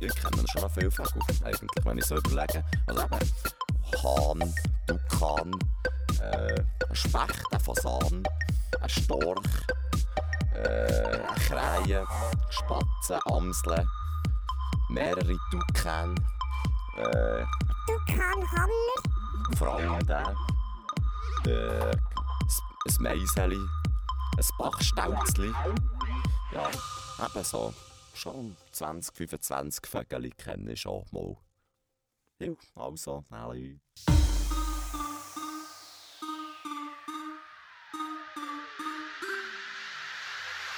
ich kenne schon noch viele Vögel, eigentlich, wenn ich so überlege. Also eben, Hahn, Tukan, äh, ein Specht, ein Fasan, ein Storch, äh, eine Krähe, Spatzen, Amseln, mehrere Tukan, äh, Tukanhammer, vor allem der, äh, ein Meiseli, ein Bachstelzli. Ja, eben so. Schon 20, 25 Vögel kenne ich schon mal. Ja, also, alle.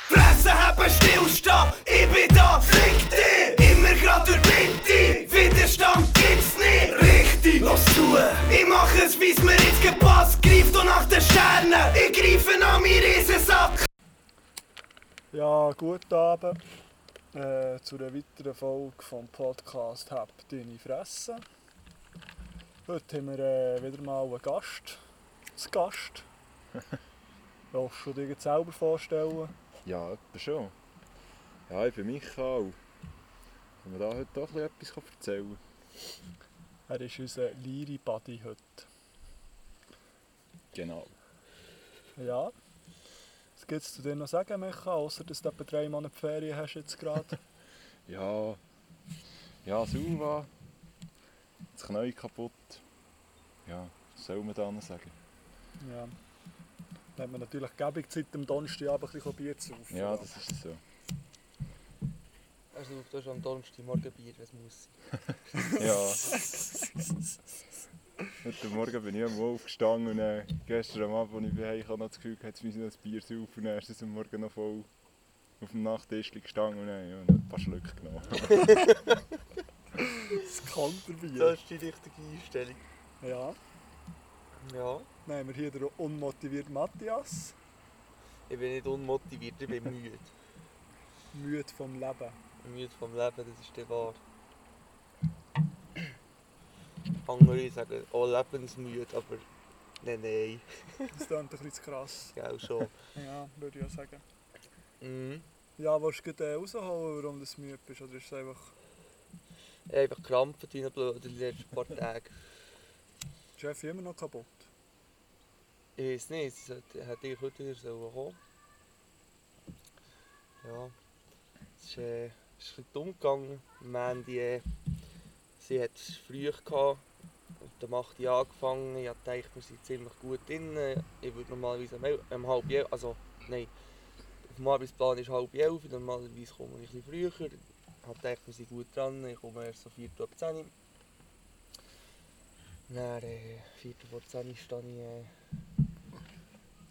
Fresse haben, stillstehen, ich bin da, fick dich! Immer grad durch Mitte, Widerstand gibt's nicht! Richtig, los zu! Ich mach es, wie's mir jetzt gepasst, greif du nach den Sternen, ich greife an meinen Riesensack! Ja, guten Abend äh, zu einer weiteren Folge vom Podcast «Hab deine Fresse». Heute haben wir äh, wieder mal einen Gast. Zu Gast. Willst du dich jetzt selber vorstellen? Ja, etwa schon. Ja, ich bin Michael. Können wir da heute bisschen etwas erzählen? Er ist unser Liri-Buddy heute. Genau. Ja. Was gibt es zu dir noch sagen, Micha, außer dass du etwa drei Monate Ferien hast jetzt gerade? Ja. Ja, Suva. Das Knie kaputt. Ja, was soll man da noch sagen? ja. Dann hat man natürlich gäbig Zeit, am Donnerstagabend ein bisschen Bier zu saufen. Ja, das ist so. Also du hast am Donnerstagmorgen Bier, das muss sein. Ja. Heute Morgen bin ich am aufgestanden und äh, gestern am Abend, als ich heim kam, noch das Gefühl, müssen wir ein Bier saufen und dann ist es am Morgen noch voll auf dem Nachttisch gestanden und äh, ja, ein paar Schlücke genommen. Das Kanterbier. Das ist die richtige Einstellung. Ja. Ja, Dann haben wir hier den unmotivierten Matthias. ich bin nicht unmotiviert, ich bin müde. Müde vom Leben. Müde vom Leben, das ist der wahr. Andere sagen, oh lebensmüde, aber nein, nein, Das klingt ein bisschen zu krass. gell schon. Ja, würde ich auch sagen. Mhm. Ja, willst du gerade rausholen, warum du müde bist? Oder ist es einfach... Ich habe einfach Krampfen drin blöd die letzten paar Tage. Ist Chef immer noch kaputt? Ich weiß nicht, es hätte ich heute wieder kommen Ja, es ist, äh, es ist ein bisschen dumm gegangen. Wir haben die, äh, sie hat es früh gehabt, und dann macht die angefangen. Ich gedacht, wir sind ziemlich gut drin. Ich würde normalerweise um, um halb elf, also nein, auf dem Arbeitsplan ist halb elf, normalerweise komme ich bisschen früher. Ich gedacht, wir sind gut dran, ich komme erst so 4 ab 10 Uhr. Dann, äh, 4 vor 10 Uhr stehe ich, äh,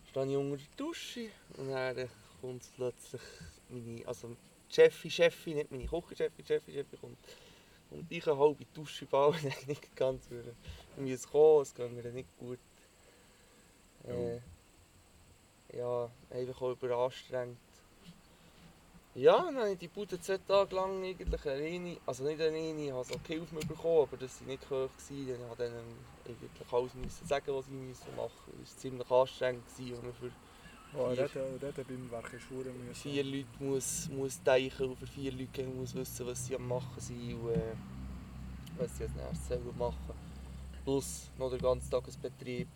stehe ich unter der Dusche und dann äh, kommt plötzlich meine, also die Chefin, Chefin, nicht meine Küchenchefin, Chefin, Chefin kommt und ich eine halbe Dusche bauen, nicht ganz würde. Wir müssen kommen, es geht mir nicht gut. Äh, ja, einfach auch überanstrengt. Ja, dann habe ich die Bude zwei Tage lang eigentlich alleine, also nicht alleine, ich habe so Hilfe bekommen, aber das war nicht hoch. Gewesen. Ich musste denen eigentlich alles müssen sagen, was müssen machen müssen. Es war ziemlich anstrengend, für Oh, Vier. reden, reden beim Werk ist verdammt mühsam. vier Leute muss, muss denken für vier Leute muss wissen, was sie am machen sind und äh, was sie als nächstes selber machen. Plus noch den ganzen Tag einen Betrieb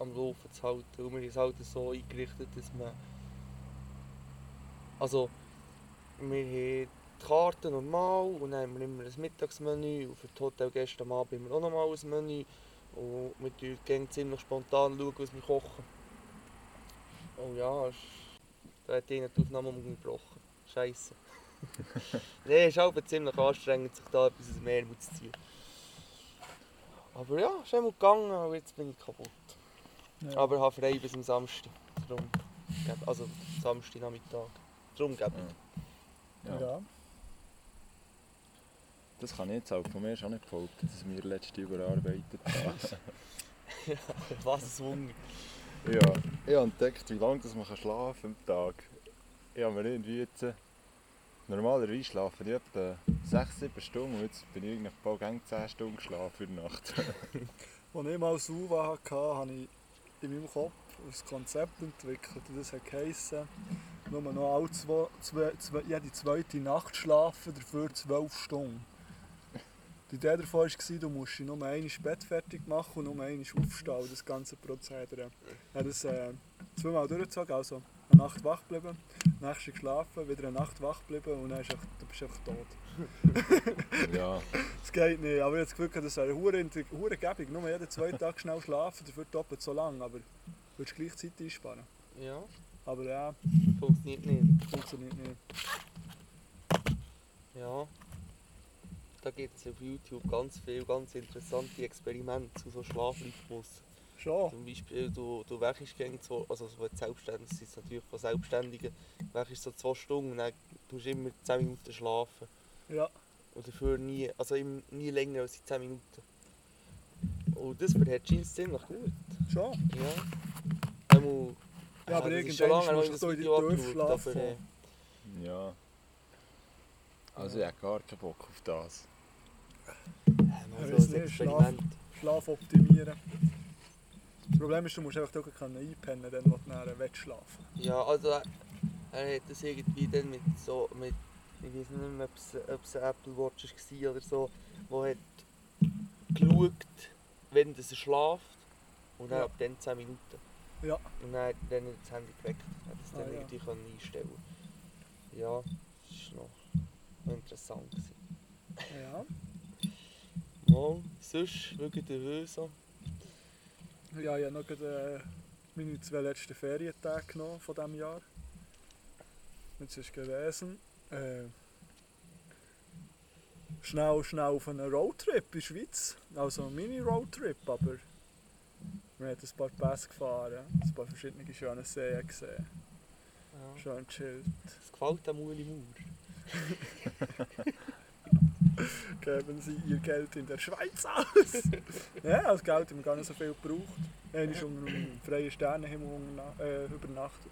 am Laufen zu halten. Und wir haben es halt so eingerichtet, dass man... Also, wir haben die Karte normal und dann haben wir immer ein Mittagsmenü und für die Hotelgäste am Abend haben wir auch nochmal ein Menü. Und wir schauen gerne ziemlich spontan, schauen, was wir kochen. Oh ja, da hat ihnen die Aufnahme umgebrochen. Scheiße. Nein, es ist halt ziemlich anstrengend, sich da etwas aus dem Ärmel zu ziehen. Aber ja, es ist einmal gegangen, aber jetzt bin ich kaputt. Ja. Aber ich habe frei bis am Samstag. Darum, also Samstag Nachmittag. Darum gebe ich. Ja. Ja. Das kann ich jetzt auch von mir schon nicht behaupten, dass wir letzte überarbeitet haben. Was ein Wunder. Ja, ich habe entdeckt, wie lange man kann schlafen am Tag. Ich habe mir irgendwie jetzt... äh, Normalerweise schlafe ich etwa 6-7 Stunden und jetzt bin ich eigentlich bald gegen 10 Stunden geschlafen in der Nacht. Als ich mal Suva hatte, habe ich in meinem Kopf ein Konzept entwickelt das geheissen, nur noch alle zwei, zwei, zwei, jede zweite Nacht schlafen, dafür zwölf Stunden. Die Idee davon war, du musst nur einmal Bett fertig machen und nur einmal aufstehen, und das ganze Prozedere. Ich habe das äh, zweimal durchgezogen, also eine Nacht wach geblieben, nächste geschlafen, wieder eine Nacht wach geblieben und dann ist einfach, du bist einfach tot. Ja, Das geht nicht, aber ich habe das Gefühl, das wäre hure gäbig. Nur jeden zwei Tage schnell schlafen, dafür doppelt so lang, aber du würdest gleichzeitig einsparen. Ja, Aber ja, funktioniert nicht. funktioniert nicht. Ja. Da gibt es auf YouTube ganz viele ganz interessante Experimente zu so Schlafrhythmus. Schon. Zum Beispiel, du, du wächst gegen zwei, also so selbstständig, ist natürlich von Selbstständigen, wächst so zwei Stunden und dann tust du immer 10 Minuten schlafen. Ja, Und dafür nie, also immer nie länger als 10 Minuten. Und das verhält Jeans ziemlich gut. schon. Ja. Einmal, Ja, aber ist irgendwann schon lange musst du das in die Video Tiefschlaf angeschaut, aber, äh, ja. Also ich habe gar keinen Bock auf das. Äh, Ja, mal weiss so ein nicht, Experiment. Schlaf optimieren. Das Problem ist, du musst einfach können einpennen, dann wo du nachher wegschlafen Ja, also er, er hat das irgendwie dann mit so, mit, ich weiß nicht mehr, ob es, eine Apple Watch war oder so, wo hat geschaut, wenn er schläft und dann Ja. ab dann 10 Minuten. Ja. Und dann, dann hat er das Handy geweckt, hat es dann Ah, ja. irgendwie können einstellen Ja, das war noch, noch interessant. Gewesen. Ja. Mal, sonst, wegen der Höse. Ja, ich habe noch gerade, äh, meine zwei letzten Ferientage genommen von diesem Jahr. Jetzt ist gewesen. Äh, schnell, schnell auf einen Roadtrip in der Schweiz. Also ein Mini-Roadtrip, aber wir haben ein paar Pässe gefahren, ein paar verschiedene schöne Seen gesehen. Ja. Schön chillt. Das gefällt dem Uli Mauer. Geben Sie Ihr Geld in der Schweiz aus. ja, das Geld haben wir gar nicht so viel gebraucht. Er ist unter einem freien Sternenhimmel äh, übernachtet.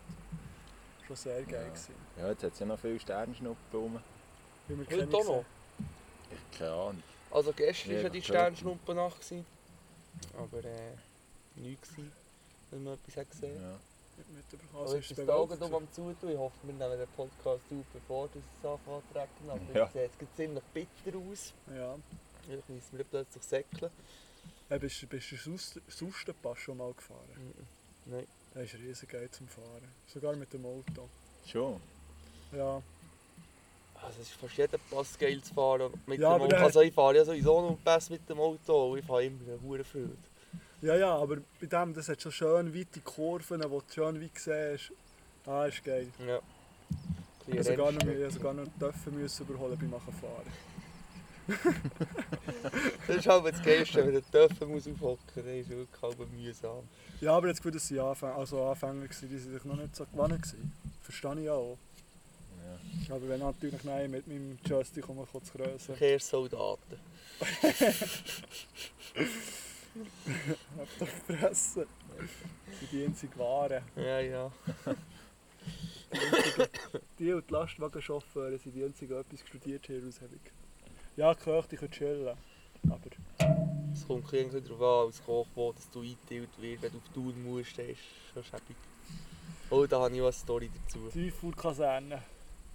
Schon sehr geil Ja. gewesen. Ja, jetzt hat es ja noch viele Sternschnuppen rum. Weil wir Heute auch noch. Ich keine Ahnung. Also gestern war ja die. Sternschnuppennacht. Aber äh, nichts wenn man etwas hat gesehen Ja. Nicht mitbekommen. Also ist das Augen um am Zutun. Ich hoffe, wir nehmen den Podcast auf, bevor das es anfängt zu regnen. Aber Ja. es sieht ziemlich bitter aus. Ja. Vielleicht müssen wir plötzlich säckeln. Äh, bist, du- bist du Sus- Sustenpass schon mal gefahren? Nein. Das ist riesig geil zum Fahren. Sogar mit dem Auto. Schon. Ja. Also es ist fast jeder Pass geil zu fahren mit Ja, dem Auto. Also ich fahre ja sowieso noch Pass mit dem Auto. und Ich fahre immer eine hohe Freude. Ja, ja, aber bei dem, das hat schon schön weite Kurven, wo du schön weit siehst. Ah, ist geil. Ja. Ich habe sogar noch, ich habe sogar noch dürfen müssen überholen beim Nachfahren. Das ist halt das Geilste, wenn du dürfen muss aufhocken. Das ist wirklich halb mühsam. Ja, aber jetzt gut, dass sie Anfänger, also Anfänger waren, die sich noch nicht so gewonnen. Verstehe ich auch. Ja. Aber wenn natürlich nein, mit meinem Joystick um zu grössen. Verkehrssoldaten. Hab doch gefressen. Das sind die einzig Waren. Ja, ja. Die und die Lastwagenchauffeure sind die einzigen, die etwas studiert haben. Ja, die Köche können chillen. Aber Es kommt irgendwie darauf an, als Koch, wo dass du eingeteilt wirst, wenn du auf Tour musst, das ist schon schäbig. Oh, da habe ich auch eine Story dazu. die Tieffood-Kaserne.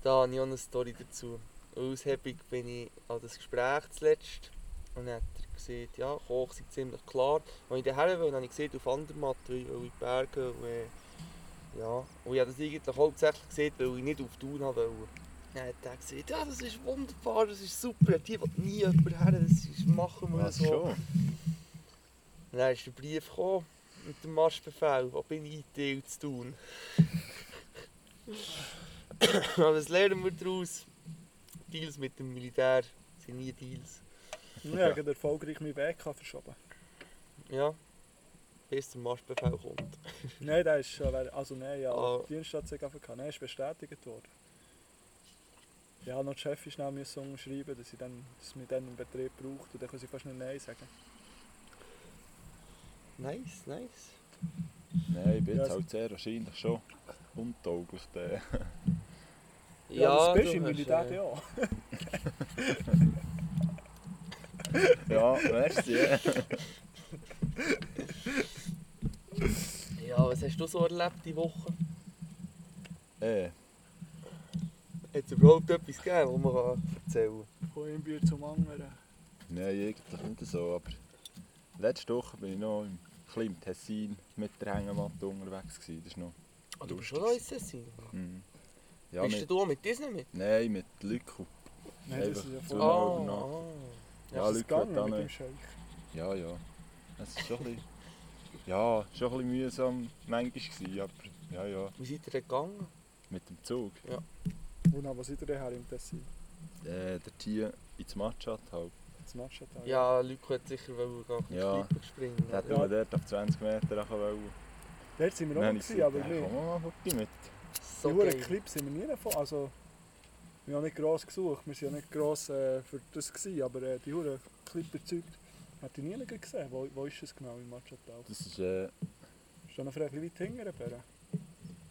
Da habe ich auch eine Story dazu. Aushebig bin ich an das Gespräch zuletzt und dann hat er gesagt, ja, Koch sind ziemlich klar. Als ich daher will, habe ich gesehen auf Andermatt, weil ich in die Berge und, äh, ja. Und ich habe das eigentlich hauptsächlich gesehen, weil ich nicht auf Thun wollte. Dann hat er gesagt, ja, das ist wunderbar, das ist super, hier will nie jemand her, das ist, machen wir Was so. schon? Dann ist der Brief gekommen mit dem Marschbefehl, wo bin ich eingeteilt zu tun. Aber was lernen wir daraus? Deals mit dem Militär sind nie Deals. Ja, ich habe erfolgreich meinen Weg verschoben. Ja, bis der Marschbefehl kommt. Nein, der ist schon, also nein, ja, Ah. die Dienststation gehabt. Nein, ist bestätigt worden. Ja, noch die Chefin schnell unterschreiben, dass sie dann, dass mich dann im Betrieb braucht und dann kann sie fast nicht Nein sagen. Nice, nice. Nein, ich bin Ja, jetzt halt sehr wahrscheinlich schon untauglich. Der. Ja, das bist du im Militär äh, ja. Ja, merci. Ja, was hast du so erlebt die Woche? Äh, Hat es überhaupt etwas gegeben, was man kann erzählen Von einem Bier zum anderen. nein, eigentlich nicht so, aber letzte Woche bin ich noch im, im Tessin mit der Hängematte unterwegs gewesen. Das ist noch... kann? Du bist schon noch ins Tessin. Mhm. Ja, Bist mit, du auch mit Disney mit? nein, mit Lyko. Nein, das ist ja voll... Ah. Ja, mit äh, dem Scheich. Ja, ja. Es ist schon ein bisschen... Ja, schon ein bisschen mühsam manchmal gewesen, aber... Ja, ja, Wie seid ihr denn gegangen? mit dem Zug. Und dann, wo seid ihr denn her im Tessin? Äh, der hier ins Matschat halt. Das Matschental? Ja, Leute hat sicher wollen gehen, Ja. ja. springen. Da hätten wir dort auf 20 Meter wollen. Dort sind wir auch gewesen, aber gesagt, ja, nicht. komm mal mit. So die. Clips sind wir nie davon. Also, wir haben nicht gross gesucht, wir waren ja nicht gross äh, für das, gewesen, aber äh, die hohen Clip-Zeug hat ich nie gesehen. Wo, wo ist es genau im Matschental? Das ist... Äh, Ist da noch vielleicht ein bisschen weit hinten,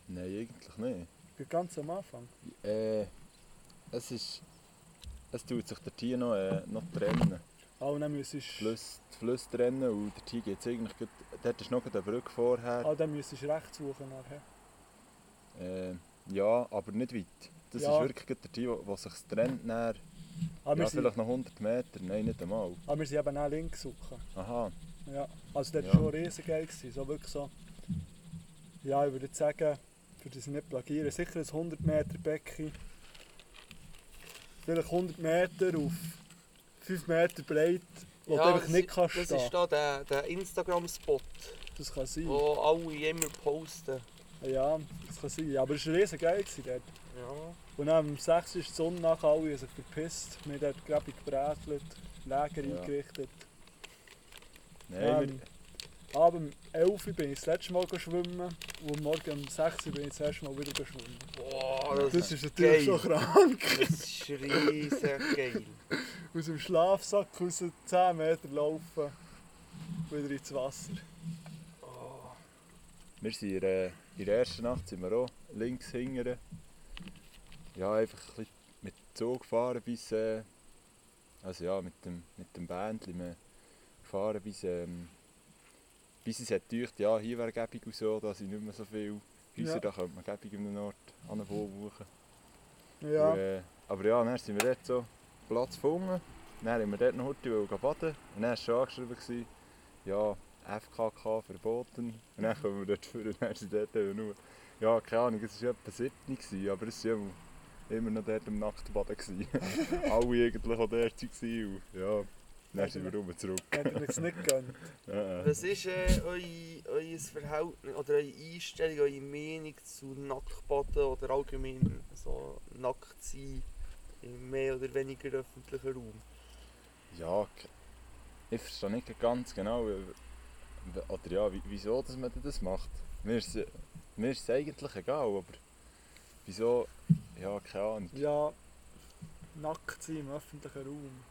nein, eigentlich nicht. Ganz am Anfang. Äh, es ist... Es tut sich der Tier noch, äh, noch trennen. Ah, und dann müsstest Die Flüsse, die Flüsse trennen und der Tier geht es eigentlich... grad- Dort ist noch eine Brücke vorher. ah, dann müsstest du rechts suchen nachher. Äh, ja, aber nicht weit. Das Ja. ist wirklich der Tier, der sich trennt. Dann, Ah, ja, sind, vielleicht noch 100 Meter. Nein, nicht einmal. ah, wir sind eben auch links suchen. Aha. Ja, also das war Ja. schon riesig geil. Gewesen. So wirklich so, ja, ich würde sagen, für das ich nicht plagieren, sicher ein 100 Meter Becken. Vielleicht 100 Meter auf 5 Meter breit, wo du einfach das, nicht kannst Das stehen. ist da der, der Instagram-Spot, Das kann sein. wo alle immer posten. Ja, das kann sein. Aber es war riesig geil dort. Ja. Und dann am 6. ist die Sonne nach, alle sich verpisst. Wir haben dort gräbig gebrätelt, Lager Ja. eingerichtet. Nein, Ähm, aber um 11 Uhr bin ich das letzte Mal schwimmen und morgen um 6 Uhr bin ich das erste Mal wieder schwimmen. Boah, Das, das, ist natürlich geil. schon krank. das ist riesig geil. Aus dem Schlafsack raus 10 Meter laufen, wieder ins Wasser. Oh. Wir sind in der, in der ersten Nacht sind wir auch links hingern. Ja, einfach ein bisschen mit dem Zug gefahren bis. Äh, also ja, mit dem, mit dem Bändchen wir gefahren bis. Ähm, bis es hat gedacht, ja, hier wäre gäbig und so, da sind nicht mehr so viele Häuser, Ja. da könnte man gäbig an einem Ort anbauen. Ja, Und, äh, aber ja, dann sind wir dort so Platz gefunden. Dann haben wir dort noch heute baden. Und dann war schon angeschrieben, gewesen, ja, FKK verboten. Und dann kommen wir dort vor und dann sind dort nur, ja, keine Ahnung, es war etwa 7 gewesen, aber es war immer, noch dort im Nacktbaden. gewesen. Alle eigentlich auch dort waren. Und ja, dann sind wir rum zurück. hätte ich es nicht gegönnt. Ja, Was ist äh, euer, euer Verhältnis oder eure Einstellung, eure Meinung zu Nacktbaden oder allgemein so nackt sein im mehr oder weniger öffentlichen Raum? ja, ich verstehe nicht ganz genau, oder ja, wie- wieso dass man das macht. Mir ist, es- mir ist es eigentlich egal, aber wieso, ja, keine Ahnung. Ja, nackt sein im öffentlichen Raum.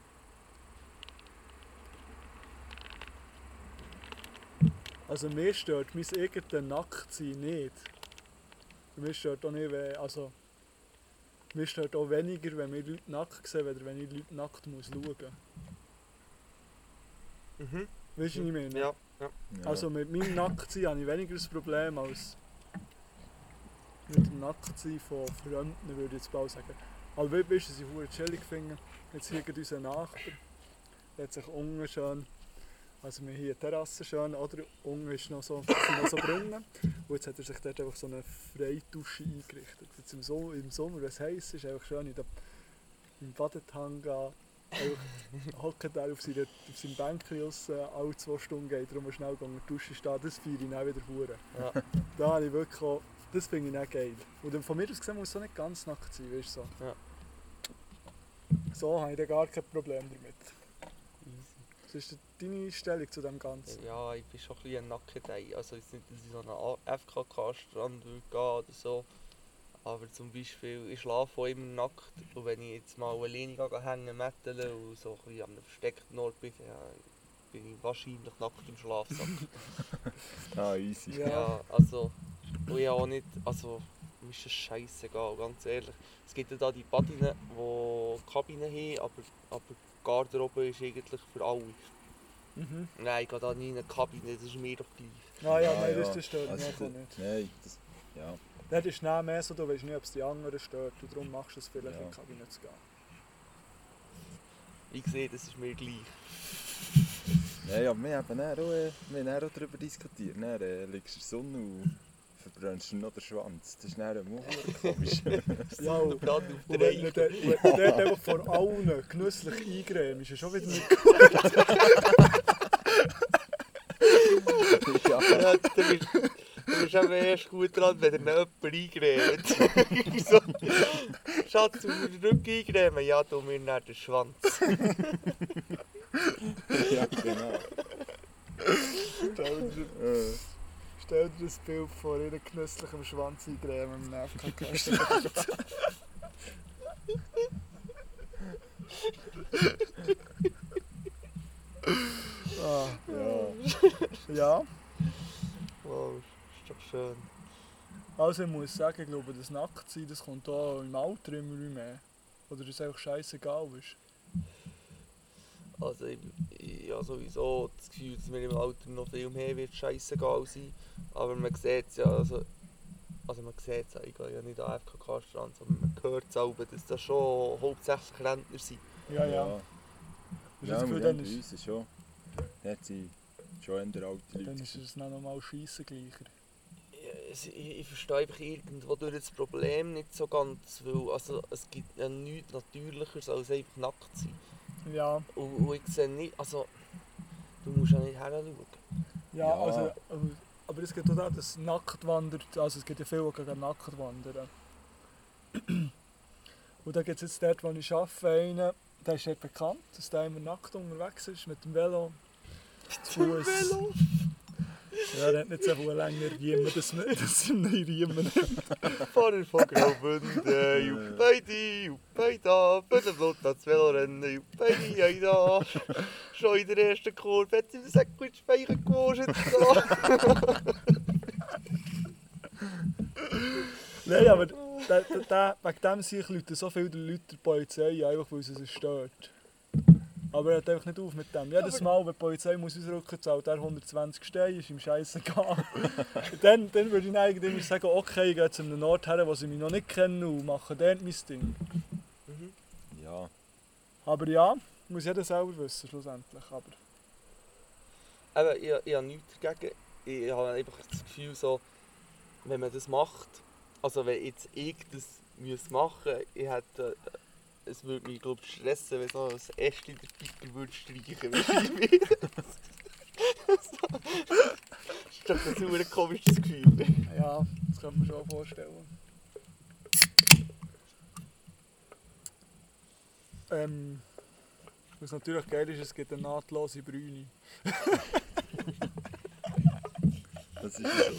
Also mir stört mein eigenes Nacktsein nicht. Mir stört auch nicht, wenn, also mir stört auch weniger, wenn wir Leute nackt sehen, als wenn ich Leute nackt muss schauen muss. Mhm. Weißt du, was ich meine? Ja, ja. Ja. Also mit meinem Nacktsein habe ich weniger das Problem als mit dem Nacktsein von Fremden, würde ich jetzt bald sagen. Aber we- weißt du, ich verdammt chillig finde? Jetzt hier unser Nachbar, der hat sich unten schön, also wir haben hier Terrasse schön, oder unten ist noch so, sind noch so Brunnen. Und jetzt hat er sich dort einfach so eine Freidusche eingerichtet. Jetzt im Sommer, im Sommer wenn es heiß ist, einfach schön in der, im Badetanga hockt er auf, seiner, auf seinem Bänkchen raus, alle zwei Stunden geht er mal schnell die Dusche stehen, das feiere ich dann wieder hure. Ja. Da habe ich wirklich auch, das finde ich auch geil. Und von mir aus gesehen muss es auch nicht ganz nackt sein, weißt du so. Ja. So habe ich dann gar kein Problem damit. Was ist deine Einstellung zu dem Ganzen? Ja, ich bin schon ein bisschen ein Nackedei. Also jetzt nicht, dass ich so an einen FKK-Strand gehen oder so. Aber zum Beispiel, ich schlafe auch immer nackt. Und wenn ich jetzt mal alleine gehe, hängen, metteln und so ein bisschen an einem versteckten Ort bin, ja, bin ich wahrscheinlich nackt im Schlafsack. ah, easy. Ja. ja. also, und ich auch nicht, also, mir ist das scheißegal, ganz ehrlich. Es gibt ja da die Badinen, die Kabinen haben, aber, aber die Garderobe ist eigentlich für alle. Mhm. Nein, ich gehe da nie in eine Kabine, das ist mir doch gleich. Ah ja, Ah, nein, ja. das, das stört mich Also, nicht. Nein, das, ja. Dort ist dann mehr so, du weißt nicht, ob es die anderen stört und darum machst du es vielleicht Ja. in die Kabine zu gehen. Ich sehe, das ist mir gleich. Nein, aber wir haben dann auch, äh, wir haben auch darüber diskutiert. Dann äh, liegst du in der Sonne und verbrennst noch den Schwanz. Das ist dann verdammt komisch. Ja, und, der wenn du dort- einfach vor allen genüsslich eingrämst, ist ja schon wieder nicht ja. Ja, du bist, du bist erst gut dran, wenn dir noch jemand eingrämt. so, Schatz, du musst den Rücken eingrämen. Ja, du mir nicht den Schwanz. ja, genau. Stell dir, das Bild vor, ihren genüsslichen Schwanz eingrämen im FKK. ah, ja. ja, Wow, ist doch schön. also ich muss sagen, ich glaube, das Nacktsein, das kommt auch im Alter immer mehr. Oder dass es einfach scheißegal ist. Also ich, ich habe sowieso das Gefühl, dass mir im Alter noch viel mehr wird scheißegal sein. Aber man sieht es ja, also, also man sieht es ja, ich gehe ja nicht an FKK-Strand, sondern man hört es auch, dass das schon hauptsächlich Rentner sind. Ja, ja. Ja, du ja, das Gefühl, wir dann ist, uns ist schon, dort sind schon eher alte Leute. dann ist es noch mal scheiße gleicher. Ich, ich verstehe einfach irgendwo durch das Problem nicht so ganz, weil also, es gibt ja nichts Natürlicheres als einfach nackt sein. Ja, Und, und ich sehe nicht, also du musst ja nicht heranschauen. ja, Ja. also, aber- es gibt auch da, das nackt wandert, also es gibt ja viele, die gegen nackt wandern. Und da gibt es jetzt dort, wo ich arbeite, einen, der ist dort bekannt, dass der immer nackt unterwegs ist, mit dem Velo, zu Fuß. Ja, der hat nicht so viel länger Riemen, das, das sind neue Riemen. Fahrer von Graubünden, Juppidi, Juppida, für den Blut ans Velorennen, Juppidi, da. Schon in der ersten Kurve hat sie den Säckchen Speichen gewascht. Nein, aber wegen dem sich Leute so viele Leute der Polizei, einfach weil es sie stört. Aber er hört einfach nicht auf mit dem. Jedes Mal, wenn die Polizei muss ausrücken, zahlt er 120 Steine, ist ihm scheißegal. dann, dann würde ich eigentlich sagen, okay, ich gehe zu einem Ort her, wo sie mich noch nicht kennen und mache dort mein Ding. Ja, Aber ja, muss jeder selber wissen, schlussendlich. Aber Eben, ich, ich habe nichts dagegen. Ich habe einfach das Gefühl, so, wenn man das macht, also wenn jetzt ich das müsste machen ich hätte, äh, es würde mich glaub, stressen, wenn so ein Ästchen der Tiger würde streichen würde. das ist doch ein super komisches Gefühl. ja, das kann man schon vorstellen. Ähm, was natürlich geil ist, es gibt eine nahtlose Brüne. das ist ja so.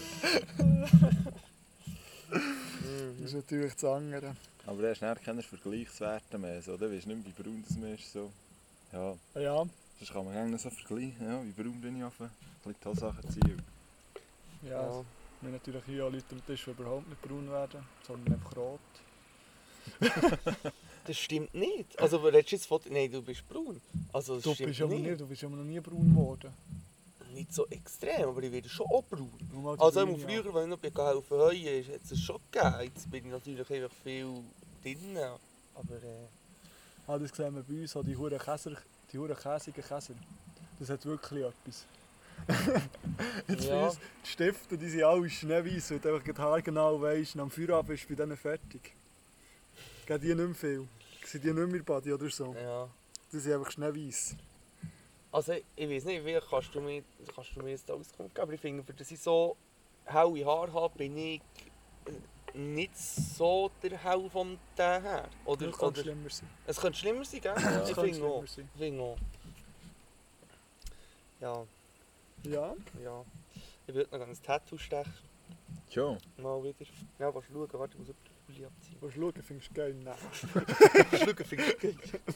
Das ist natürlich das andere. Aber er hast dann keine Vergleichswerte mehr. So. Du nicht mehr, wie braun das man ist. So. Ja, Ja, sonst kann man gerne so vergleichen. Ja, wie braun bin ich auf ein bisschen die Tatsachen ziehen. ja. Ja. Wir haben natürlich hier auch Leute am Tisch, die überhaupt nicht braun werden, sondern einfach rot. Das stimmt nicht. Also, du jetzt von... Nein, du bist braun. Also, das Du stimmt bist, nicht. nicht, du bist aber noch nie braun geworden. Nicht so extrem, aber ich werde schon auch braun. Also früher, wenn ich noch bin helfen heuen, hat es es schon gegeben. Jetzt bin ich natürlich einfach viel drin. Aber äh, Ah, das sehen wir bei uns, auch die huren Käser, die huren käsigen Käser. Das hat wirklich etwas. Jetzt Ja. uns, die Stifte, die sind alle schneeweiß, weil du einfach haargenau weisst, und am Feierabend bist du bei denen fertig. Geht die nicht mehr viel. Sind die nicht mehr Body oder so? ja. Die sind einfach schneeweiß. Also ich weiß nicht, wie kannst du mir, kannst du mir jetzt da Auskunft geben, aber ich finde, für dass ich so helle Haare habe, bin ich nicht so der Hell vom den her. Oder, kann oder, schlimmer sein. es könnte schlimmer sein, gell? Ja. Ich finde auch. finde auch. Ja, Ja, ja. Ich würde noch ein Tattoo stechen. Schon? Mal wieder. Ja, was schauen, warte, ich muss den Pulli abziehen. du schauen, findest du geil? Nein. Schauen, finde ich geil.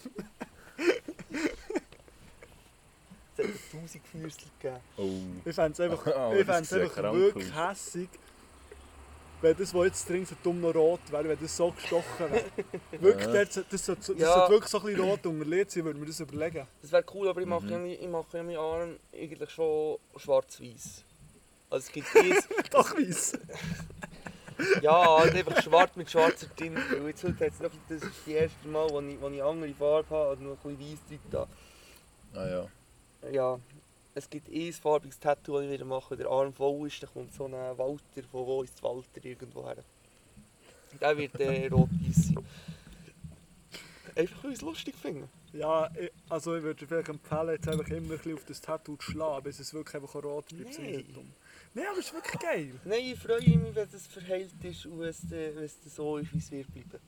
Es hat mir tausend Füßchen gegeben. Oh. Ich fände es einfach, Oh, ich sieht einfach wirklich hässig, wenn das, was jetzt trinkt, so dumm noch rot wäre, wenn das so gestochen wäre. Wirklich, Ja. das, das, sollte, das Ja. sollte wirklich so ein bisschen rot unterlegt sein, würde mir das überlegen. Das wäre cool, aber ich mache, Mhm. ich mache ja meinen Arm eigentlich schon schwarz-weiß. Also es gibt eins, Doch weiss. ja, halt einfach schwarz mit schwarzer Tinte. Und jetzt heute hat's noch, das ist das erste Mal, wo ich, wo ich andere Farbe habe oder noch ein bisschen weiss drin habe. Ah ja. Ja, es gibt ein farbiges Tattoo, das ich wieder mache. Der Arm voll ist, dann kommt so ein Walter, von wo ist Walter irgendwo her. Der wird äh, rot-weiß sein. Einfach weil ich es lustig finde. Ja, ich, also ich würde vielleicht empfehlen, jetzt einfach immer ein bisschen auf das Tattoo zu schlagen, bis es wirklich einfach rot bleibt. Nein. Nein, aber es ist wirklich geil. Nein, ich freue mich, wenn es verheilt ist und es, äh, wenn es so ist, wie es wird bleiben.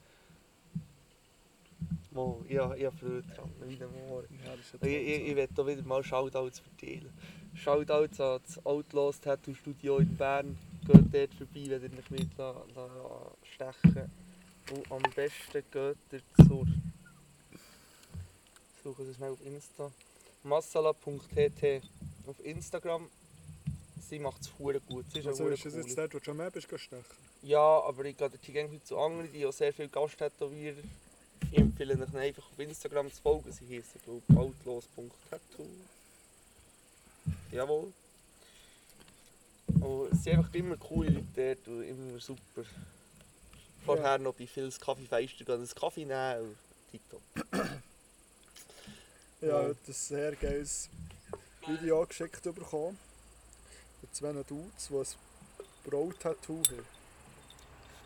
Mal, ja, ich habe Freude dran, wie der Morgen. Ja, das ist ja Ich, ich, ich werde hier wieder mal Shoutouts verteilen. Shoutouts an das Outlaws Tattoo Studio in Bern. Geht dort vorbei, wenn ihr euch mit la, la, la stechen Und am besten geht ihr zur... Suchen Sie es mal auf Insta. Massala.tt auf Instagram. Sie macht es gut. Sie ist Also ist es hure jetzt dort, wo du schon mehr bist gestechen? Ja, aber ich gehe gehen zu anderen, die auch sehr viel Gasttätowierer. Ich empfehle euch einfach auf Instagram zu folgen. Sie heißen glaube ich outlaws.tattoo. Jawohl. Und es sind einfach immer coole Leute dort und immer super. Vorher noch bei Phils Kaffeefeister gehen, einen Kaffee nehmen und tipptopp. Ja, Ja. ich habe ein sehr geiles Video geschickt bekommen. Mit zwei Dudes, die ein Bro-Tattoo haben.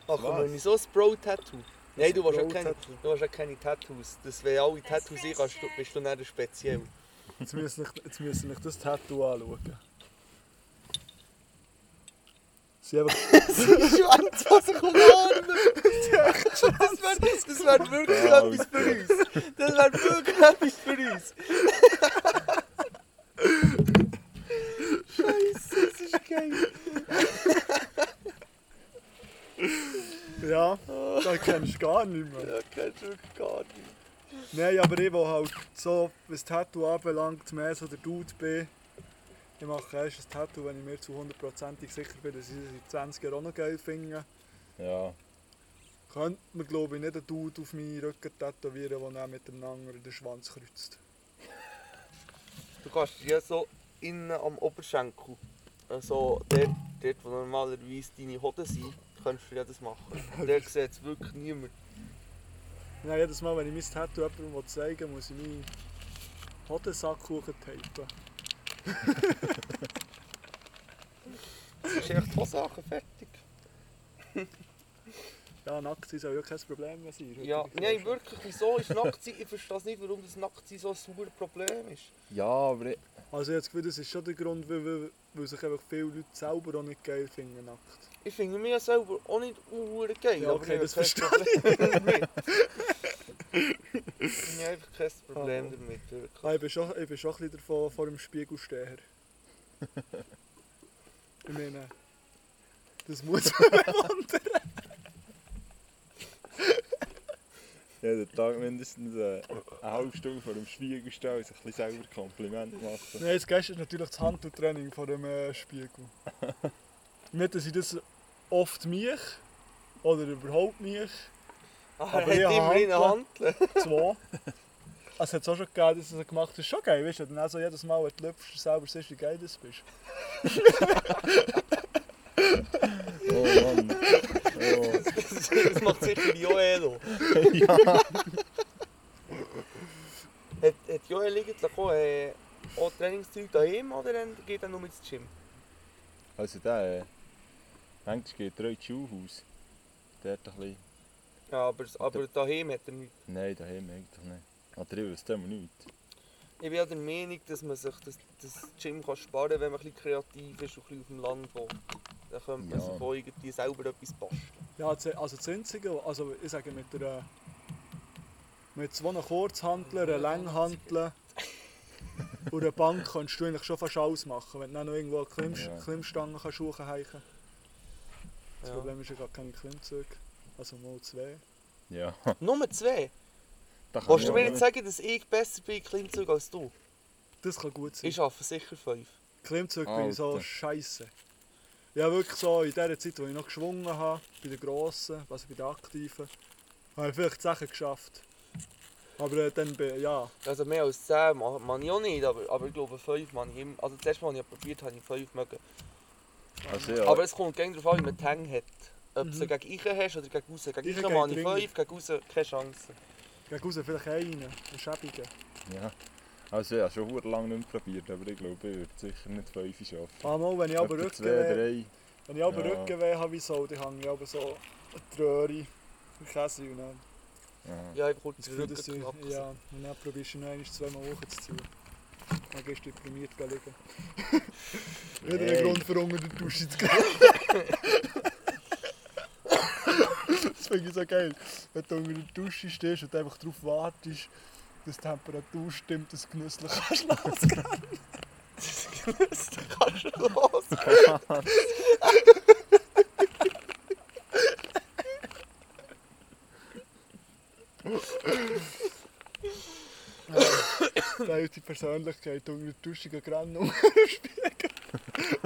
Was? wir nicht so ein Bro-Tattoo? Nein, du Das willst ja keine, du willst ja keine Tattoos. Das, wenn alle Tattoos sind, kannst du, bist du nicht speziell. Jetzt müssen wir jetzt müssen wir das Tattoo anschauen. Sie haben Schwanz, was ich umarmen. Das wäre das wär wirklich Ja. etwas für uns. Das wäre wirklich etwas für uns. Scheiße, das ist geil. Ja, das kennst du gar nicht mehr. Ja, kennst du wirklich gar nicht. Nein, aber ich, der halt so, was Tattoo anbelangt, mehr so der Dude bin. Ich mache erst ein Tattoo, wenn ich mir zu hundertprozentig sicher bin, dass ich es in 20 Jahren auch noch geil finde. Ja. Könnte man, glaube ich, nicht einen Dude auf meinen Rücken tätowieren, der dann mit dem anderen den Schwanz kreuzt. Du kannst ja so innen am Oberschenkel, also dort, dort wo normalerweise deine Hoden sind, kannst du ja das machen. Dort sieht es wirklich niemand. Ja, jedes Mal, wenn ich mein Tattoo jemandem zeigen will, muss ich meinen Hodensackkuchen tapen. Das ist echt die Sachen fertig. Ja, nackt sein soll ja kein Problem mehr sein. Ja, nein, wirklich, wieso ist Nacktsein? Ich verstehe es nicht, warum das Nacktsein so ein sauberes Problem ist. Ja, aber ich, Also ich habe das Gefühl, das ist schon der Grund, weil, weil, weil sich einfach viele Leute selber auch nicht geil finden nackt. Ich finde mich ja selber auch nicht uhr geil, Ja, aber okay, ich das habe kein Problem damit. Ich habe einfach kein Problem Ah. damit, wirklich. Ah, ich, bin schon, ich bin schon ein bisschen davon, vor dem Spiegelsteher. ich meine, das muss man bewundern. Jeden Tag mindestens äh, eine halbe Stunde vor dem Spiegel stehen und sich ein bisschen selber Kompliment machen. Nein, das Geilste ist natürlich das Handtuchtraining von dem äh, Spiegel. Nicht, dass ich das oft mich oder überhaupt mich, Ah, Aber er ich hat habe immer in der Hand. zwei. Es hat es auch schon gegeben, dass er es gemacht hat. Das ist schon geil, weißt du? Dann auch so jedes Mal, wenn du lüpfst, selber siehst, wie geil du bist. Oh Mann. Oh. Das macht sicher Joelo. ja. Hat, hat Joel eigentlich auch, äh, auch Trainingszeug daheim oder geht er nur ins Gym? Also der, äh, manchmal geht er auch ins Schulhaus. Der hat ein bisschen... Ja, aber, aber daheim hat er nichts. Nein, daheim eigentlich nicht. Oder ich wüsste immer nichts. Ich bin ja der Meinung, dass man sich das, das Gym kann sparen kann, wenn man ein bisschen kreativ ist und ein bisschen auf dem Land wohnt. Dann könnte man Ja. sich irgendwie selber etwas basteln. Ja, das- also das Einzige, also ich sage mit der mit zwei Kurzhanteln, einer Länghantel und einer Bank kannst du eigentlich schon fast alles machen, wenn du dann noch irgendwo eine Klimm Ja. Klimmstangen kannst hochheichen. Das Ja. Problem ist ja gar keine Klimmzüge, also mal zwei. Ja. Nur zwei? Da kann Willst ich du mir nicht- sagen, dass ich besser bin in Klimmzug als du? Das kann gut sein. Ich arbeite sicher fünf. Klimmzüge bin ich so scheiße. Ja, wirklich so in der Zeit, wo ich noch geschwungen habe, bei den Grossen, also bei den Aktiven, habe ich vielleicht Sachen geschafft. Aber äh, dann, bin- ja, Also mehr als 10 man, man ich auch nicht, aber, aber ich glaube 5 man ich. Also das erste Mal, als ich probiert habe, habe ich 5 mögen. Also ja, Aber es kommt gegen darauf an, wie man die Hänge hat. Ob du Mhm. sie gegen Ichen hast oder gegen Aussen. Gegen Ichen mache ich dringend. 5, gegen Aussen keine Chance. gegen raus vielleicht einen, einen schäbigen. ja. Also ja, schon verdammt lange nicht probiert, aber ich glaube, ich würde sicher nicht fünf schaffen. Ah, mal, wenn ich aber Rückenweh, zwei, wenn ich aber Ja. Rückenweh habe, wie so, dann hänge ich aber so eine Tröhre in Käse und dann Ja. Ja, ich kurz das den Gefühl, Rücken dass du, knacken. ja, und dann probierst du noch einmal zweimal hoch zu ziehen. Dann gehst du deprimiert liegen. Wieder ein Hey. Grund für unter der Dusche zu gehen. das finde ich so geil. Wenn du unter der Dusche stehst und einfach darauf wartest, dass die Temperatur stimmt, dass du genüsslich kannst losgehen. Das kannst du los. Da ist die Persönlichkeit unter der Dusche gerannt und dem Spiegel.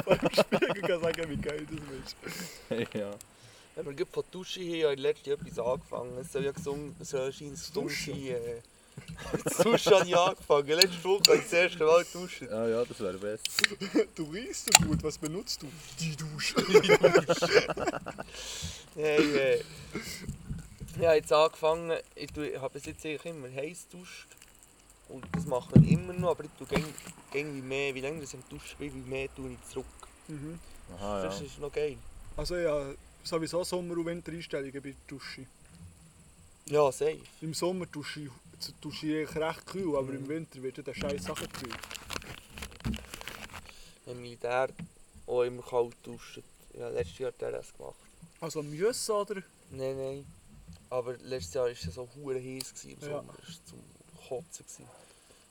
Vor dem Spiegel kann sagen, wie geil das ist. ja. Wenn wir gerade von der Dusche her haben letztes Jahr etwas angefangen. Es soll ja gesungen, es soll sein. Äh, das Duschen habe ich angefangen. Letzte Woche habe ich das erste Mal duschen. Ah ja, das wäre besser. Du riechst so gut, was benutzt du? Die Dusche. Hey, äh, ich habe jetzt angefangen, ich, tue, ich habe bis jetzt eigentlich immer heiß duscht. Und das mache ich immer noch, aber ich tue gäng, gäng wie mehr, wie länger ich am Duschen bin, wie mehr tue ich zurück. Mhm. Aha, Das ja. ist noch geil. Also ja, sowieso Sommer- und Wintereinstellungen bei der Dusche. Ja, safe. Im Sommer dusche ich, dusche ich eigentlich recht kühl, aber im Winter wird ja der scheiß Sachen kühl. Im Militär auch immer kalt duschen. Ja, letztes Jahr hat er das gemacht. Also Müsse oder? Nein, nein. Aber letztes Jahr war es so hure heiß im Ja. Sommer. Es war zum Kotzen. Gewesen.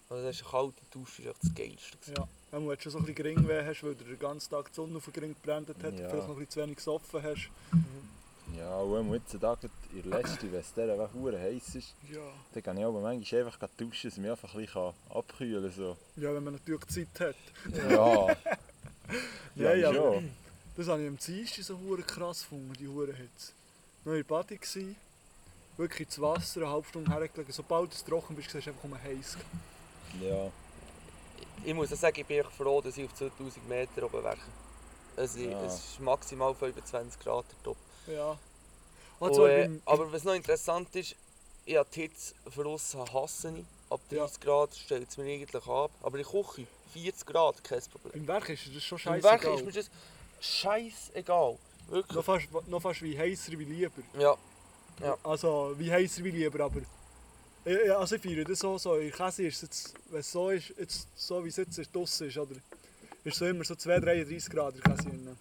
Also das ist eine kalte Dusche, ist echt das Geilste. Gewesen. Ja. Wenn du schon so ein bisschen Geringweh hast, weil dir den ganzen Tag die Sonne auf den Gring gebrannt hat, Ja. vielleicht noch ein bisschen zu wenig gesoffen hast. Ja, und wenn man jetzt da gerade in der letzten, wenn es der hure heiß ist, Ja. dann kann ich aber manchmal einfach duschen, dass ich mich einfach ein bisschen abkühlen kann. So. Ja, wenn man natürlich Zeit hat. Ja, Ja, ja. schon. Das habe ich am Dienstag so hure krass gefunden, die hure Hitze. Noch in Body gsi, wirklich ins Wasser, eine halbe Stunde hergelegen. Sobald du trocken bist, siehst du einfach um heiß. Ja, Ich muss auch sagen, ich bin echt froh, dass ich auf 2000 Meter oben wäre. Also, Ja. Es ist maximal 25 Grad der Top. Ja. Und, Also, äh, beim, aber was noch interessant ist, ich habe die Hitze von aussen hasse ich. Ab Ja. 30 Grad stellt es mir eigentlich ab. Aber in der Küche, 40 Grad, kein Problem. beim Werk ist das schon Im Werk scheißegal. ist mir das scheißegal. Wirklich. Noch fast, noch fast wie heißer wie lieber. Ja. Ja. Also wie heißer wie lieber, aber... äh, ja, Also ich feiere das so, so in Käse ist es jetzt, wenn es so ist, jetzt, so wie es jetzt ist, draussen ist, oder? Ist so immer so 2, 33 Grad in Käse drin.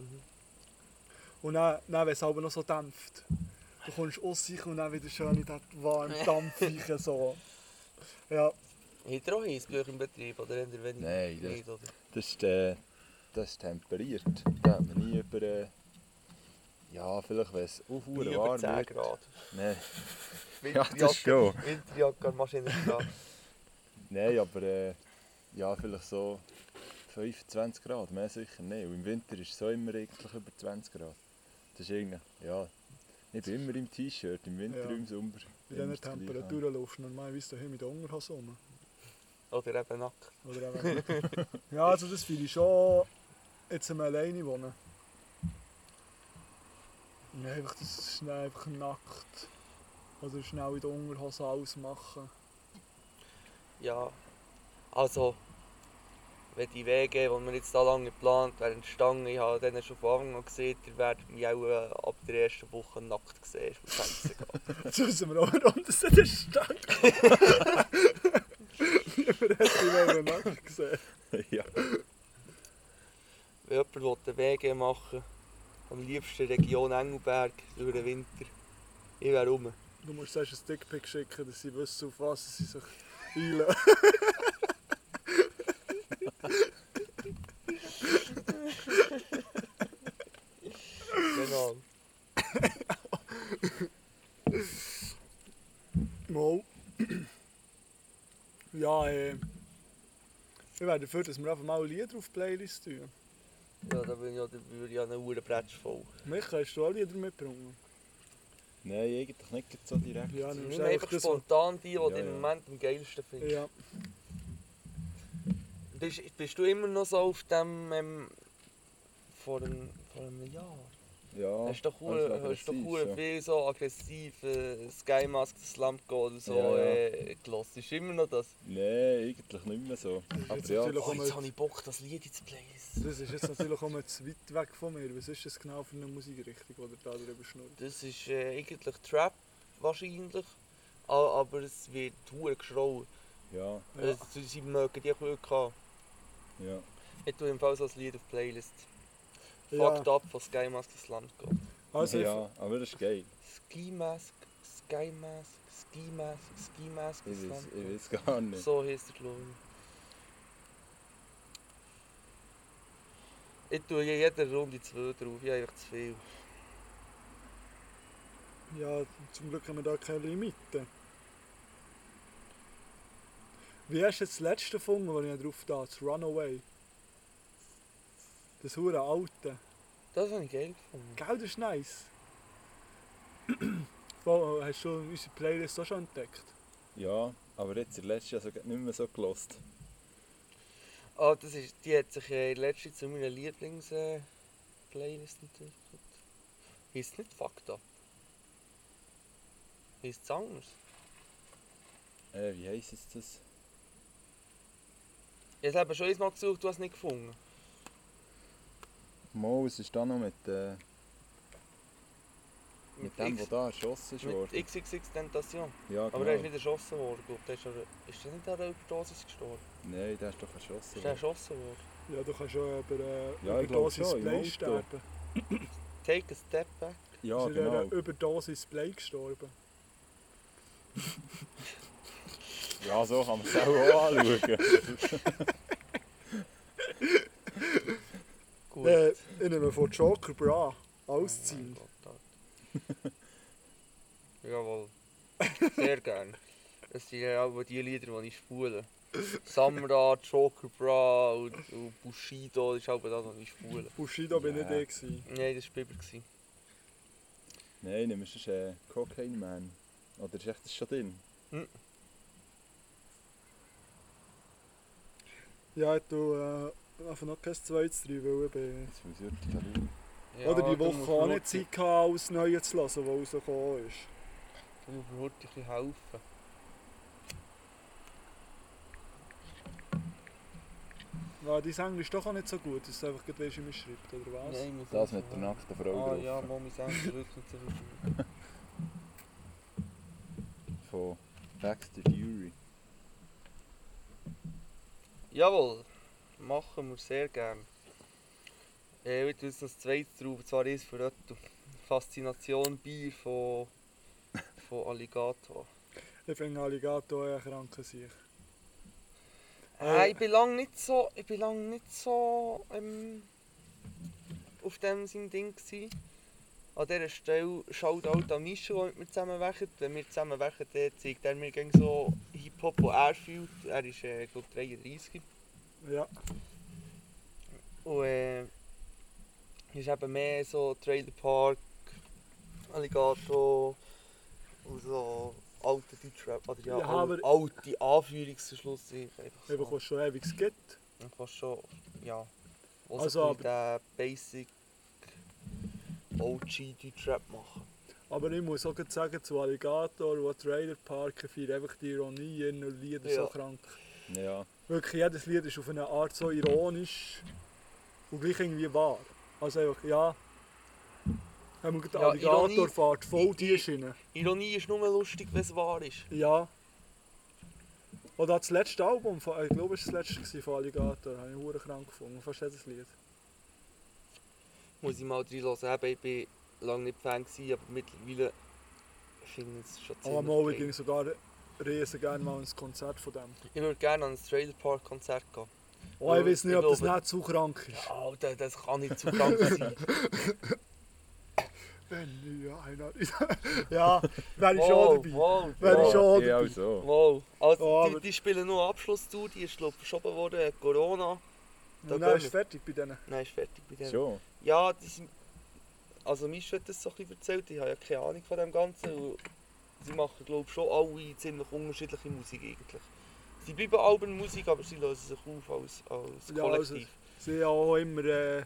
Und dann, dann wenn es aber noch so dämpft, du kommst aus sich und dann wieder schön in diesen warmen Dampf riechen, so. Ja, Habt ihr auch euch im Betrieb oder eher weniger? Nein, das- Nicht, oder? das ist, äh, das ist temperiert. Da hat man nie über. Äh, ja, vielleicht wenn es auch über warm 10 wird. Grad. Nein, ja, das schon. Winterjacke an. Nein, aber äh, ja, vielleicht so 25 Grad, mehr sicher nicht. Und im Winter ist es so immer eigentlich über 20 Grad. Das ist irgendwie, ja, ich bin immer im T-Shirt, im Winter, Ja. im Sommer. bei diesen. Temperaturen laufst du normalerweise daheim mit Unterhose rum. Oder eben nackt. Oder eben ja, also das finde ich schon jetzt am alleine wohnen. Einfach, das ist schnell einfach nackt. Oder schnell in der Unterhose alles machen. Ja, also, wenn die Wege, die wir jetzt da lange geplant wären, entstanden, ich habe denen schon von Anfang an gesehen, ihr werdet mich auch äh, ab der ersten Woche nackt sehen, ist mir scheißegal. Jetzt wissen wir auch, warum das der Stadt Niemand hat Wege nackt gesehen. ja. Wenn jemand den Wege machen am liebsten Region Engelberg durch den Winter, ich wäre rum. Du musst zuerst ein Dickpick schicken, dass sie wissen, auf was sie sich einlassen. Genau. Mal. Ja, äh. Ich wäre dafür, dass wir einfach mal Lieder auf die Playlist tun. Ja, da bin ich ja, da würde ich ja eine Uhr Bretsch voll. Micha, hast du auch Lieder mitgebracht? Nein, eigentlich nicht so direkt. Ja, nimmst einfach das, spontan die, die Ja, du im ja. Moment am geilsten findest. Ja, Bist, bist du immer noch so auf dem ähm, vor, einem, vor einem Jahr? Ja, hast du doch, also hure- hast doch aggressiv hure schon. viel so aggressiv äh, Sky Mask Slump oder so Ja, ja. äh, gelassen. Ist immer noch das. Nein, eigentlich nicht mehr so. Das ist Aber jetzt ja, natürlich Oh, jetzt habe ich Bock, das Lied ins Playlist. das ist jetzt natürlich auch mal zu weit weg von mir. Was ist das genau für eine Musikrichtung, die da drüber schnurrt? Das ist äh, eigentlich Trap wahrscheinlich, aber es wird hure geschrauen. ja, Ja. Ja. Sie mögen die Glück haben. Ja. Ich tue im Fall so ein Lied auf die Playlist. Ja. Fucked Up von Sky Mask Slump God. Also, ja, aber das ist geil. Ski Mask, Sky Mask, Ski Mask, Ski Mask, weiß, Slump ich weiß gar nicht. So heisst der glaube ich. Ich tue in jeder Runde zwei drauf, ich habe einfach zu viel. ja, zum Glück haben wir da keine Limite. Wie hast du jetzt das letzte gefunden, das ich drauf da, das Runaway? Das hure alte. Das habe ich geil gefunden. Gell, das ist nice. Wow, hast du unsere Playlist auch schon entdeckt? Ja, aber jetzt in letzter Jahr nicht mehr so gelost. Ah, das ist, die hat sich äh, letztens zu meiner Lieblings-Playlist entwickelt. Heisst nicht Fucked Up. Heisst es anders. Äh, wie heisst es das? Ich habe schon einmal gesucht, du hast es nicht gefunden. Mo, es ist da noch mit, äh, mit dem, der da erschossen ist mit worden. XXX Tentation. Ja, Aber der ist genau. nicht erschossen worden, glaub. Der ist, an ist der nicht an einer Überdosis gestorben? Nein, der ist doch erschossen Ist der worden. erschossen worden? Ja, du kannst schon über äh, Ja, ich Überdosis schon, Play sterben. Take a step back. Ja, ist in genau. einer Überdosis Play gestorben. Ja, so kann man es auch anschauen. Gut. Äh, ich nehme von Joker Bra ausziehen. Oh. Jawohl. Sehr gern. Das sind ja auch die Lieder, die ich spule. Samra, Joker Bra und, und Bushido, das ist auch das, was ich spule. Bushido bin nicht ich. gewesen. Nein, das war Biber. gewesen. Nein, nimm es äh, Cocaine Man. Oder ist echt das schon drin? Ja, ich tue äh, einfach noch kein zweites drin, weil ich bin... Jetzt muss ich. Ja, Oder die Woche auch nicht Zeit gehabt, alles Neue zu hören, was rausgekommen ist. Du musst mir heute ein bisschen helfen. Ja, dein Englisch ist doch auch nicht so gut, dass du einfach gerade weisst, wie man schreibt, oder was? Nein, ich muss Das mit der nackten Frau Ah drauf. ja, Mami sagt es wirklich nicht so gut. Von Back to the Fury. Jawohl, machen wir sehr gern. Äh, ich tue jetzt noch das zweite drauf, zwar ist für Otto. Faszination Bier von, von Alligator. Ich finde Alligator eher kranke sich. Äh, ich bin lang nicht so, ich bin lang nicht so ähm, auf dem sein Ding gsi. An dieser Stelle schaut auch an Michel, der mit mir zusammen wächert. Wenn wir zusammen wächern, dann zeigt er mir so Hip-Hop, den er. Er ist, äh, glaube 33. Ja, Und äh, ist eben mehr so Trailer Park, Alligator und so alte Deutschrap. Oder ja, Ja, al- aber- alte Anführungsschluss. Einfach so. was schon ewig gibt. Fast schon, ja. Also, Also, also den Basic OG Deutschrap machen. Aber ich muss auch sagen, zu Alligator und Trailer Park feiere einfach die Ironie in den Liedern so Ja. krank. Ja, Wirklich, jedes Lied ist auf eine Art so ironisch und gleich irgendwie wahr. Also einfach, ja... Haben wir Ja, Alligator fährt voll die Schiene. Ironie ist nur lustig, wenn es wahr ist. Ja. Oder das letzte Album, von, ich glaube, es war das letzte von Alligator, habe ich krank gefunden. Fast jedes Lied. Muss ich mal ich bin lange nicht Fan, gewesen, aber mittlerweile finde ich es schon ziemlich Aber mal, ich ging sogar riesen gerne mal ins Konzert von dem. Ich würde gerne an ein Trailer Park Konzert gehen. Oh, ich weiß nicht, ob das nicht zu krank ist. Alter, das kann nicht zu krank sein. Wenn mir einer... ja, wäre ich wow, schon dabei. wow, Wäre ich wow. schon ich dabei. auch so. Wow. Also, Oh, die, die spielen nur Abschlusstour, die ist glaub, verschoben worden, Corona. Da Und dann gehen ist fertig bei denen. Nein, ist fertig bei dem. Schon. Ja, die sind, also Mischa hat das so ein bisschen erzählt, ich habe ja keine Ahnung von dem Ganzen. Und sie machen glaube ich schon alle ziemlich unterschiedliche Musik eigentlich. Sie bleiben Alben Musik, aber sie lösen sich auf als, als Ja, also- Kollektiv. Sie haben auch immer äh,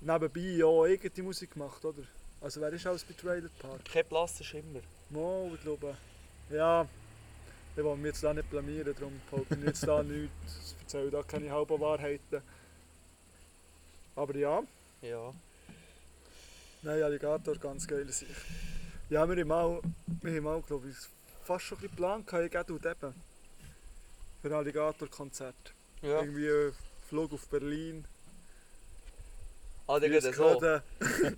nebenbei auch eigene Musik gemacht, oder? Also wer ist alles bei Trailer Park? Kein blasser Schimmer. Mo, ich glaube. Ja, ich will mich jetzt da nicht blamieren, darum behaupte ich jetzt da nichts. Ich erzähle da keine halben Wahrheiten. Aber ja, Ja. Nein, Alligator, ganz geile Sicht. Ja, wir haben mal, wir haben mal glaube ich, fast schon ein bisschen geplant, gehabt, ich gehe dort eben. Für ein Alligator-Konzert. Ja. Irgendwie äh, Flug auf Berlin. Ah, der geht so. äh,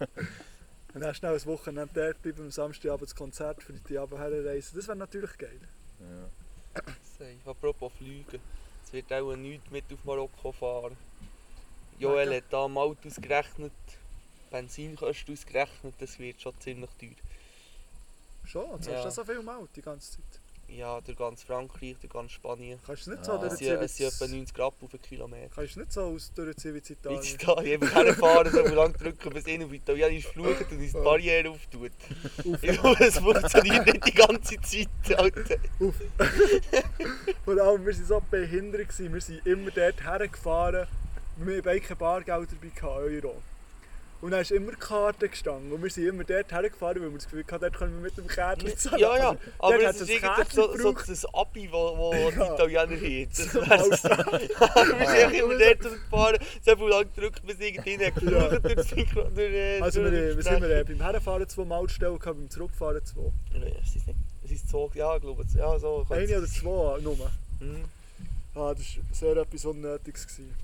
Und dann schnell ein Wochenende dort bleiben, am Samstagabend das Konzert für die Abend herreisen. Das wäre natürlich geil. Ja. Sei, Apropos Fliegen. Es wird auch nichts mit auf Marokko fahren. Joel Wegen? hat da am Auto ausgerechnet, Benzinkosten ausgerechnet, das wird schon ziemlich teuer. Schon, jetzt Ja. hast du das so viel Mal die ganze Zeit. Ja, durch ganz Frankreich, durch ganz Spanien. Kannst du es nicht Ja. so sind, durchziehen es sind etwa wie 90 Grad auf einen Kilometer. Kannst du nicht so aus durchziehen wie in In Italien? Italien, einfach herfahren, so lange drücken, bis ihn auf Italienisch fluchen und uns die Barriere auftut. Es funktioniert nicht die ganze Zeit, Alter. Vor allem, wir waren so behindert. Wir sind immer dort hergefahren. Wir hatten keine Bargelder dabei, gehabt, Euro. Und dann ist immer die Karte gestanden. Und wir sind immer dort hergefahren, weil wir das Gefühl hatten, dort können wir mit dem Kärtchen zahlen. Ja, ja, aber dort es ist irgendwie so, so das Abi, wo, wo die Ja. Italiener haben. Das wär's. Wir sind immer dort gefahren, so viel lang gedrückt, bis irgendwie geflucht durch das Mikro. Durch, Also durch wir, wir sind wir, beim Herfahren zwei Mautstellen, gehabt, beim Zurückfahren zwei. Ja, es ist nicht. Es ist so, ja, ich glaube es. Ja, so. Eine oder zwei nur. Mhm. Ah, das war sehr etwas Unnötiges. gewesen.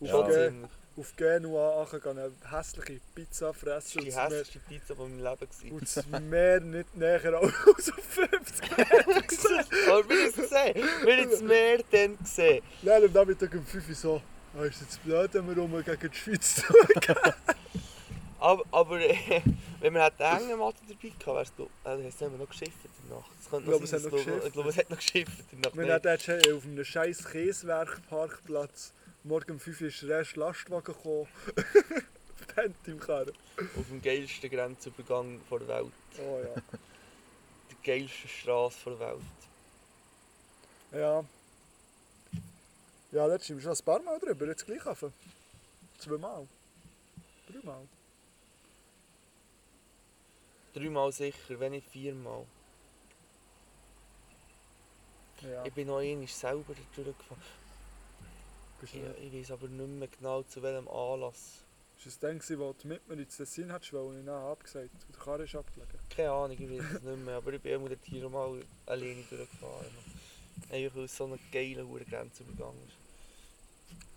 auf, Schon Ja. Auf Genua eine hässliche Pizza fressen war die hässlichste Pizza von meinem Leben. gewesen. und das Meer nicht näher als auf 50 Meter gesehen. Aber wir haben es gesehen. Wir haben das Meer dann gesehen. Nein, am Nachmittag um 5 Uhr so. Ah, ist jetzt blöd, wenn wir rum gegen die Schweiz tun. Aber, aber äh, wenn wir eine Hängematte dabei gehabt es, glaub- äh, es haben wir noch geschifft in der Nacht. Ich glaube, es hat noch geschifft. Ich glaube, es hat noch geschifft in der Nacht. Wir schon auf einem scheiß Käsewerk-Parkplatz morgen um 5 Uhr ist der erste Lastwagen gekommen. Pennt im Karren. Auf dem geilsten Grenzübergang der Welt. Oh ja. Die geilste Straße der Welt. Ja. Ja, letztes Mal schon ein paar Mal drüber, jetzt gleich anfangen. Zweimal. Dreimal. Dreimal sicher, wenn nicht viermal. Ja. Ich bin noch einmal selber durchgefahren. Bist Ich, du weiß aber nicht mehr genau zu welchem Anlass. Ist es dann, wo du mit mir ins Tessin hattest, weil ich nachher abgesagt und der Karre ist abgelegen? Keine Ahnung, ich weiß es nicht mehr. Aber ich bin immer hier mal alleine durchgefahren. Einfach weil es so ein geiler Grenzübergang ist.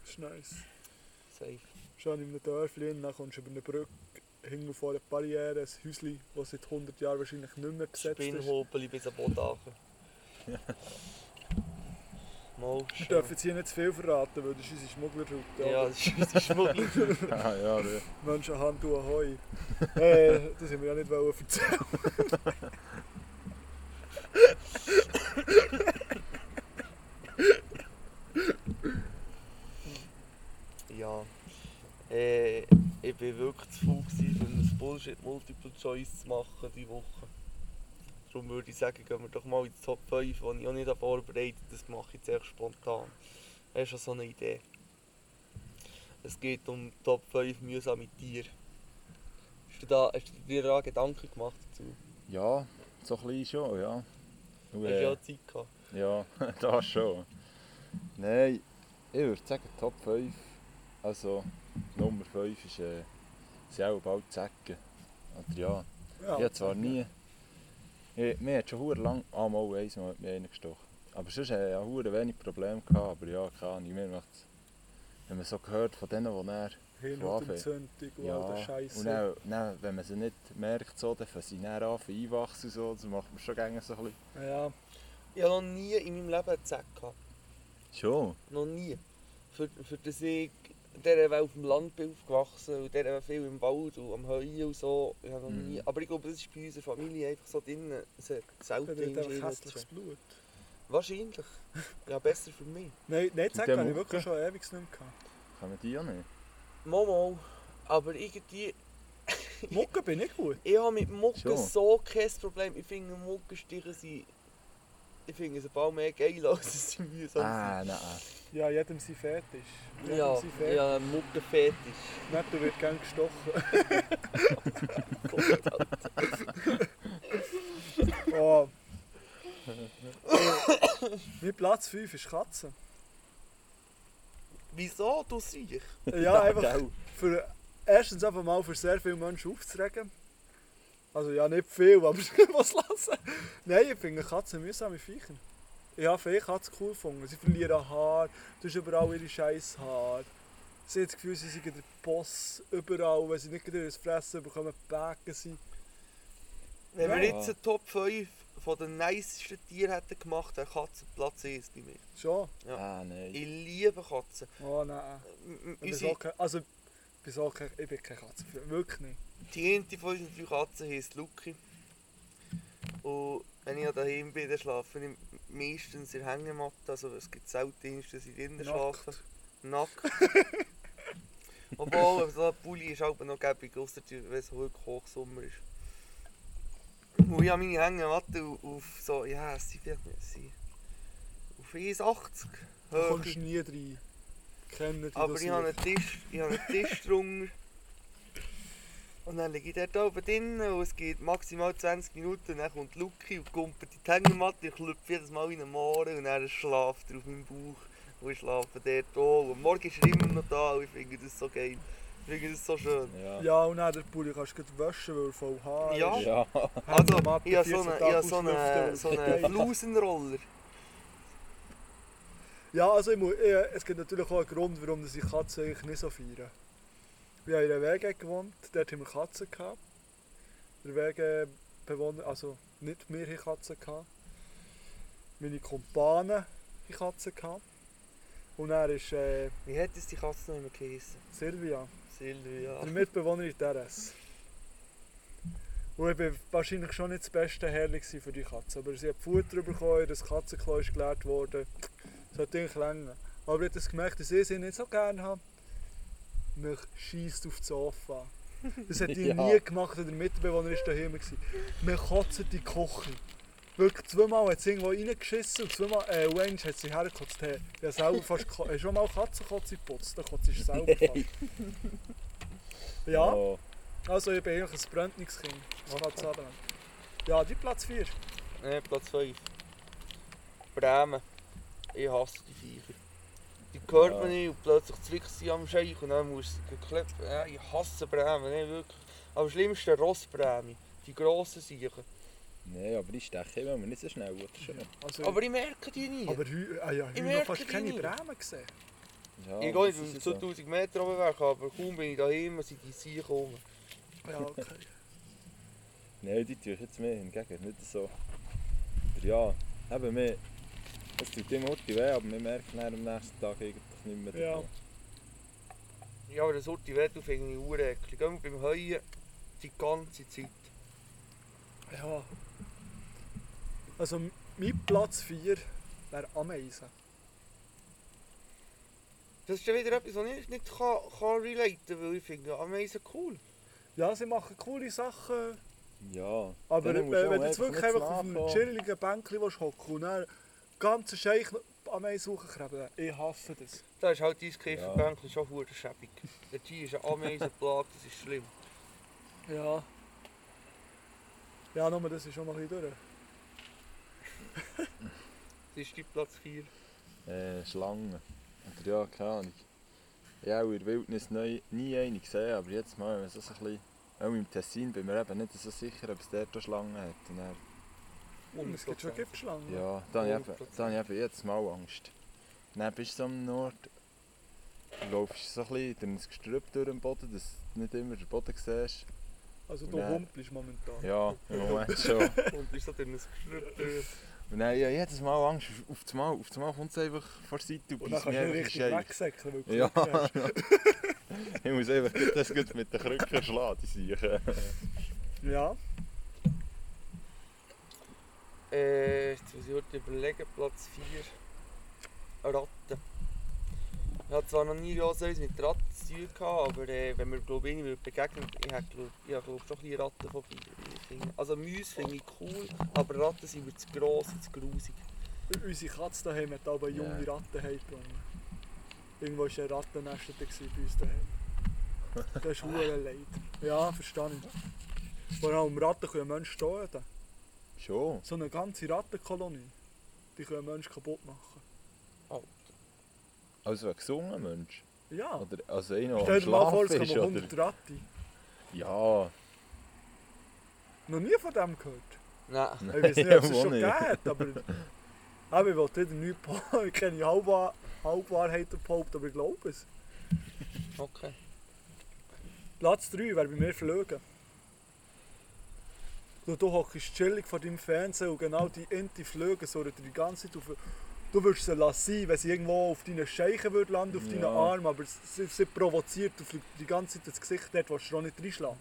Das ist nice. Safe. Schon in einem Dörfli, dann kommst du über eine Brücke, hinten vor einer Barriere, ein Häuschen, das seit 100 Jahren wahrscheinlich nicht mehr besetzt ist. Spinnhobeli bis am Bodachen. Mal Wir dürfen jetzt hier nicht zu viel verraten, weil das ist unsere Schmugglerroute. Ja, das ist unsere Schmuggel. Ah, ja, der- Menschenhand und Ahoi. äh, das haben wir ja nicht erzählen. Ja. Äh, ich war wirklich zu faul, um ein Bullshit Multiple Choice zu machen diese Woche. Darum würde ich sagen, gehen wir doch mal in die Top 5, die ich auch nicht vorbereitet habe. Das mache ich jetzt echt spontan. Das ist schon so eine Idee. Es geht um Top 5 mühsame Tiere. Hast du, da, hast du dir da Gedanken gemacht dazu? ja, so klein schon, ja. Und, Hast du äh, ja Zeit gehabt? Ja, das schon. Nein, ich würde sagen Top 5. Also Nummer 5 ist äh, sind auch bald Zecken. Oder ja, Ja, ich habe zwar nie... Ich, mir hat schon hure lang... Ah, mal eins Mal mich einer gestochen. Aber sonst hatte ich ja hure wenig Probleme. Gehabt, aber ja, keine Ahnung, mir macht's... Wenn man so gehört von denen, die näher... Hirnhautentzündung und all der Ja, Scheiße. und dann, dann, wenn man sie nicht merkt, so, dann fangen sie näher an einwachsen. So, das macht man schon gerne so ein bisschen. Ja, Ich habe noch nie in meinem Leben einen Zeck gehabt. Schon? Noch nie. Für, für das ich der auf dem Land bin aufgewachsen und der viel im Wald und am Heuen und so. Ich habe noch nie. Mhm. Aber ich glaube, das ist bei unserer Familie einfach so drin. Es hat selten hässliches Blut. Wahrscheinlich. Ja, besser für mich. Nein, nein, die habe ich wirklich schon ewig nicht mehr gehabt. Kann man die auch nicht? Momo. Aber irgendwie... Mucke bin ich gut. Ich habe mit Mucke so kein Problem. Ich finde Muckenstiche sind... Ich finde sie bald mehr geil, als sie mühsam Ah, nein. Ja, jedem sein Fetisch. Jedem Ja, sein Fetisch. ja, Muckenfetisch. Nicht, du wirst gerne gestochen. oh. mein Platz 5 ist Katze. Wieso, du siehst? Ja, einfach für, erstens einfach mal für sehr viele Menschen aufzuregen. Also ja, nicht viel, aber was lassen. Nein, ich finde Katzen mühsame Viecher. Ich habe viele Katzen cool gefunden. Sie verlieren Haar, du hast überall ihre scheiß Haar. Sie haben das Gefühl, sie sind der Boss überall. Wenn sie nicht gerade das Fressen bekommen, backen sie. Wenn wir Ja. jetzt einen Top 5 von den nicesten Tieren hätten gemacht, wäre Katzen Platz 1 bei mir. Schon? Ah, nein. Ich liebe Katzen. Oh nein. M- Unsere, kein, also, bin so kein, ich bin kein Katzenfreund. Wirklich nicht. die eine von unseren drei Katzen heisst Luki. Und wenn ich daheim bin, dann schlafe ich meistens in der Hängematte. Also es gibt selten, dass ich drinnen schlafe. Nackt. Obwohl, so ein Pulli ist halt noch gäbig, ausser wenn es wirklich Hochsommer ist. Und ich habe meine Hängematte auf so, ja, sind vielleicht nicht, es sind auf 1,80 Da kommst du nie rein. Kennen die Aber das ich habe einen Tisch, ich habe einen Tisch drunter. Und dann liege ich dort oben drin und es geht maximal 20 Minuten und dann kommt Luki und kumpelt in die Hängematte, ich klopfe jedes Mal in den Mohren und dann schlaft er auf meinem Bauch und ich schlafe dort auch. Und morgen ist er immer noch da und ich finde das so geil. Ich finde das so schön. Ja. Ja, und dann der Pulli kannst du gleich waschen, weil er voll Haar Ja. ist. Ja. Also, ich habe so 14 einen, so auslüften, so einen Flusenroller. Ja, also ich muss, ich, es gibt natürlich auch einen Grund, warum ich Katzen eigentlich nicht so feiern. Wir haben in einer Wege gewohnt, dort haben wir Katzen gehabt. Der Wegebewohner, also nicht wir haben Katzen gehabt. Meine Kumpanen haben Katzen gehabt. Und er ist äh, Wie hat es die Katze noch immer geheißen? Silvia, Silvia. der Mitbewohner in Teres. Und ich war wahrscheinlich schon nicht das beste Herrlich für die Katze. Aber sie hat Futter bekommen, das Katzenklo ist geleert worden. Das hat eigentlich länger. Aber ich habe das gemerkt, dass ich sie nicht so gerne habe. Mich schießt auf das Sofa. Das hat die Ja. nie gemacht, und der Mitbewohner war daheim. gewesen. Mir kotzt die Küche. Wirklich zweimal hat sie irgendwo reingeschissen und zweimal, äh, und einmal hat sie hergekotzt. Hey, ich habe selber fast, hast schon mal Katzenkotze geputzt? Dann kotzt du selber fast. Ja. Oh. Also ich bin eigentlich ein Brandningskind. Was hat's okay. Ja, die Platz 4. Nein, Platz 5. Bremen. Ich hasse die Viecher. Die hört man Ja. nicht und plötzlich zwickt sie am Scheich und dann muss sie geklebt ja, Ich hasse Bremen, nicht wirklich. Aber das schlimmste Rossbremen. Die grossen Siechen. Nein, aber ich steche immer nicht so schnell? Also, Aber ich merke die nie. aber heu, ah ja, Ich heu noch fast die keine nie. Bremen gesehen. Ja, ich gehe nicht so. 2000 Meter runterweg, aber kaum bin ich daheim, sind die Siechen rum. Ja, okay. Nein, die tue ich jetzt mehr hingegen, nicht so. Aber ja, eben mehr. Es tut immer heute weh, aber wir merken dann am nächsten Tag eigentlich nicht mehr Ja. Ja, aber das Urti Wetter finde ich ureklig. Gehen wir beim Heuen die ganze Zeit. Ja. Also mein Platz 4 wäre Ameisen. Das ist ja wieder etwas, was ich nicht kann, kann relaten kann, weil ich finde Ameisen cool. Ja, sie machen coole Sachen, Ja. aber wenn, du wenn du jetzt wirklich einfach auf einem chilligen Bänkchen willst hocken und dann ganze Scheich Ameisen hochkrebeln, ich hasse das. Da ist halt dein Käferbänkchen schon verdammt schäbig. Der Tier ist eine Ameisenplage, das ist schlimm. Ja. Ja, nur das ist schon mal ein bisschen durch. Das ist dein Platz 4. Äh, Schlangen. Oder ja, keine Ahnung. Ich habe auch in der Wildnis neu, nie eine gesehen, aber jetzt mal, wenn so ein bisschen... Auch im Tessin bin mir eben nicht so sicher, ob es dort Schlangen hat. Und dann, Und es gibt schon Giftschlangen. ja, da habe ich, eben, 100%. da habe ich jetzt mal Angst. Dann bist du am Nord, du läufst so ein bisschen durch ein Gestrüpp durch den Boden, dass du nicht immer den Boden siehst. Also du humpelst momentan. Ja, im Moment schon. Und ist so durch ein Gestrüpp durch. Und dann, ja, jedes Mal Angst, auf das Mal, auf das Mal kommt es einfach vor der Seite und dann beißt du einfach du Ja. Hast. Ich muss einfach das gut mit den Krücken schlagen, die Siechen. Ja. Äh, jetzt muss ich heute überlegen, Platz 4. Ratten. Ich habe zwar noch nie etwas mit Ratten zu tun gehabt, aber äh, wenn mir glaube ich begegnen, ich habe glaub, ich habe, glaub, schon ein bisschen. Ich finde- Also Mäuse finde ich cool, aber Ratten sind mir zu gross und zu grusig. Unsere Katze daheim hat aber junge Ratten heimgebracht. Irgendwo war ein Rattennest bei uns daheim. Das ist leid. Ja, verstehe ich. Vor allem Ratten können Menschen töten. Schon. So eine ganze Rattenkolonie, die können Menschen kaputt machen. Also ein gesunder Mensch. Ja. Oder also einer, Stell dir mal vor, es kommen Oder? 100 Ratten. Ja. Noch nie von dem gehört. Nein. Ich weiß nicht, ob es schon hat, aber... Aber ich wollte wieder nichts behaupten. Ich kenne Halbwahr Halbwahrheiten behaupten, aber ich glaube es. Okay. Platz 3 wäre bei mir Flögen. Du, du hockst chillig vor deinem Fernseher und genau die Ente Flöge so die ganze Zeit auf... Du würdest sie lassen, wenn sie irgendwo auf deinen Scheichen würde landen, auf deinen Ja. Arm, aber sie, sie provoziert auf die ganze Zeit das Gesicht dort, willst du auch nicht reinschlagen.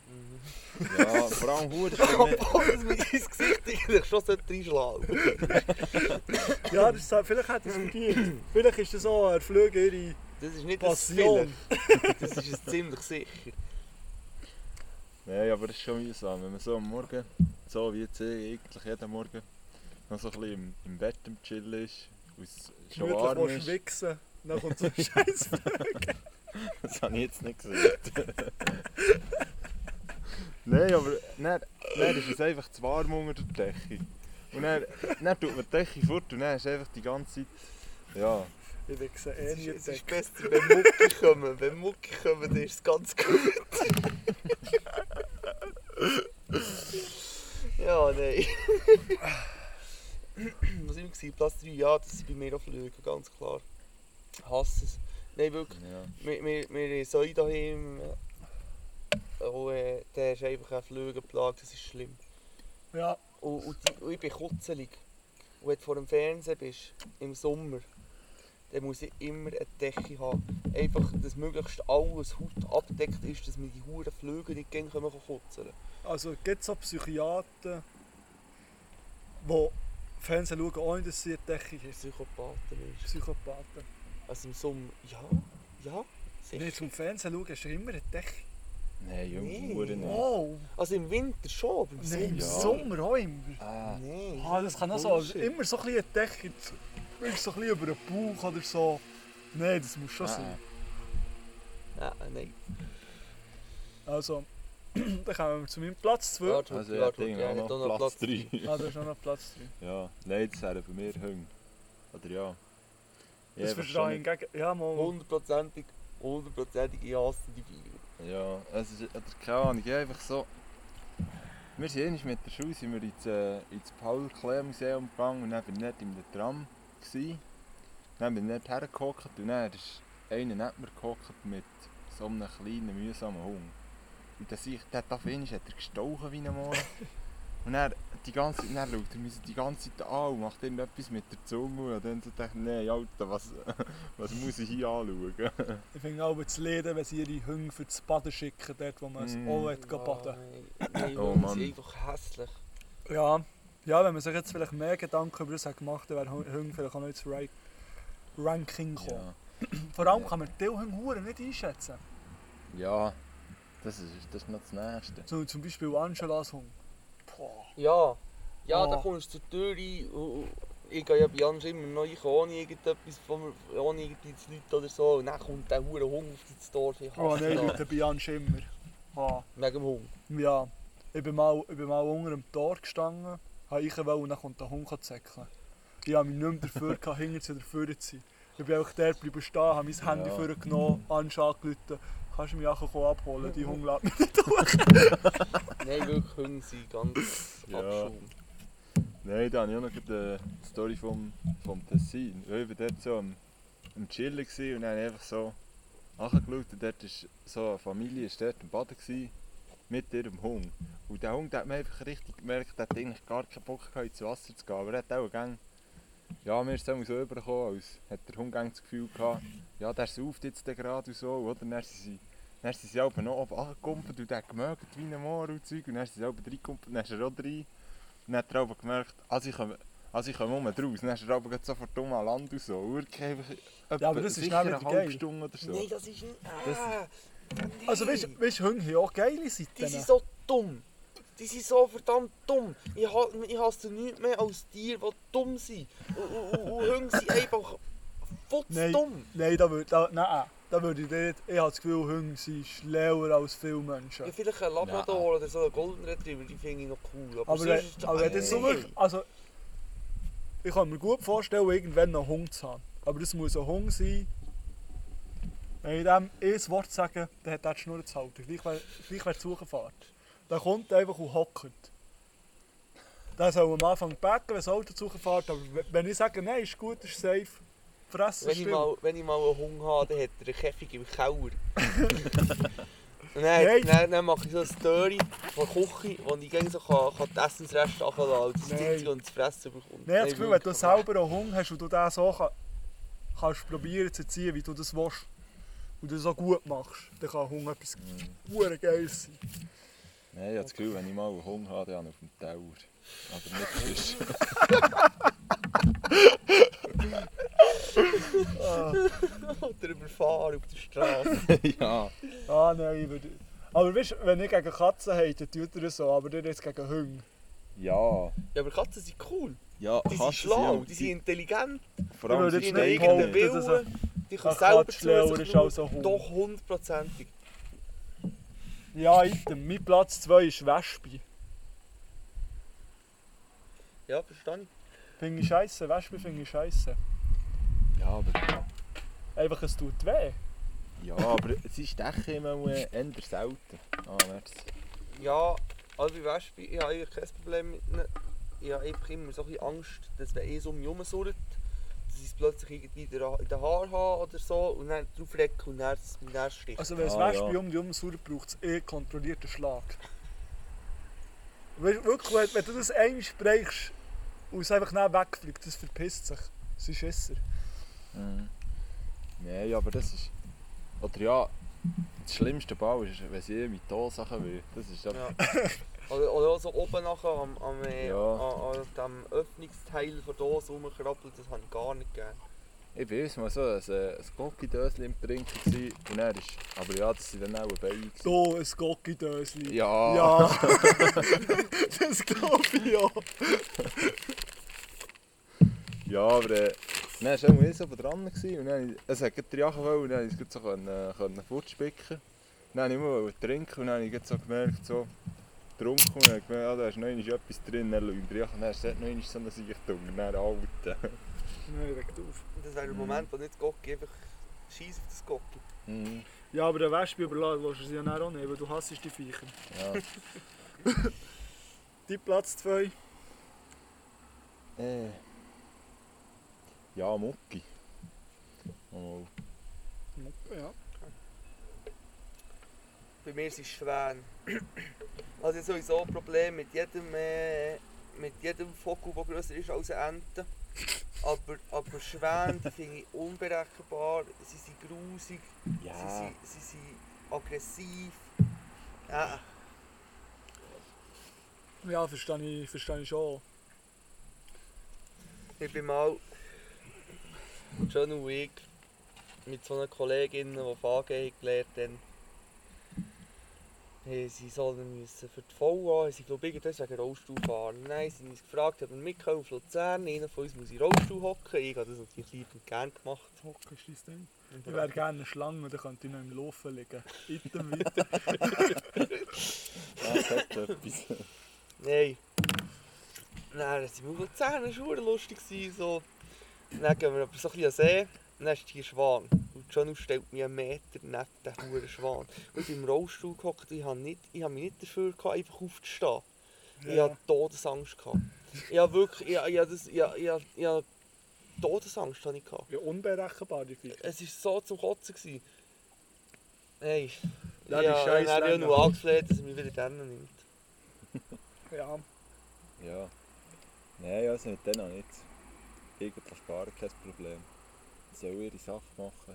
Ja, vor allem Huren Obwohl das mit dein Gesicht eigentlich schon reinschlagen Ja, das ist, vielleicht hat es verdient. Vielleicht ist das auch eine Flöge ihre Das ist nicht das Passion. Vielleicht. Das ist es ziemlich sicher. Nein, aber das ist schon mühsam, wenn man so am Morgen, so wie jetzt eh, eigentlich jeden Morgen, noch so ein bisschen im, im Bett am Chillen ist, und es schon Gemütlich warm ist. wichsen. Dann kommt so ein Scheiß. Das habe ich jetzt nicht gesagt. Nein, aber dann, dann ist es einfach zu warm unter der Decke. Und dann, dann tut man die Decke fort und dann ist einfach die ganze Zeit... Ja, Ich wichse eh Es ist, es ist besser, wenn Mucki kommen. Wenn Mucki kommen, dann ist es ganz gut. ja, nein. Was immer gewesen? Platz 3, ja, das sind bei mir auch Flüge, ganz klar. Ich hasse es. Nein, wirklich. ja. Wir, wir, wir haben Säu daheim. äh, Und äh, der ist einfach eine Flügelplage, das ist schlimm. Ja, Und, und, die, und ich bin kutzelig. Und wenn du vor dem Fernsehen bist, im Sommer, dann muss ich immer eine Decke haben. Einfach, dass möglichst alles Haut abdeckt ist, dass mir die Huren Flügel nicht gehen können kutzen. also gibt es auch Psychiater, die Fernsehen schauen, sie eine Decke haben. Psychopathen ist. Psychopathen. Also im Sommer, ja, ja, Wenn du sicher. zum Fernsehen schaust, hast du immer eine Decke. Nein, Junge, Nee. Wow! Also im Winter schon, aber im Nein, Sommer. im Ja. Sommer auch immer. Ah, Nee, Ah, das kann auch so. Bullshit. Immer so ein bisschen eine Decke. Wirklich so ein bisschen über den Bauch oder so. Nein, das muss schon ah, sein. Ja, nein. Also, dann kommen wir zu meinem Platz 2. Warte, Also warte, ja, warte, Ding, ja, auch noch auch Platz 3. Ah, da ist noch Platz 3. Ja, nein, das wären bei mir Hunde. Oder ja. Das einfach verstehe ich hingegen. Ja, mal. Hundertprozentig, hundertprozentig, ich hasse die Bier. Ja, es ist, oder keine Ahnung, ich einfach so... Wir sind mit der Schule sind wir ins, äh, ins Paul-Klee-Museum gegangen und dann bin ich dort in der Tram. Gewesen. Dann bin ich dort hergehockt und dann ist einer neben mir gehockt mit so einem kleinen, mühsamen Hund. Und dann sehe ich, der einmal hat er gestochen wie ein Mann. Und dann, die ganze Zeit, dann schaut er mich die ganze Zeit an und macht irgendetwas mit der Zunge. Und dann so dachte ich, nein, Alter, was, was muss ich hier anschauen? Ich finde auch das Leden, wenn sie ihre Hunde für das Baden schicken, dort wo man es Mm. auch hat gehen baden. Nein, nein, Oh, oh, Mann. sind einfach hässlich. Ja. ja, wenn man sich jetzt vielleicht mehr Gedanken über das hat gemacht hat, wäre Hunde vielleicht auch noch ins Ra Ranking gekommen. Ja. Vor allem kann man die Hunde nicht einschätzen. Ja, das ist, das ist noch das Nächste. So zum Beispiel Angelas Hund. Boah. Ja, ja, Oh. da kommst du zur Tür rein ich gehe ja bei Jansch immer noch rein, ohne irgendetwas von mir, ohne irgendwie zu Leute oder so. Und dann kommt der hure Hund auf das Dorf. Ich Oh nein. Leute, bei Jan Schimmer. Ah. Wegen dem Hund. Ja, ich bin mal, ich bin mal unter dem Tor gestanden, habe ich wollen, und dann kommt der Hund zäckeln. Ich habe mich nicht mehr dafür gehabt, hinter zu dafür zu sein. Ich bin einfach dort bleiben stehen, habe mein Handy Ja. vorgenommen, angerufen, kannst du mich auch abholen, die Hund lässt mich nicht Nein, wirklich, Hunde sind ganz Ja. Nein, da habe ich auch noch eine Story vom, vom Tessin. Ich war dort so am, am Chillen und dann einfach so nachgeschaut und dort ist so eine Familie ist dort am Baden gewesen, mit ihrem Hund. Und der Hund hat mir einfach richtig gemerkt, der hat eigentlich gar keinen Bock gehabt, ins Wasser zu gehen. Aber er hat auch gang, ja, mir ist es so übergekommen, als hat der Hund gang das Gefühl gehabt, ja, der sauft jetzt gerade und so, oder? Dann sind sie, dann sind sie auch noch oben angekumpelt und der hat gemerkt wie ein Moor und Zeug und dann sind sie reingekommen und dann ist er auch rein. dann hat er aber gemerkt, also ich komme, also ich komme um draus. Dann ist er aber sofort um an Land und so. Wirklich einfach etwa aber das ist dann eine halbe geil. Stunde oder so. Nein, das ist nicht. Das- Ah, nee. Also weißt du, Hunde haben auch geile Die Seiten. sind so dumm. Die sind so verdammt dumm. Ich, ha ich hasse nichts mehr als Tiere, die dumm sind. Und, und, und, und Hunde sind einfach Nein, futzdumm. nein, da würde da, nein, da würde ich nicht. Ich habe das Gefühl, Hunde sind schlauer als viele Menschen. Ja, vielleicht ein Labrador oder so ein Golden Retriever, die finde ich noch cool. Aber, Aber, sonst es aber wenn das so wirklich, also ich kann mir gut vorstellen, irgendwann noch einen Hund zu haben. Aber das muss ein Hund sein. Wenn ich dem ein Wort sage, dann hat er die Schnur zu halten. Gleich wäre die Suchefahrt. Der kommt einfach und hockt. Der soll am Anfang backen, wenn das Auto zu fährt. Aber wenn ich sage, nein, ist gut, ist safe, fressen Wenn ich, mal, wenn ich mal einen Hunger habe, dann hat er einen Käfig im Keller. Dann, Nein. dann, dann mache ich so eine Story von der Küche, wo ich gerne so kann, kann die Essensreste nachladen und das Nein. Ding und das Fressen bekomme. Nein, ich habe das Gefühl, wenn du selber einen Hunger hast und du den so kann, kannst probieren zu ziehen, wie du das willst, und du das so gut machst, dann kann ein Hunger etwas Mhm. hure Geiles sein. Nein, ich habe das Gefühl, wenn ich mal einen Hunger habe, dann auf dem Tower. Aber nicht frisch. Oder überfahren auf der Straße. ja. Ah nein, ich würde... Aber weißt du, wenn ich gegen Katzen habe, dann tut er das so, aber nicht jetzt gegen Hunde. Ja. Ja, aber Katzen sind cool. Ja, Die sind Katzen schlau, auch- die sind intelligent, Vor allem die sind haben behaupten, dass Willen, die können selber zu Hund. Doch, hundertprozentig. Ja, item. Mein Platz 2 ist Wespe. Ja, verstehe ich. Finde ich scheiße, Wespe finde ich scheiße. Ja, aber, Einfach, es tut weh. ja, aber sie stechen immer äh, eher selten. Ah, merci. Ja, also bei Wespe, ich habe eigentlich kein Problem mit ihnen. Ich habe einfach immer so ein bisschen Angst, dass wenn eh so um mich ich es plötzlich irgendwie in den Haaren habe oder so und dann drauf lege und dann es dann sticht. Also wenn es Ah, Wespe ja. um die Umsauer braucht es eh kontrollierten Schlag. Wirklich, wenn, wenn du das einmal brichst und es einfach nicht wegfliegt, das verpisst sich. Das ist Esser. Mhm. Nein, aber das ist. Oder ja, das schlimmste Bau ist, wenn sie mit Sachen will. Das ist einfach. Ja. Oder, oder so oben nachher am, am, äh, Ja. an, an dem Öffnungsteil der Dose rumkrabbelt, das habe ich gar nicht gern. Ich uns mal so ein, äh, ein Gocki-Döschen im Trinken gewesen, und er ist. Aber ja, das sind dann auch Beine. So ein Gocki-Dösli. Ja. Ja. das glaube ich ja. Ja, aber äh, dann war auch ich so dran gewesen, und dann, es hat gerade Jachen wollen und dann konnte ich es so können, können fortspicken. Dann wollte ich immer trinken und dann habe ich so gemerkt, so getrunken und habe gemerkt, ah, da ist noch einmal etwas drin, dann schaue ich in die Jachen, dann ist dort noch einmal so eine Sichtung und dann Alter. Nein, weg auf. Und das wäre der. Moment, wo nicht Gocki einfach scheiß auf das Gocki. Mhm. Ja, aber der Wespe überladen willst du sie ja dann auch nicht, weil du hasst die Viecher. Ja. Dein Platz 2. Äh. Ja, Mucki. Oh. Ja. Bei mir sind es Schwäne. Also ich habe sowieso ein Problem mit jedem, äh, mit jedem Vogel, der grösser ist als eine Ente. Aber, aber Schwäne, die finde ich unberechenbar, sie sind grusig, sie, Ja. sind, sie sind aggressiv. Ja, Ja, verstehe ich, verstehe ich schon. ich bin mal, John und ich, mit so einer Kollegin, die VG gelernt haben, haben sie sollen müssen für die VA, sie glaube ich wegen Rollstuhl fahren. Nein, sie haben uns gefragt, ob wir mitkommen auf Luzern. Einer von uns muss in Rollstuhl hocken. Ich habe das natürlich liebend gern gemacht. Hocken ist dein Ding. Ich wäre gerne eine Schlange, dann könnte ich noch im Laufen liegen. Item weiter. Das hat etwas. Nein. Dann sind wir auf Luzern, das war lustig. So. Dann gehen wir aber so ein bisschen an den See. Und dann ist hier Schwan. John stellt mich einen Meter neben den huren Schwan. Und ich im Rollstuhl gehockt. Ich habe nicht, ich habe mich nicht dafür gehabt, einfach aufzustehen. Ich hatte Todesangst. Gehabt. Ich habe wirklich, ich, ich, das, ich, ich, ich, ich habe Todesangst. Hatte ich gehabt. Ja, unberechenbar, die Viecher. Es war so zum Kotzen. Gewesen. Hey. Ja, ich die habe Länge. nur angefleht, dass er mich wieder dann nimmt. Ja. Ja. Nein, also mit denen nicht. Eigentlich gar kein Problem. Sie sollen ihre Sache machen.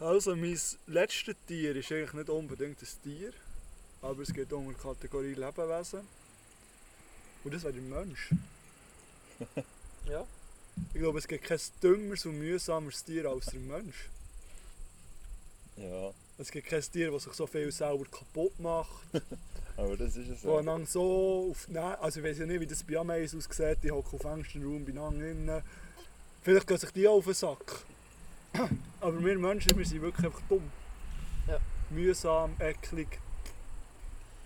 Also, mein letztes Tier ist eigentlich nicht unbedingt ein Tier, aber es geht um die Kategorie Lebewesen. Und das wäre der Mensch. Ja. Ich glaube, es gibt kein dümmeres und mühsameres Tier als der Mensch. Ja, Es gibt kein Tier, das sich so viel selber kaputt macht. aber das ist es Wo einander so auf die Also ich weiß ja nicht, wie das bei Ameisen aussieht. Die hocken auf engstem Raum beieinander innen. Vielleicht gehen sich die auch auf den Sack. Aber wir Menschen, wir sind wirklich einfach dumm. Ja. Mühsam, eklig.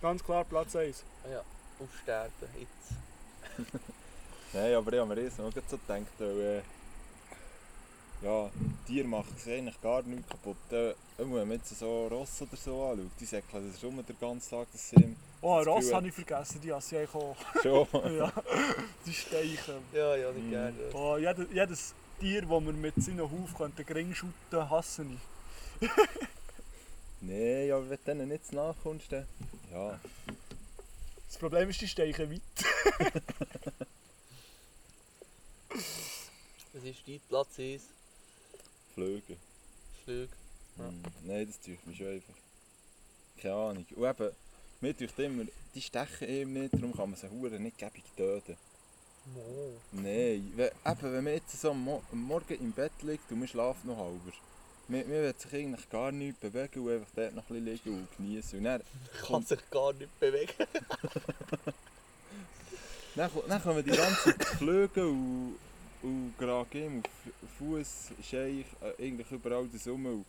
Ganz klar Platz 1. Ja, aufsterben jetzt. Nein, aber ich habe mir jetzt noch so gedacht, weil, äh, ja, Tiere machen sich eigentlich gar nichts kaputt. Äh, wenn man jetzt so Ross oder so anschaut, die säckeln das rum den ganzen Tag, das sind Oh, Das Ross habe ich vergessen, die hasse ich eigentlich auch. schon. ja, die Steichen. Ja, ja, nicht Mm. gerne. Oh, jedes, jedes Tier, das man mit seinen Huf könnte gering shooten, hasse ich. Nein, aber wenn du denen nicht nachkommst, dann, ja, Das Problem ist, die steichen weit. Das ist dein Platz 1. Flüge. Flüge. Ja. Mm, Nein, das tut mich schon einfach. Keine Ahnung. Und eben, mir tut immer, die stechen eben nicht, darum kann man sie hure nicht gäbig töten. Mo. Nein, we- eben, wenn man jetzt so am, Mo am Morgen im Bett liegt und man schläft noch halber, man, man will sich eigentlich gar nicht bewegen und einfach dort noch ein bisschen liegen und genießen. Und dann, Kann sich gar nicht bewegen. dann, dann kommen die ganzen Flüge und, und gerade auf Fuß, Scheich, äh, eigentlich überall das rum.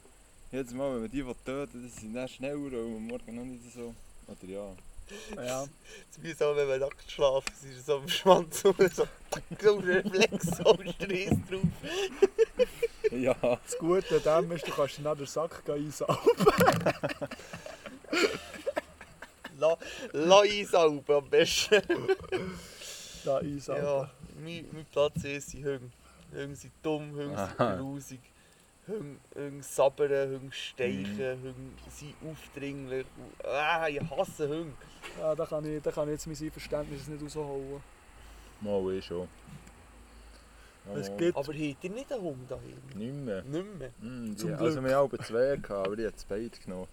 Jedes Mal, wenn man die töten will, sind sie dann schneller und am Morgen noch nicht so. Oder ja. Ja. Es ist wie so, wenn man nackt schlaft, es ist so am Schwanz und so, so ein Reflex, so ein Stress drauf. Ja, Das Gute an dem ist, du kannst dann den Sack einsaugen. La, la einsauben am besten. Da einsaugen. Ja, mein, mein Platz ist sind Hunde. Hunde sind dumm, Hunde sind grusig. Hunde, Hunde sabbern, Hunde steichen, Hunde sind aufdringlich. Ah, ich hasse Hunde. Ja, da kann ich, da kann ich jetzt mein Einverständnis nicht rausholen. mal ich schon. Ja, Es gibt Aber habt ihr nicht einen Hund daheim? Nicht mehr. Nicht mehr. Mm, die, Zum also Glück. wir haben zwei aber die hat es beide genommen.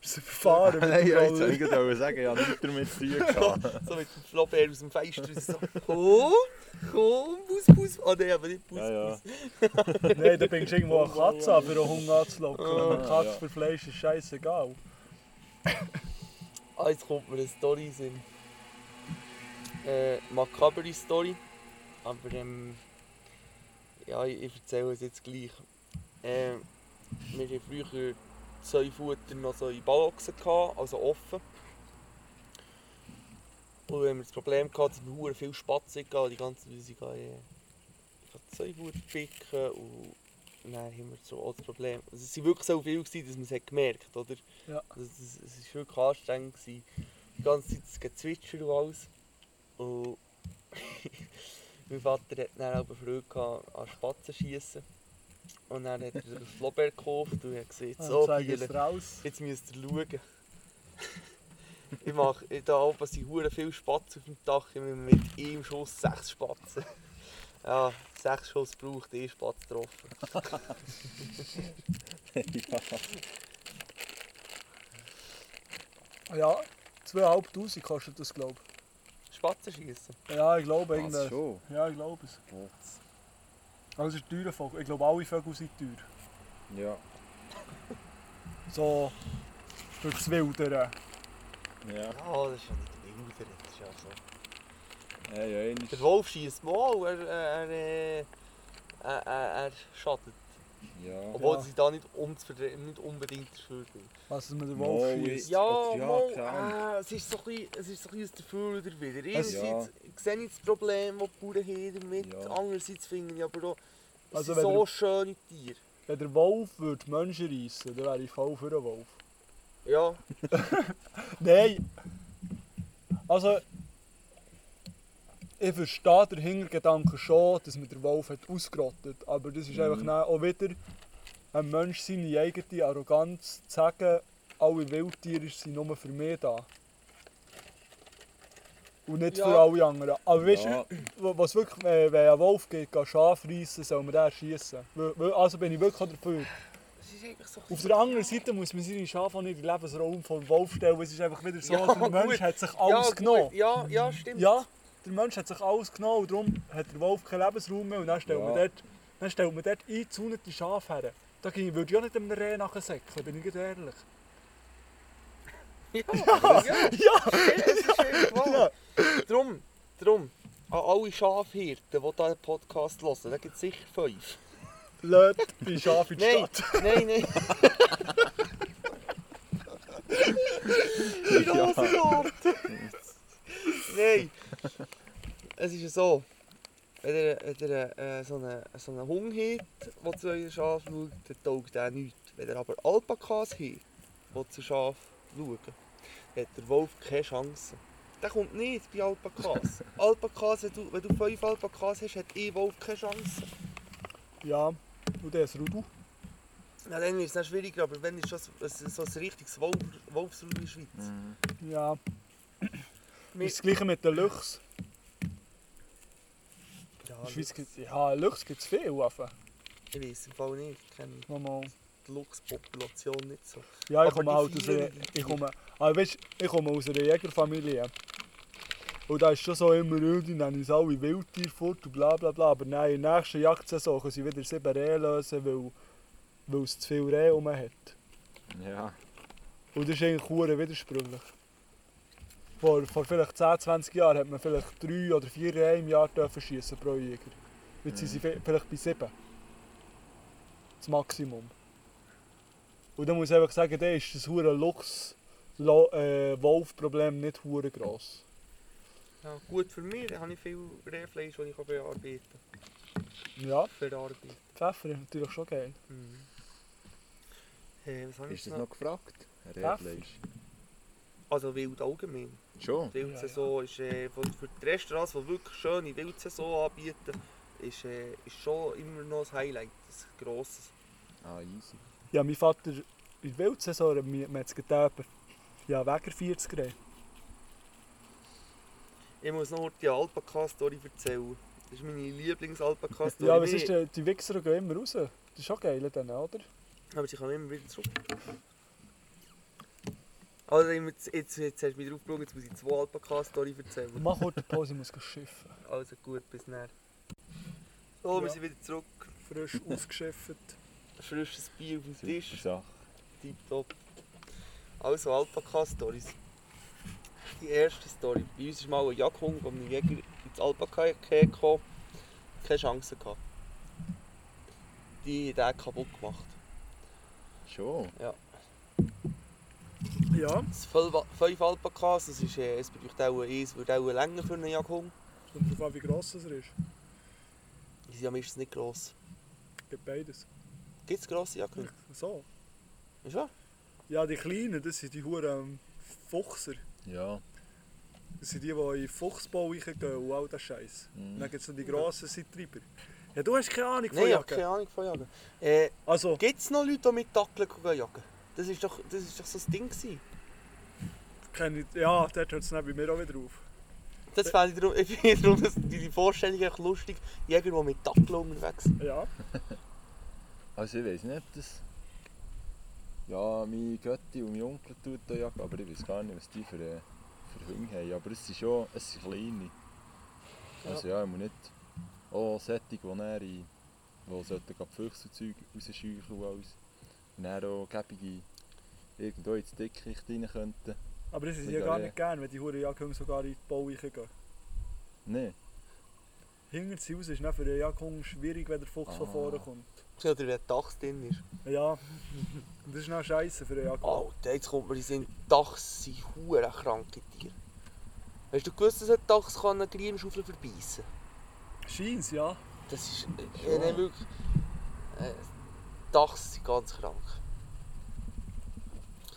Sind verfahren Nein, ja, jetzt wollte ich gerade sagen, ich habe nichts damit zu tun gehabt. So mit dem Flaubert aus dem Fenster raus, so, komm, komm, Bus, Bus. Ah nein, aber nicht Bus, Ja, ja. Bus. Nein, da bringst du irgendwo eine Katze an, für einen Hund anzulocken. Ah, Eine Katze ja. für Fleisch ist scheißegal. Ah, jetzt kommt mir eine Story in. Äh, makabere Story. Aber ähm, ja, ich, ich erzähle es jetzt gleich. Äh, wir hatten früher Säufutter noch so in Ballachsen, gehabt, also offen. Und wir haben das Problem gehabt, dass wir viel Spatzen hatten, die ganze Zeit sie gehen, äh, Säufutter picken und dann haben wir so auch das Problem. Also es waren wirklich so viel, gewesen, dass man es hat gemerkt hat, oder? Ja. Also es, es ist wirklich anstrengend. Gewesen. Die ganze Zeit das Gezwitscher und alles. Und mein Vater hat dann auch Freude gehabt an Spatzen schießen. Und dann hat er ein Flaubert gekauft und hat gesagt, So, Biele, es raus. jetzt müsst ihr schauen. ich mache, da oben sind hure viele Spatzen auf dem Dach, ich habe mit einem Schuss sechs Spatzen. Ja, sechs Schuss braucht, ein Spatz getroffen. Ja, 2500 kostet das, glaube Spatzen schießen. ich. Ja, ich glaube schon? Ja, ich glaube es. Was? Also, ist ein teurer Vogel. Ich glaube, alle Vögel sind teuer. Ja. So durchs Wildern. Ja. Ja, das ist ja nicht wilder, das ist ja so. Ja, ja, Der Wolf schießt mal, er, er, er, er, er, er schadet. Ja. Obwohl Ja. sie da nicht, unzufrieden- nicht unbedingt dafür sind. Was mit dem Mal Wolf ist- schießt. Ja, Oder ja, mal, keine Ahnung. äh, es ist so ein bisschen, es ist so ein bisschen Fülle oder wieder. Es- Einerseits sehe ich das Problem, das die Bauern haben damit, Ja. andererseits finde ich aber auch, es Also sind wenn so der- schöne Tiere. Wenn der Wolf würde Menschen reissen, dann wäre ich voll für den Wolf. Ja, Nein! Also, ich verstehe den Hintergedanken schon, dass man den Wolf hat ausgerottet Aber das ist Mhm. einfach dann auch wieder ein Mensch seine eigene Arroganz zu sagen, alle Wildtiere sind nur für mich da. Und nicht Ja. für alle anderen. Aber weißt Ja. du, wa- was wirklich, wenn wenn ein Wolf geht, geht Schaf reissen, soll man den schießen. Also bin ich wirklich dafür. So Auf der anderen Seite muss man seine Schafe nicht in den Lebensraum vom Wolf stellen. Es ist einfach wieder so, Ja, der Mensch hat sich ja, alles gut. genommen. Ja, ja, stimmt. Ja, der Mensch hat sich alles genommen und darum hat der Wolf keinen Lebensraum mehr und dann stellt, Ja. man, dort, dann stellt man dort eingezäunete Schafe her. Da ging- würde ich auch nicht einem Reh nachsäckeln, bin ich ehrlich. Ja, ja, Ja! es ist einfach Ja. wahr. Drum, drum, an alle Schafhirten, die hier den Podcast hören, da gibt es sicher fünf. Lädt bei Schafe in die Nein, Stadt. nein, nein. Die Nasenart. Nein. Es ist ja so, wenn ihr, wenn ihr äh, so einen so einen Hund habt, der zu euren Schaf schaut, dann taugt der nichts. Wenn ihr aber Alpakas habt, die zu Schaf schauen, dann hat der Wolf keine Chance. Der kommt nicht bei Alpakas. Alpakas, wenn du, wenn du fünf Alpakas hast, hat ein Wolf keine Chance. Ja, und der ist Rudel. Ja, dann wird es schwieriger, aber wenn ist das ein, so ein richtiges Wolf, Wolfsrudel in der Schweiz? Mhm. Ja, das ist das gleiche mit den Luchs. Ja, In der Schweiz gibt ja, Luchs gibt es viele Waffen. ich weiß im Fall nicht, ich kenne Nochmal. die Luchspopulation nicht so. Ja, ich Aber komme halt aus einer, ich komme, aber weißt, ich komme aus einer Jägerfamilie. Und da ist schon so immer, oh, die nennen uns alle Wildtiere fort und bla bla bla. Aber nein, in der nächsten Jagdsaison können sie wieder sieben Rehe lösen, weil, weil es zu viel Rehe rum hat. Ja. Und das ist eigentlich hure widersprüchlich. Vor, vor vielleicht 10, 20 Jahren hat man vielleicht drei oder vier Rehe im Jahr dürfen schiessen pro Jäger. Jetzt sind sie vi- vielleicht bei sieben. Das Maximum. Und dann muss ich einfach sagen, dann ist das hure Luchs äh, Wolf-Problem nicht hure gross. Ja, gut für mich, da habe ich viel Rehfleisch, das ich kann bearbeiten Ja, kann. Verarbeiten. Pfeffer ist natürlich schon geil. Mhm. Hey, was habe ich Ist das noch? gefragt? Rehfleisch? Also wild allgemein. Schon? Die Wildsaison ist äh, für für die Restaurants, die wirklich schöne Wildsaison anbieten, ist, äh, ist schon immer noch ein Highlight, ein grosses. Ah, easy. Ja, mein Vater in der Wildsaison hat mir mir jetzt getan, ja, wegen 40 Rehe. Ich muss noch die Alpaka-Story erzählen. Das ist meine Lieblings-Alpaka-Story. Ja, was Meine- ist denn, die Wichser gehen immer raus. Das ist schon geil, dann, oder? Aber sie kommen immer wieder zurück. Also jetzt, jetzt, jetzt hast du mich drauf gebrungen, jetzt muss ich zwei Alpaka-Story erzählen. Mach eine Pause, ich muss schiffen. Also gut, bis dann. So, wir Ja. sind wieder zurück. Frisch ausgeschifft. Frisches Bier auf dem Tisch. Sache. Tipptopp. Also Alpaka-Stories. Die erste Story. Bei uns ist mal ein Jagdhund, der ein Jäger ins Alpaka kam. Keine Chance gehabt. Die hat den kaputt gemacht. Schon? Ja, Es sind fünf Alpakas, das ist, äh, es auch eins, wird auch länger für einen Jagdhund. kommt darauf an, wie gross es ist. Die sind ja meistens nicht gross. Gibt beides. Gibt es grosse Jagdhunde? So. Ist wahr? Ja, die Kleinen, das sind die Huren Fuchser. Ja. Das sind die, die in den Fuchsbau reingehen und all das Scheiß. Und Mhm. dann gibt es noch die grossen, das sind Treiber. Ja, du hast keine Ahnung von Nein, ich habe Jagen. keine Ahnung von Jagen. Äh, Also, Gibt es noch Leute, die mit Dackeln gehen jagen? Das ist doch, das ist doch so ein Ding gewesen. kenne ich, ja, dort hört es bei mir auch wieder auf. Das fände ich darum, ich finde darum dass die, Vorstellung echt lustig. Jäger, die mit Dackeln unterwegs sind. Ja. Also ich weiß nicht, ob das... Ja, meine Götti und mein Onkel tun da jagen, aber ich weiß gar nicht, was die für, äh, für Hunde haben. Aber es sind schon es sind kleine. Also ja, ich muss nicht... Auch solche, die dann in... Die sollten gerade Füchselzeug rausscheuchen und alles. Und dann auch gebige... Irgendwo ins Dickicht rein könnten. Aber das ist ja gar nicht gern, wenn die Huren Jaghunde sogar in den Bau reingehen. Nein. Hinter das Haus ist für den Jaghund schwierig, wenn der Fuchs von Ah. vorne kommt. Oder wenn Dachs drin ist. Ja, und das ist dann scheiße für den Jaghund. Alter, jetzt kommt mir die Sinn, Dachs sind hure kranke Tiere. Hast du gewusst, dass ein Dachs kann eine Grünschaufel verbeissen Scheint's, ja. Das ist... Äh, nein, wirklich... Äh, Dachs sind ganz krank.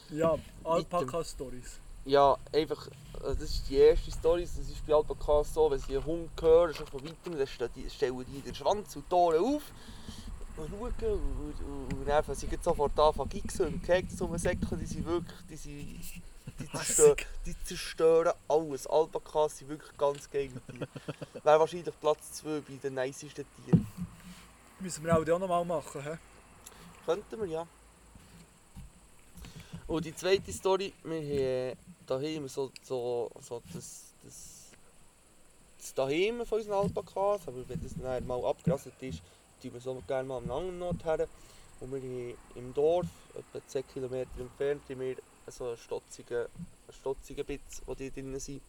Ja, Alpaka-Stories. Ja, einfach, also das ist die erste Story, das ist bei Alpakas so, wenn sie einen Hund hören, schon von weitem, dann stellen die, den Schwanz und die Ohren auf und schauen und, und, und dann fangen sie sofort an, gixen und Keks um den Säckel, die sind wirklich, die sind, die zerstören, die zerstören alles. Alpakas sind wirklich ganz Tiere. Wäre wahrscheinlich Platz 2 bei den nicesten Tieren. Müssen wir auch die auch noch mal machen, hä? Könnten wir, ja. Und die zweite Story, wir haben äh, daheim so, so, so das, das, das daheim von unseren Alpakas, aber wenn das dann mal abgerasselt ist, tun wir so gerne mal an einen anderen Ort her. Und wir haben im Dorf, etwa 10 Kilometer entfernt, haben wir so einen stotzigen, einen stotzigen Bitz, wo die drin sind.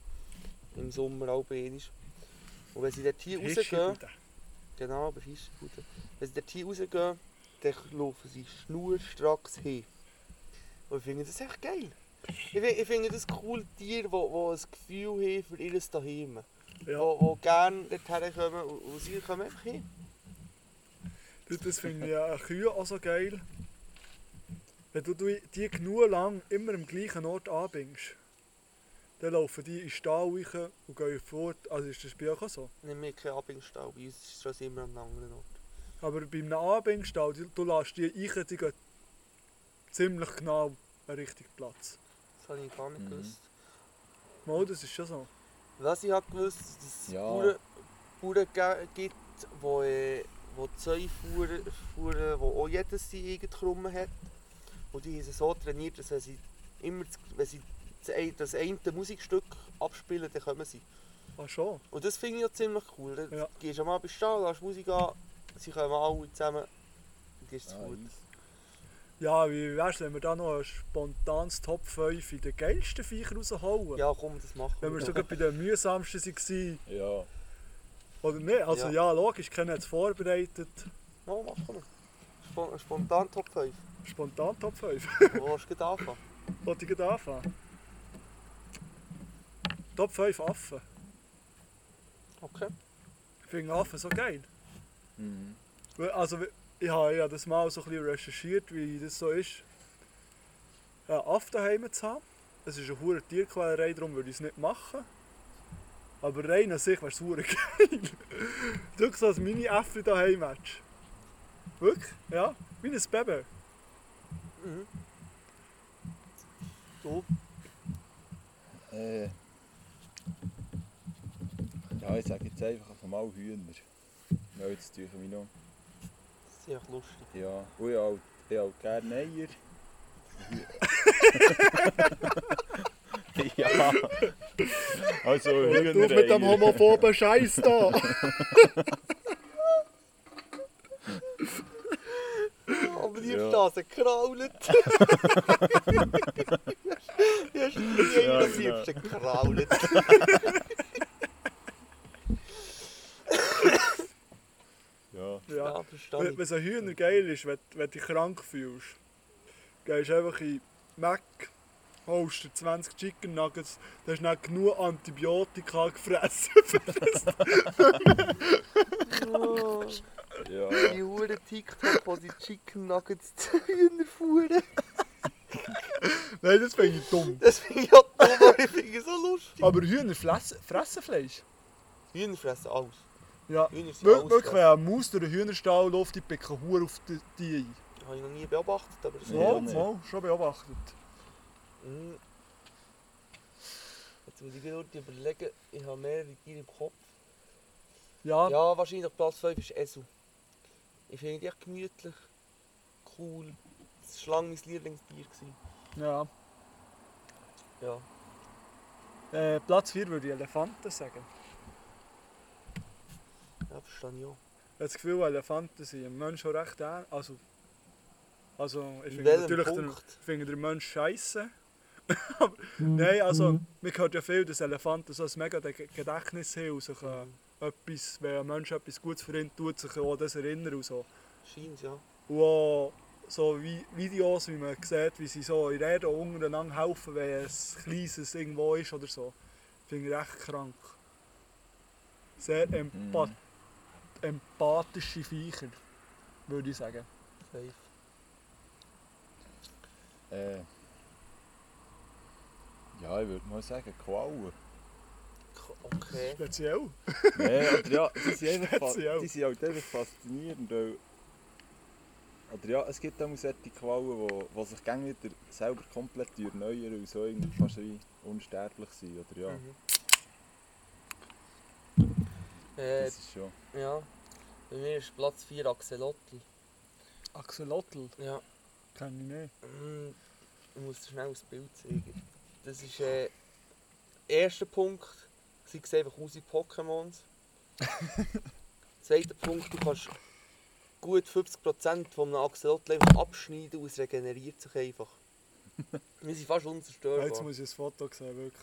Im Sommer auch. Und wenn sie dort hier rausgehen. Genau, aber Fischbude. Wenn sie dort hier rausgehen, dann laufen sie schnurstracks hin. Und ich finde das echt geil. Ich, ich finde das cool, Tiere, die, die ein Gefühl haben für ihr Daheim. Ja, Die, die gerne dorthin kommen und, sie kommen einfach hin. das, das finde ich an Kühen auch so geil. Wenn du die genug lang immer am gleichen Ort anbringst, dann laufen die in den Stall und gehen fort. Also ist das bei euch auch so? Nicht mehr kein Abhängstall, bei uns ist das immer an einem anderen Ort. Aber bei einem du, du lässt die die gehen ziemlich genau den richtigen Platz. Das habe ich gar nicht Mhm. gewusst. Mal, das ist schon so. Was ich habe gewusst, dass es Ja. Bauern, Bauern gibt, die, äh, wo Zäune fuhren, fuhren, wo auch jeder seine eigene Krumme hat. Und die haben sie so trainiert, dass wenn sie immer das, wenn sie das ein- das eine Musikstück abspielen, dann kommen sie. Ah schon? Und das finde ich auch ziemlich cool. Du Ja. gehst am Abend stehen, lässt Musik an, sie kommen alle zusammen und ist es Ah, gut. Ja, wie wär's, wenn wir da noch ein spontanes Top 5 in den geilsten Viecher rausholen? Ja, komm, das machen Wenn wir wir. sogar bei den mühsamsten waren. Ja. Oder nicht? Also Ja. ja, logisch, keiner hat es vorbereitet. Ja, machen wir. Spon spontan Top 5. Spontan Top 5. Wo willst du anfangen? Wollte ich gerade anfangen? Top 5 Affen. Okay. Ich finde Affen so geil. Mhm. Also, ich habe ja das mal so ein bisschen recherchiert, wie das so ist, einen Affen daheim zu haben. Es ist eine hohe Tierquälerei, darum würde ich es nicht machen. Aber rein an sich wäre es hure geil. Du so ein Mini-Affe daheim hättest. Wirklich? Ja? Wie ein Baby. Mhm. Du? Äh. Ja, ich sage jetzt einfach einmal Hühner. Weil jetzt tue ich mich noch. Das ist echt lustig. Ja. Und ich habe ich habe gerne Eier. ja. Also Hühner. Du mit dem homophoben Scheiß da! Aber die Ja. Straße krault. Die hast du Ja, genau. krault. Ja. Ja. Wenn, wenn so ein Hühner geil ist, wenn, wenn du dich krank fühlst, gehst du einfach in Mac, holst dir 20 Chicken Nuggets, dann hast du dann genug Antibiotika gefressen. Oh, Ja. die Huren TikTok, die die Chicken Nuggets zu Hühner fuhren. Nein, das finde ich dumm. Das finde ich auch dumm, aber ich finde es so lustig. Aber Hühner fressen, fressen Fleisch. Hühner fressen alles. Ja. Hühner sind Wir- alles. Wirklich, wenn ein Maus durch den Hühnerstall läuft, die picken Hure auf die, die ein. Das habe ich noch nie beobachtet, aber das Ja, nicht. mal, schon beobachtet. Mhm. Jetzt muss ich gerade überlegen, ich habe mehrere Tiere im Kopf. Ja, Ja, wahrscheinlich Platz 5 ist Esel. Ich finde die echt gemütlich, cool. Das war lange mein Lieblingstier. Gewesen. ja. Ja. Äh, Platz 4 würde ich Elefanten sagen. Ja, verstehe ich auch. Ich habe das Gefühl, Elefanten sind dem Menschen auch recht ähnlich. Also, also ich In finde natürlich den, Punkt? ich finde den Mensch scheiße. Aber Nein, also man hört ja viel, dass Elefanten so ein mega Ge- Gedächtnis haben und sich äh, etwas, wenn ein Mensch etwas Gutes für ihn tut, sich auch an das erinnern und so. Scheint ja. Und auch so wie Videos, wie man sieht, wie sie so in Reden untereinander helfen, wenn ein kleines irgendwo ist oder so. Finde ich echt krank. Sehr empa Mhm. Empathische Viecher, würde ich sagen. Safe. Äh. Ja, ich würde mal sagen Quallen. K- Okay. Speziell. Nein, oder ja, die sind, einfach die sind halt einfach faszinierend. Weil, oder ja, es gibt auch solche Quallen, die, die sich gerne wieder selber komplett erneuern und so irgendwie fast wie unsterblich sind. Oder ja, Mhm. Äh, das ist schon. ja. Bei mir ist Platz 4 Axolotl. Axolotl, Ja. kenne ich nicht. Mm, Ich muss dir schnell das Bild zeigen. Das ist äh, der erste Punkt. Sie sehen einfach aus wie Pokémons. Zweiter Punkt, du kannst gut 50% von einem Axolotl einfach abschneiden und es regeneriert sich einfach. Wir sind fast unzerstörbar. Jetzt muss ich ein Foto sehen, wirklich.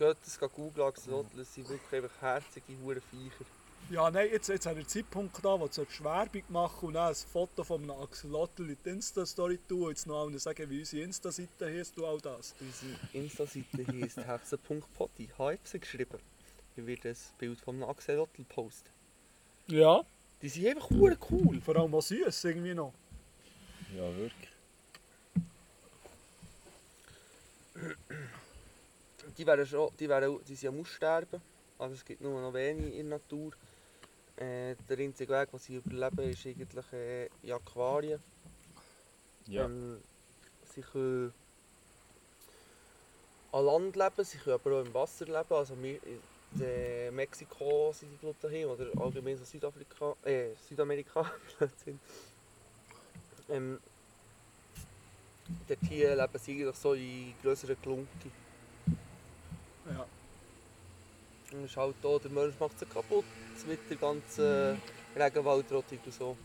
Geht das googeln, Axolotl, das sind wirklich einfach herzige hure Viecher. Ja, nein, jetzt, jetzt hat er Zeitpunkt da, wo du solltest Werbung machen und dann ein Foto von einem Axolotl in die Insta-Story tun und jetzt noch allen sagen, wie unsere Insta-Seite heisst und all das. Unsere Insta-Seite heisst hexen.potty. Hexen geschrieben. Ich werde ein Bild von einem Axolotl posten. Ja. Die sind einfach hure cool. Vor allem auch süß irgendwie noch. Ja, wirklich. Die, wären schon, die, wären, die sind am Aussterben. Also es gibt nur noch wenige in der Natur. Äh, der einzige Weg, was sie überleben, ist eigentlich äh, in Aquarien. Ja. Ähm, sie können an Land leben, sie können aber auch im Wasser leben. Also in äh, Mexiko sind die glaube ich daheim, oder allgemein so Südafrika, äh, Südamerika. Ähm, dort hier leben sie eigentlich so in grösseren Klunken. Ja. Und es ist halt da, der Mensch macht sie kaputt mit der ganzen Regenwaldrottung und so.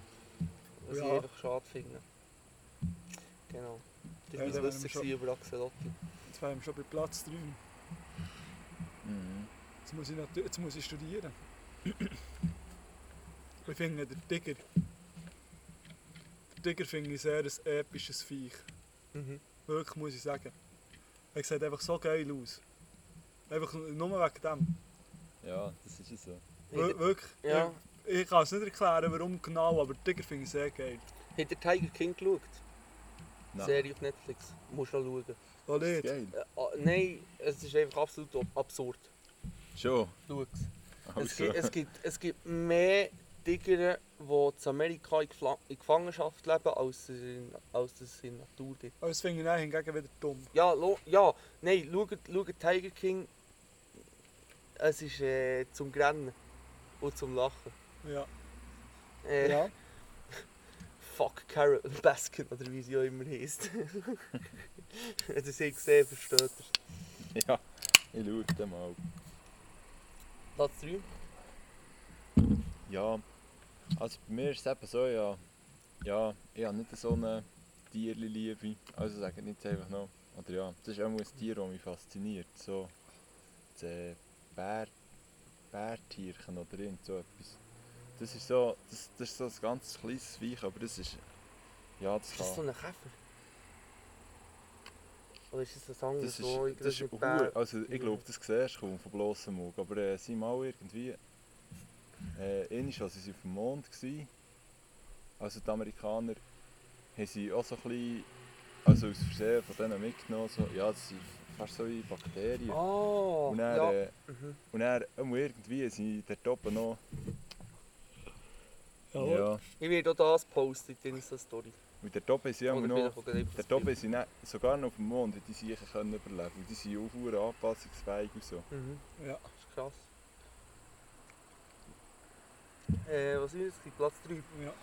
Was ich Ja. einfach schade finde. Genau. Das Ja, war da mein wären wir Wissen über Axolotl. Jetzt wären wir schon bei Platz 3. Mhm. Jetzt muss ich, natu- jetzt muss ich studieren. Ich finde den Tiger. Der Tiger finde ich sehr ein episches Viech. Mhm. Wirklich muss ich sagen. Er sieht einfach so geil aus. Einfach nur wegen dem. Ja, das ist es so. Wir- Wirklich. Ja. Ich, ich kann es nicht erklären, warum genau, aber Tiger finde ich sehr geil. der Tiger King geschaut? Nein. Serie auf Netflix. Musst du schauen. Oh, Das ist nicht. geil. Äh, ah, nein, es ist einfach absolut ab- absurd. Schon. Schau es. Es, Also. gibt, es, gibt, es gibt mehr Tiger, die in Amerika in, Gefla- in Gefangenschaft leben, als, in, als es in Natur gibt. Aber das finde ich dann hingegen wieder dumm. Ja, lo, ja, nein, schaut, schaut Tiger King. Es ist äh, zum Grennen und zum Lachen. Ja. Äh, ja. Fuck Carol Baskin oder wie sie auch immer heisst. Wenn ihr sie gesehen versteht ihr. Ja, ich schaue mal. Platz 3. Ja, also bei mir ist es eben so, ja, ja ich habe nicht so eine Tierliebe. Also sage ich nicht einfach noch. Oder ja, das ist auch ein Tier, das mich fasziniert. So das äh, Bär, Bärtierchen oder irgend so etwas. Das ist so, das, das ist so ein ganz kleines Viech, aber das ist, ja, das Ist das so ein Käfer? Oder ist das ein anderes, das ist, wo das ist hure- also ich glaube, das siehst du kaum von bloßem Auge, aber äh, sie mal irgendwie, äh, einmal als sie auf dem Mond waren, also die Amerikaner, haben sie auch so ein bisschen, also aus Versehen von denen mitgenommen, so, ja, das sind fast so wie Bakterien. Oh, und dann, ja. äh, Mhm. und dann ähm, irgendwie sie dort oben noch, Ja. ja, Ich werde auch das posten in der Insta-Story. und oben haben sie Oder immer noch, Bild. haben sie dann sogar noch auf dem Mond, die sicher können überleben, und die sind auch anpassungsfähig und so. Mhm. Ja. Das ist krass. Äh, was ist das? Platz 3. ja.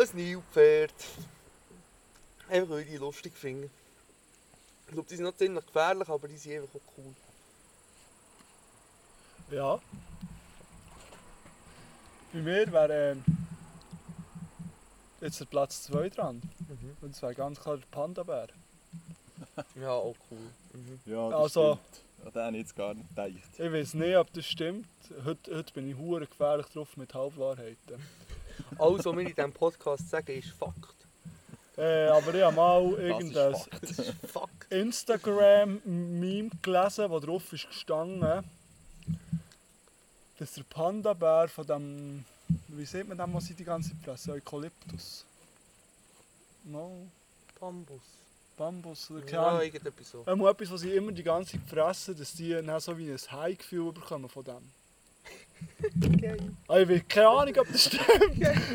Ein Nilpferd. Einfach weil ich lustig finde. Ich glaube, die sind noch ziemlich gefährlich, aber die sind einfach auch cool. Ja. Bei mir wäre ähm, jetzt der Platz 2 dran. Mhm. Und das wäre ganz klar der Panda-Bär. Ja, auch cool. Mhm. Ja, Also- stimmt. An den habe ich jetzt gar nicht gedacht. Ich weiß nicht, ob das stimmt. Heute, heute bin ich hure gefährlich drauf mit Halbwahrheiten. Alles, was wir in diesem Podcast sagen, ist Fakt. Äh, aber ich habe mal irgendein. Instagram-Meme gelesen, wo drauf ist gestanden, dass der Panda-Bär von dem, wie sieht man dem, was sie die ganze Zeit fressen? Eukalyptus? No, Bambus. Bambus oder keine Ja, irgendetwas so. Einmal etwas, was sie immer die ganze Zeit fressen, dass die dann so wie ein High-Gefühl bekommen von dem. Geil. Ah, Ich weiß keine Ahnung, ob das stimmt.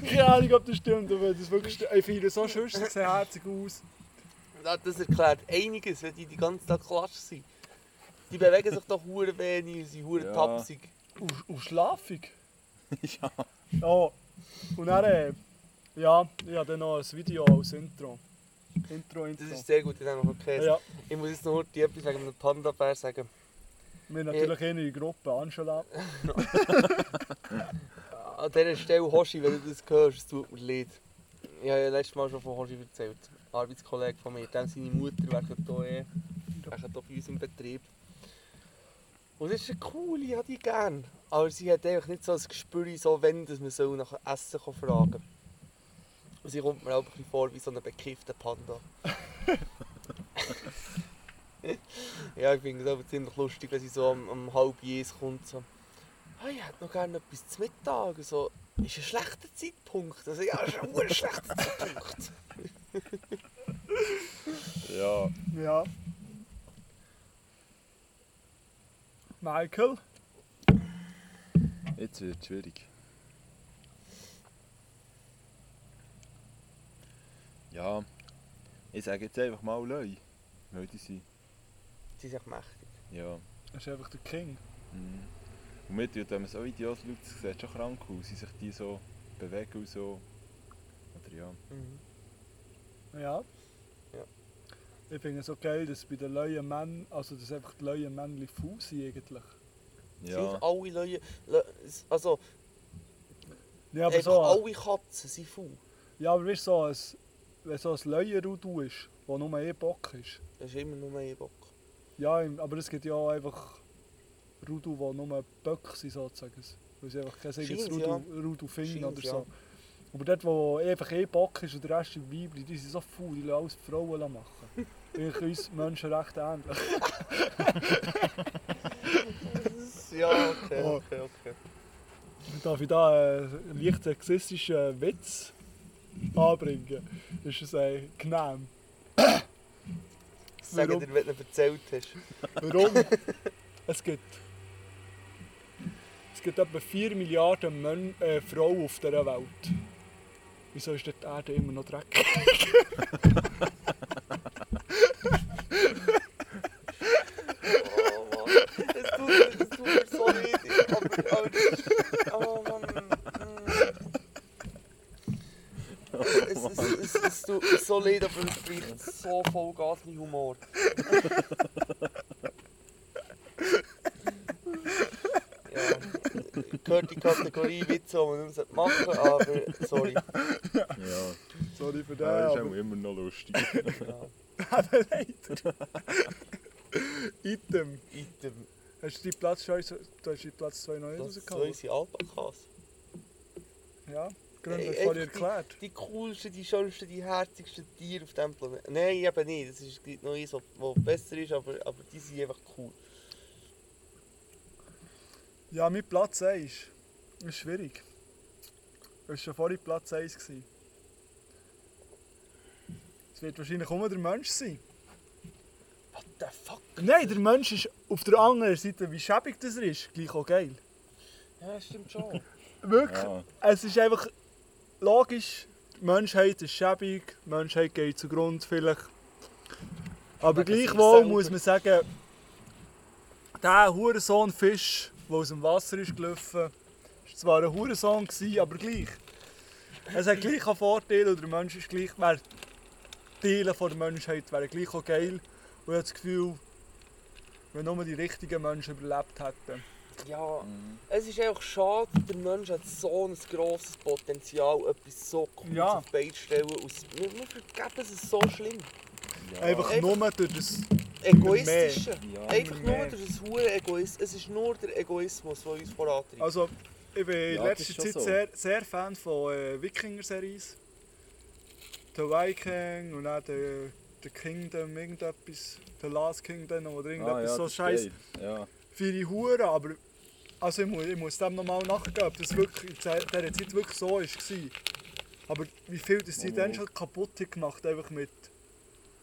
keine Ahnung, ob das stimmt, aber das wirklich ich finde so schön, sie sehen herzig aus. Ja, Das erklärt einiges, wenn die den ganzen Tag klatsch sind. Die bewegen sich doch hure wenig und sind hure Ja. tapsig. Und, und schlafig. ja. Ja. Und dann, äh, Ja, ich habe dann noch ein Video als Intro. Intro, Intro. Das ist sehr gut, ich habe noch Käse. ja, Ich muss jetzt noch heute etwas wegen einem Panda-Bär sagen. Wir haben natürlich eine in der Gruppe, Angela. An dieser Stelle, Hoshi, wenn du das hörst, es tut mir leid. Ich habe ja letztes Mal schon von Hoshi erzählt. Ein Arbeitskollege von mir, dem seine Mutter werkt hier, eh, werkt hier bei uns im Betrieb. Und das ist eine coole, ich habe die gerne. Aber sie hat einfach nicht so ein Gespür, so wenn dass man soll nach Essen kann fragen Und sie kommt mir auch ein bisschen vor wie so ein bekiffter Panda. ja, ich finde es aber ziemlich lustig, wenn sie so um, um halb jes kommt. So. «Ah, ich hätte noch gerne etwas zu Mittag. So, ist ein schlechter Zeitpunkt. Also, ja, ist ein schlechter Zeitpunkt. Ja, Ja. Michael? jetzt wird es schwierig. Ja, ich sage jetzt einfach mal Leu. Weil die sind, Sie sind echt mächtig. ja. Das ist einfach der King. Mhm. Und mit, wenn man so Videos schaut, das sieht schon krank aus, wie sich die so bewegen und so. Oder ja. Mhm. Ja. Ja. Ich finde es so geil, dass bei den neuen Männern, also dass einfach die neuen Männchen faul sind eigentlich. Ja, Sind alle Leute, Le- also Ja, aber so, alle Katzen sind faul. ja, aber weißt du, so ein, wenn so ein Leuenrudu ist, wo nur ein Bock ist. Das ist immer nur ein Bock. Ja, aber es gibt ja auch einfach Rudu, die nur Böcke sind sozusagen. Weil sie einfach kein eigenes Rudu, ja. Rudu finden Scheint's, oder ja. so. Aber dort, wo einfach ein Bock ist und der Rest sind Weibli, die sind so faul, die lassen alles die Frauen machen. Eigentlich uns Menschen recht ähnlich. Ja, okay, Oh. okay, okay. Darf ich da einen leicht sexistischen Witz anbringen? Ist es ein genehm? Sag Warum? dir, wenn du erzählt hast. Warum? es gibt. Es gibt etwa 4 Milliarden Mön äh, Frauen auf dieser Welt. Wieso ist dort die Erde immer noch dreckig? Oh Mann, es tut, mir- es tut mir so leid. Aber, aber das ist, oh Mann. mm. Es, es, es, es, es tut mir so leid, aber es bricht so voll Gas mein Humor. ja, gehört die Kategorie Witze, die man nicht machen sollte, aber sorry. ja. Sorry für den, ja das ist aber auch immer noch lustig. Ja, eben leider. Item. Item. Hast du die Platz 2 du hast die Platz 2 neu Das rausgehauen? sind Alpakas. Ja, Gründe Ey, du vorhin erklärt. Die coolsten, die schönsten, die herzigsten Tiere auf diesem Planeten. Nein, eben nicht. Das ist gibt noch eins, was was besser ist, aber, aber die sind einfach cool. Ja, mein Platz 1 ist schwierig. Das war schon vorhin Platz 1. gewesen. Es wird wahrscheinlich immer der Mensch sein. What the fuck? Nein, der Mensch ist auf der anderen Seite, wie schäbig das er ist, gleich auch geil. Ja, stimmt schon. Wirklich, Ja. es ist einfach logisch, die Menschheit ist schäbig, die Menschheit geht zugrunde vielleicht. Aber gleichwohl muss man sagen, der Hurensohn Fisch, der aus dem Wasser ist gelaufen, war zwar ein Hurensohn, aber gleich. Es hat gleich auch Vorteile und der Mensch ist gleich, wär, Teile von der Menschheit wären gleich auch geil. Und ich habe das Gefühl, wenn nur die richtigen Menschen überlebt hätten. Ja, Mhm. es ist einfach schade, der Mensch hat so ein grosses Potenzial, etwas so cooles Ja. auf die Beine zu stellen. Wir, wir vergeben es ist so schlimm. Ja. Einfach Einfach- nur durch das... Egoistische. Ja. Einfach nur durch das hure Egoismus. Es ist nur der Egoismus, der uns vorantreibt. Also, ich bin in Ja, letzter Zeit so. sehr, sehr Fan von äh, Wikinger-Series. The Viking und auch The, The Kingdom, irgendetwas. The Last Kingdom oder irgendetwas Ah, ja, so das ist scheiß viele Huren, aber also ich, muss, ich muss dem nochmal nachgehen, ob das wirklich in dieser Zeit wirklich so war. Aber wie viel das sie dann schon kaputt gemacht einfach mit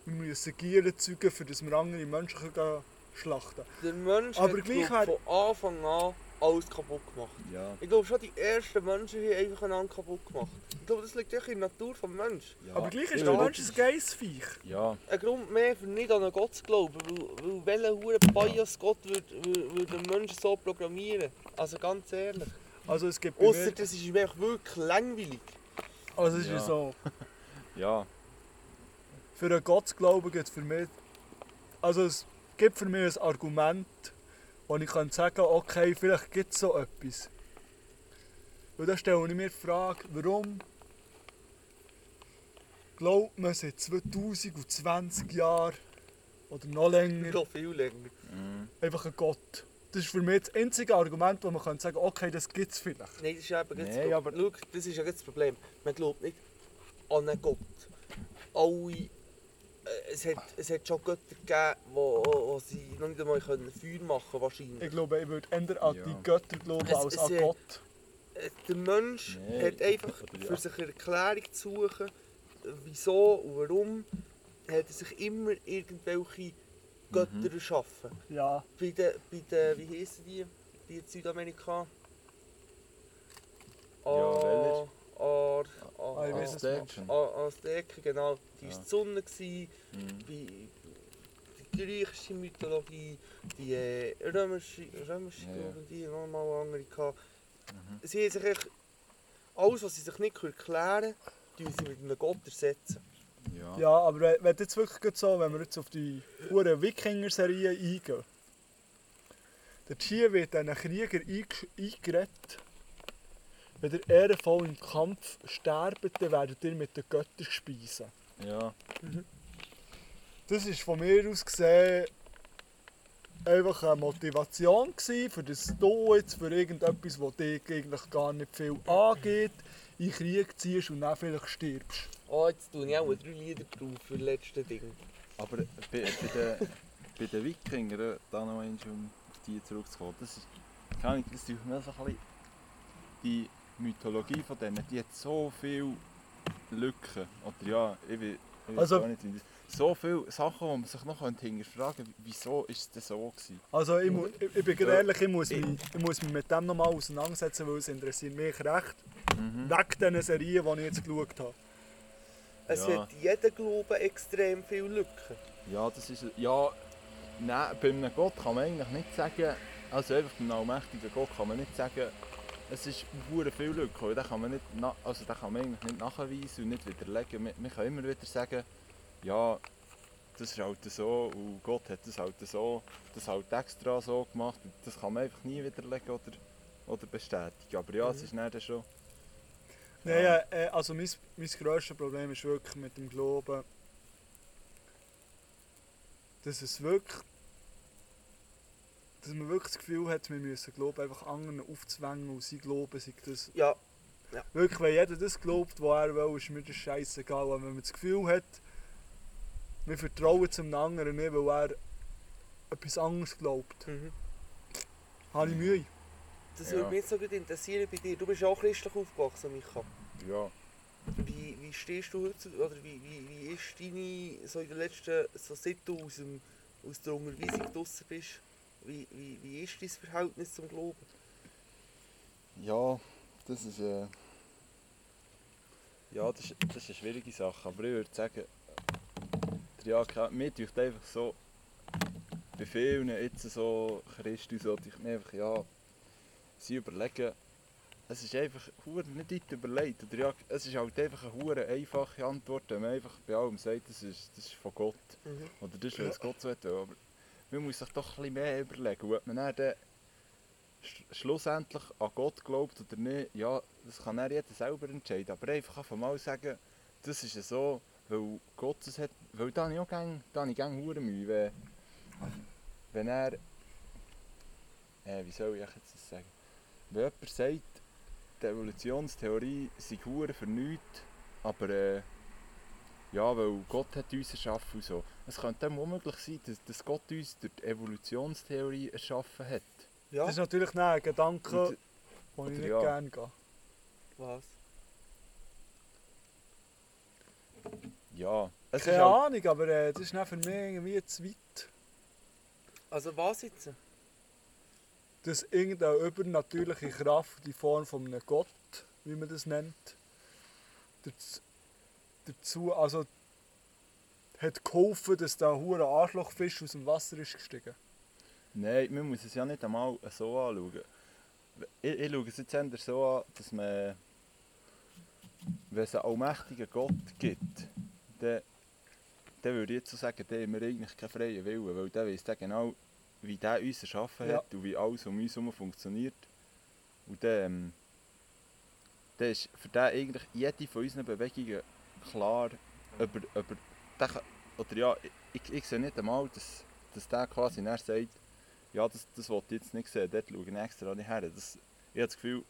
wir müssen Gieren zeugen, für dass wir andere Menschen können schlachten Der Mensch Aber hat gleich wär- von Anfang an alles kaputt gemacht. Ja. Ich glaube schon die ersten Menschen haben einfach einander kaputt gemacht. Ich glaube, das liegt echt in der Natur des Menschen. ja. Aber gleich ist der Mensch ein Geissviech. Ja, Ein Grund mehr für nicht an einen Gott zu glauben, weil, weil welcher hure Bias Gott würde würd, würd den Menschen so programmieren. Also ganz ehrlich. Also es gibt Ausser das ist mir wirklich langweilig. Also es ist Ja. ja so, Ja, für einen Gott zu glauben gibt es für mich... Also es gibt für mich ein Argument, wo ich kann sagen okay, vielleicht gibt es so etwas. Und dann stelle ich mir die Frage, warum glaubt man seit 2020 Jahren oder noch länger Noch viel länger. mhm. einfach an Gott? Das ist für mich das einzige Argument, wo man kann sagen okay, das gibt es vielleicht. Nein, das ist eben Nein, das Problem. aber- Schau, das ist ja jetzt das Problem. Man glaubt nicht an einen Gott. Alle... äh, Es hat, es hat schon Götter gegeben, wo, wo sie noch nicht einmal können Feuer machen können, wahrscheinlich. Ich glaube, ich würde eher an die Götter glauben Es- als es, an Gott. Äh, Der Mensch Nein, hat einfach für sich eine Erklärung zu suchen, wieso und warum hat er sich immer irgendwelche Götter Mhm. erschaffen. Ja, Bei den, bei den wie heissen die, die in Südamerika? Ja, Ar, Ar, ich Ar, Ar. Ar, Azteken, genau. Die war Ja. die Sonne. Gewesen, Mhm. bei die griechische Mythologie, die äh, römische, römische Ja, ja. die noch mal eine andere gehabt. Mhm. Sie haben sich echt, alles was sie sich nicht erklären können, sie mit einem Gott ersetzen. Ja. ja, aber wenn wenn jetzt wirklich so, wenn wir jetzt auf die hure Wikinger-Serie eingehen, dort hier wird ein Krieger einge- eingeredet, wenn ihr ehrenvoll im Kampf sterbt, dann werdet ihr mit den Göttern speisen. ja. Das war von mir aus gesehen einfach eine Motivation gewesen, für das du jetzt für irgendetwas, was dich eigentlich gar nicht viel angeht, in den Krieg ziehst und dann vielleicht stirbst. Oh, jetzt tue ich auch drei Lieder drauf für das letzte Ding. Aber bei, bei, den, bei den Wikingern, da noch einmal um auf die zurückzukommen, das ist, keine Ahnung, das ist mir so ein bisschen, die Mythologie von denen, die hat so viele Lücken, oder ja, ich will, ich Also- gar nicht in das, so viele Sachen, wo man sich noch hinterfragen könnte, wieso ist es denn so gewesen? Also ich, mu- ich, ich bin ehrlich, ich muss, mich, ich muss mich mit dem nochmal auseinandersetzen, weil es interessiert mich recht. Mhm. Wegen diesen Serien, die ich jetzt geschaut habe. Es Ja. hat jeder Glaube extrem viele Lücken. Ja, das ist, ja, nein, bei einem Gott kann man eigentlich nicht sagen, also einfach beim allmächtigen Gott kann man nicht sagen, es ist hure viel Lücken, weil den kann man nicht, also den kann man eigentlich nicht nachweisen und nicht widerlegen. Man, man kann immer wieder sagen, ja, das ist halt so und Gott hat das halt so, das halt extra so gemacht. Und Das kann man einfach nie widerlegen oder, oder bestätigen. Aber ja, es Mhm. ist nicht schon. Nein, Ja. äh, also mein, mein grösstes Problem ist wirklich mit dem Glauben, dass es wirklich, dass man wirklich das Gefühl hat, wir müssen Glauben einfach anderen aufzwängen und sie glauben, sei das Ja, wirklich, wenn jeder das glaubt, was er will, ist mir das scheißegal. Aber wenn man das Gefühl hat, wir vertrauen zum anderen nicht, weil er etwas anderes glaubt, mhm. habe ich Mühe. das Ja. würde mich jetzt so gut interessieren bei dir. Du bist auch christlich aufgewachsen, Micha. Ja. Wie, wie stehst du heute, oder wie, wie, wie ist deine, so in den letzten, so seit du aus, dem, aus der Unterweisung draussen bist, wie, wie, wie ist dein Verhältnis zum Glauben? Ja, das ist, äh, ja, das ist, das ist eine schwierige Sache, aber ich würde sagen, der Jaka, mir tut einfach so, bei vielen jetzt so Christen so, ich mir einfach, ja, sie überlegen, es ist einfach hure nicht weit überlegt. Oder ja, es ist halt einfach eine hure einfache Antwort, wenn man einfach bei allem sagt, das ist, das ist von Gott. Mhm. Oder das ist, was Gott so will. Aber man muss sich doch ein bisschen mehr überlegen. Ob man dann, dann sch schlussendlich an Gott glaubt oder nicht, ja, das kann dann jeder selber entscheiden. Aber einfach einfach mal sagen, das ist ja so, weil Gott es hat. Weil da habe ich auch gerne, da Mühe, wenn, wenn er. Äh, wie soll ich jetzt das sagen? Wenn jemand sagt, die Evolutionstheorie sei hure für nichts, aber äh, ja, weil Gott hat uns erschaffen und so. Es könnte auch möglich sein, dass, dass Gott uns durch die Evolutionstheorie erschaffen hat. Ja, Das ist natürlich ein Gedanke, Und, den ich nicht ja. gerne gehe. was? ja, es ist Keine halt, Ahnung, aber äh, das ist für mich irgendwie zu weit. Also was jetzt? dass irgendeine übernatürliche Kraft in Form von einem Gott, wie man das nennt, dazu, dazu also hat geholfen, dass der hure Arschlochfisch aus dem Wasser ist gestiegen. Nein, man muss es ja nicht einmal so anschauen. Ich, ich schaue es jetzt eher so an, dass man wenn es einen allmächtigen Gott gibt, dann, dann würde ich jetzt so sagen, dann haben wir eigentlich keinen freien Willen, weil der dann genau, wie der uns erschaffen Ja. hat und wie alles um uns herum funktioniert. Und dann, ähm, dann ist für den eigentlich jede von unseren Bewegungen klar, ob er, ob er der kann- oder ja, ich, ich sehe nicht einmal, dass, dass der quasi dann sagt, ja, das, das will ich jetzt nicht sehen, dort schaue ich extra nicht her. Das, ich habe das Gefühl,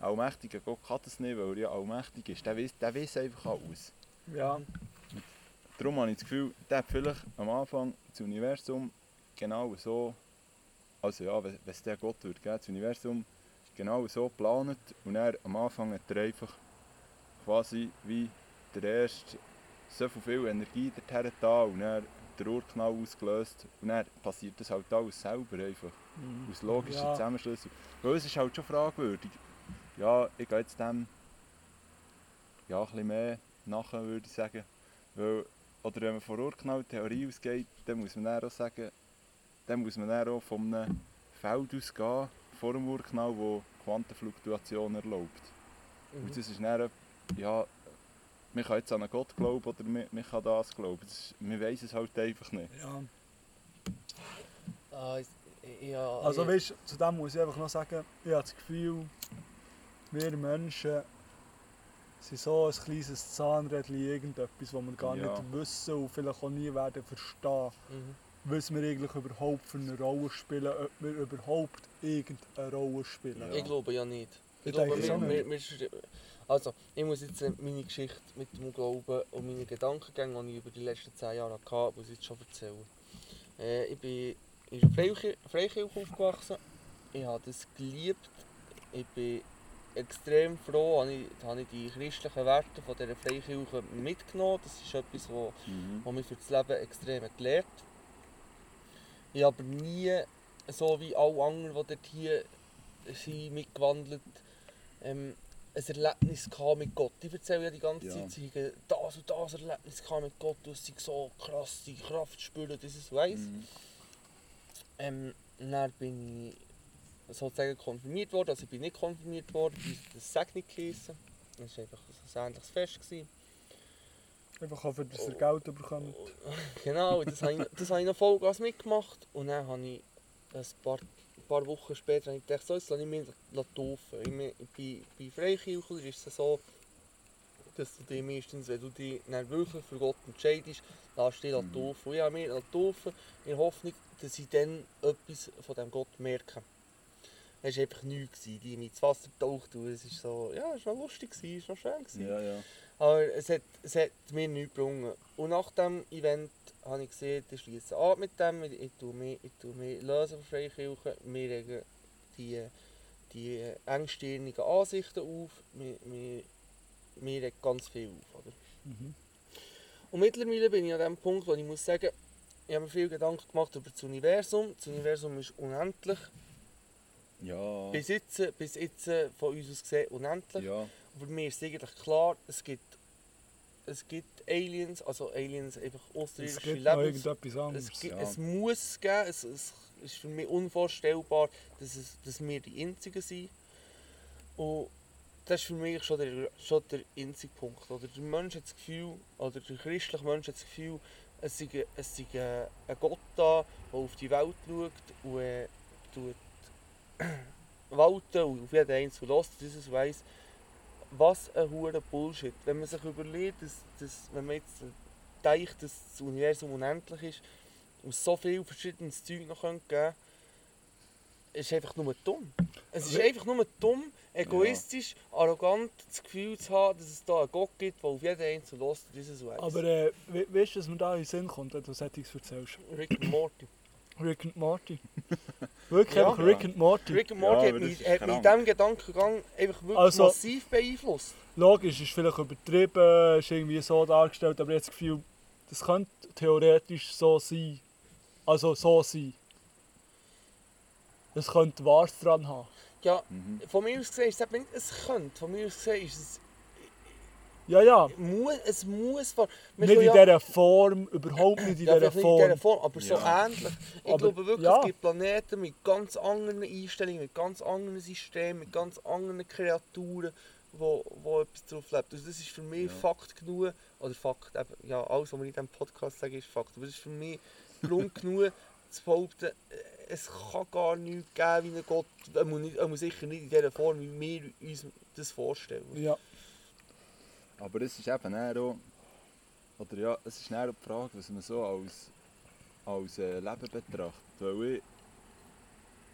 allmächtiger Gott kann das nicht, weil er ja allmächtig ist. Der weiß, der weiß einfach alles. Ja, Darum habe ich das Gefühl, der hat vielleicht am Anfang das Universum genau so, also ja, wenn wenn es der Gott würde geben, das Universum genau so geplant und er am Anfang hat er einfach quasi wie der erste so viel Energie dorthin da und dann der Urknall ausgelöst und dann passiert das halt alles selber einfach, aus logischen Ja. Zusammenschlüssen. Weil es ist halt schon fragwürdig. Ja, ich gehe jetzt dem ja, ein bisschen mehr nachher, würde ich sagen. Weil, oder wenn man von Urknalltheorie ausgeht, dann muss man dann auch sagen, dann muss man dann auch von einem Feld ausgehen, vor dem Urknall, wo Quantenfluktuation erlaubt. Mhm. Und das ist dann, ja, man kann jetzt an einen Gott glauben oder man, man kann das glauben. Das ist, man weiß es halt einfach nicht. ja. Ah, ich- ja, Also ich- weißt, zu dem muss ich einfach noch sagen, ich habe das Gefühl, wir Menschen sind so ein kleines Zahnrädchen irgendetwas, das wir gar Ja. nicht wissen und vielleicht auch nie werden verstehen, Mhm. was wir eigentlich überhaupt für eine Rolle spielen, ob wir überhaupt irgendeine Rolle spielen. Ja. Ich glaube ja nicht. Ich Ich glaube, denke wir, schon wir, nicht. wir, also, ich muss jetzt äh, meine Geschichte mit dem Glauben und meine Gedankengänge, die ich über die letzten zehn Jahre hatte, muss ich jetzt schon erzählen. Äh, ich bin in einer Freikirche, Freikirche aufgewachsen. Ich habe das geliebt. Ich bin extrem froh, habe ich, habe ich die christlichen Werte von dieser Freikirche mitgenommen. Das ist etwas, was Mhm. mich für das Leben extrem gelehrt Ich habe aber nie, so wie alle anderen, die dort hier sind, mitgewandelt ähm, ein Erlebnis gehabt mit Gott. Ich erzähle ja die ganze Ja. Zeit, sie das und das Erlebnis gehabt mit Gott, und sie so krass die Kraft spüren, dieses weiss. Mhm. Ähm, dann bin ich sozusagen konfirmiert worden, also ich bin nicht konfirmiert worden, hat das Segnung geheissen. Das war einfach so ein ähnliches Fest. Gewesen. Einfach auch für das ihr Geld bekommt. Genau, das habe ich, das habe ich noch Vollgas mitgemacht. Und dann habe ich ein paar, paar Wochen später habe ich gedacht, so, jetzt lasse ich mich taufen. Bei, bei Freikirchen ist es so, dass du dich meistens, wenn du dich dann wirklich für Gott entscheidest, lässt dich Mhm. taufen. Und ich habe mich taufen in der Hoffnung, dass ich dann etwas von diesem Gott merke. Es war einfach nichts. Die haben ins Wasser getaucht und es ist so, ja, es war lustig, es war schön. gewesen. Ja, ja. Aber es hat, es hat mir nichts gebrungen. Und nach dem Event habe ich gesehen, ich schließe ab mit dem, ich, ich tue mich, ich tue mich lösen von Freikirche, wir regen die, die engstirnigen Ansichten auf, wir, wir, wir regen ganz viel auf. Oder? Mhm. Und mittlerweile bin ich an dem Punkt, wo ich muss sagen, ich habe mir viel Gedanken gemacht über das Universum. Das Universum ist unendlich. Ja. Bis jetzt, bis jetzt äh, von uns aus gesehen unendlich. Ja. Aber mir ist eigentlich klar, es gibt, es gibt Aliens, also Aliens einfach außerirdische Lebens. irgendetwas anderes. Es, gibt, ja. es muss es geben, es, es ist für mich unvorstellbar, dass, es, dass wir die Einzigen sind. Und das ist für mich schon der, schon der einzige Punkt. Oder der Mensch hat das Gefühl, oder der christliche Mensch hat das Gefühl, es sei, es sei äh, ein Gott da, der auf die Welt schaut und äh, tut walten und auf jeden Einzelnen lässt, dass es weiss, was ein hoher Bullshit. Wenn man sich überlegt, dass, dass wenn man jetzt denkt, dass das Universum unendlich ist und es so viel verschiedenes Zeug noch geben könnte, ist einfach nur dumm. Es ist einfach nur dumm, egoistisch, arrogant das Gefühl zu haben, dass es da einen Gott gibt, der auf jeden Einzelnen lässt, dieses weiss. Aber äh, we weißt du, was mir da in den Sinn kommt, wenn du solches erzählst? Rick Morty. Rick and Morty. Wirklich Ja. einfach Rick and Morty. Rick und Morty Ja, hat mich, hat mich in diesem Gedankengang einfach wirklich Also- massiv beeinflusst. Logisch, ist vielleicht übertrieben, ist irgendwie so dargestellt, aber habe das Gefühl, das könnte theoretisch so sein. Also so sein. Es könnte Wahres dran haben. Ja, Mhm. von mir aus gesehen ist es eben nicht, es könnte, von mir aus gesehen ist es, Ja, ja. muss, es muss, vor- Nicht in ja- dieser Form, überhaupt nicht in ja, dieser vielleicht nicht in dieser Form. Form, aber so ähnlich. Ich Aber glaube wirklich, ja. es gibt Planeten mit ganz anderen Einstellungen, mit ganz anderen Systemen, mit ganz anderen Kreaturen, wo, wo etwas drauf lebt. Also das ist für mich Ja. Fakt genug, oder Fakt, eben, ja, alles, was wir in diesem Podcast sagen, ist Fakt. Aber das ist für mich Grund genug, zu behaupten, es kann gar nichts geben wie ein Gott, nicht, einmal sicher nicht in dieser Form, wie wir uns das vorstellen. Ja, Aber es ist eben eher auch, oder ja, es ist eher auch die Frage, was man so als, als äh, Leben betrachtet. Weil ich,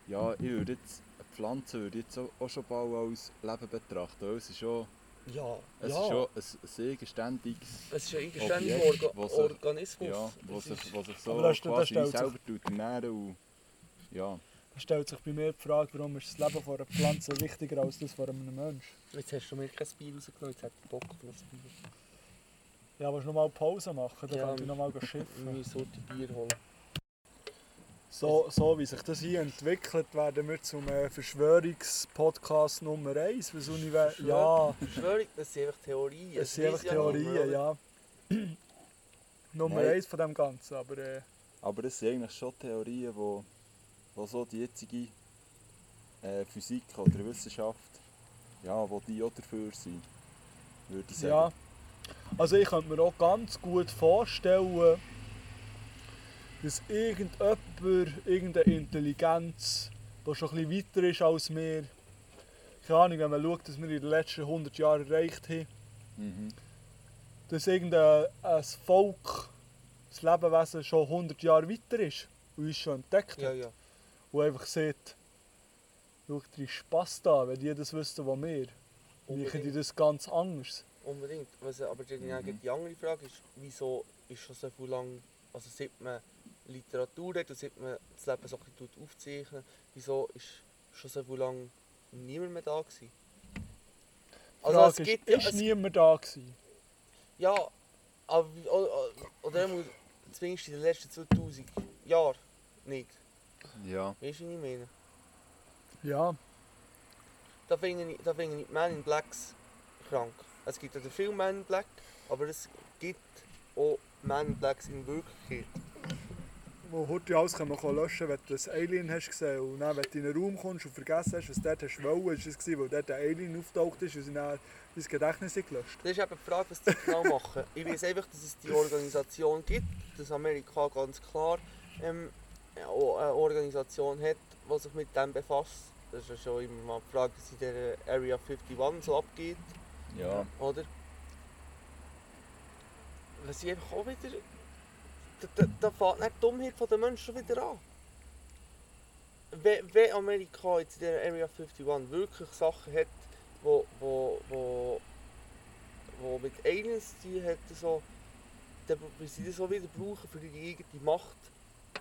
ja, ich würde jetzt, eine Pflanze würde jetzt auch, auch schon bald als Leben betrachten, weil es ist schon, Ja, es ja. ist schon ein, ein eigenständiges, es ist ein eigenständiger Objekt, Orga Organismus. ja, wo Es sich, so Aber das st- das quasi selber tut ernähren und ja, da stellt sich bei mir die Frage, warum ist das Leben von einer Pflanze wichtiger als das von einem Menschen? Jetzt hast du mir kein Bier rausgenommen, jetzt hat ich Bock auf ein Bier. Ja, willst du nochmal Pause machen? Dann Ja. könnte ich nochmal Ich schiffen. muss so die Bier holen. So, so wie sich das hier entwickelt, werden wir zum äh, Verschwörungspodcast Nummer 1. Was Univer Verschwör- ja, Verschwörung, das sind einfach Theorien. es sind einfach Theorien, ja. Nummer Nein. 1 von dem Ganzen, aber äh, aber es sind eigentlich schon Theorien, wo, wo so die jetzige äh, Physik oder Wissenschaft, ja, wo die auch dafür sind, würde ich sagen. ja. Also ich könnte mir auch ganz gut vorstellen, dass irgendjemand, irgendeine Intelligenz, die schon ein bisschen weiter ist als wir, keine Ahnung, wenn man schaut, dass wir in den letzten 100 Jahren erreicht haben, Mhm. dass irgendein ein Volk, das Lebewesen schon 100 Jahre weiter ist und uns schon entdeckt Ja, hat. ja. Und einfach sagt, schau dir Spass da, wenn die das wüssten, was wir. Machen die das ganz anders. Unbedingt. Was, aber die, Mhm. die andere Frage ist, wieso ist schon so viel lang, also seit man Literatur hat und seit man das Leben so ein bisschen aufzeichnen, wieso ist schon so viel lang niemand mehr da gewesen? Die Frage es ist, gibt ja, ist es, niemand da gewesen? ja, aber oder, oder einmal zumindest in den letzten 2000 Jahren nicht. Ja, Weißt du, was ich meine? Ja, Da finde ich, da finde ich Man in Blacks krank. Es gibt ja den Film Man in Black, aber es gibt auch Man in Blacks in Wirklichkeit. wo heute alles kann man kann löschen wenn du ein Alien hast gesehen und dann, wenn du in einen Raum kommst und vergessen hast, was dort hast wollen, ist es gewesen, weil dort ein Alien auftaucht ist und sie dann dein Gedächtnis gelöscht. Das ist eben die Frage, was die genau machen. Ich weiß einfach, dass es die Organisation gibt, dass Amerika ganz klar ähm, Organisation hat, die sich mit dem befasst. Das ist ja schon immer mal die Frage, was in der Area 51 so abgeht, ja. oder? Was ich einfach auch wieder... Da, da, da fängt nicht die Dummheit der Menschen schon wieder an. Wenn, wenn Amerika jetzt in der Area 51 wirklich Sachen hat, wo, wo, wo, wo mit Aliens zu tun hat, so, dann müssen sie das auch wieder brauchen, für ihre eigene Macht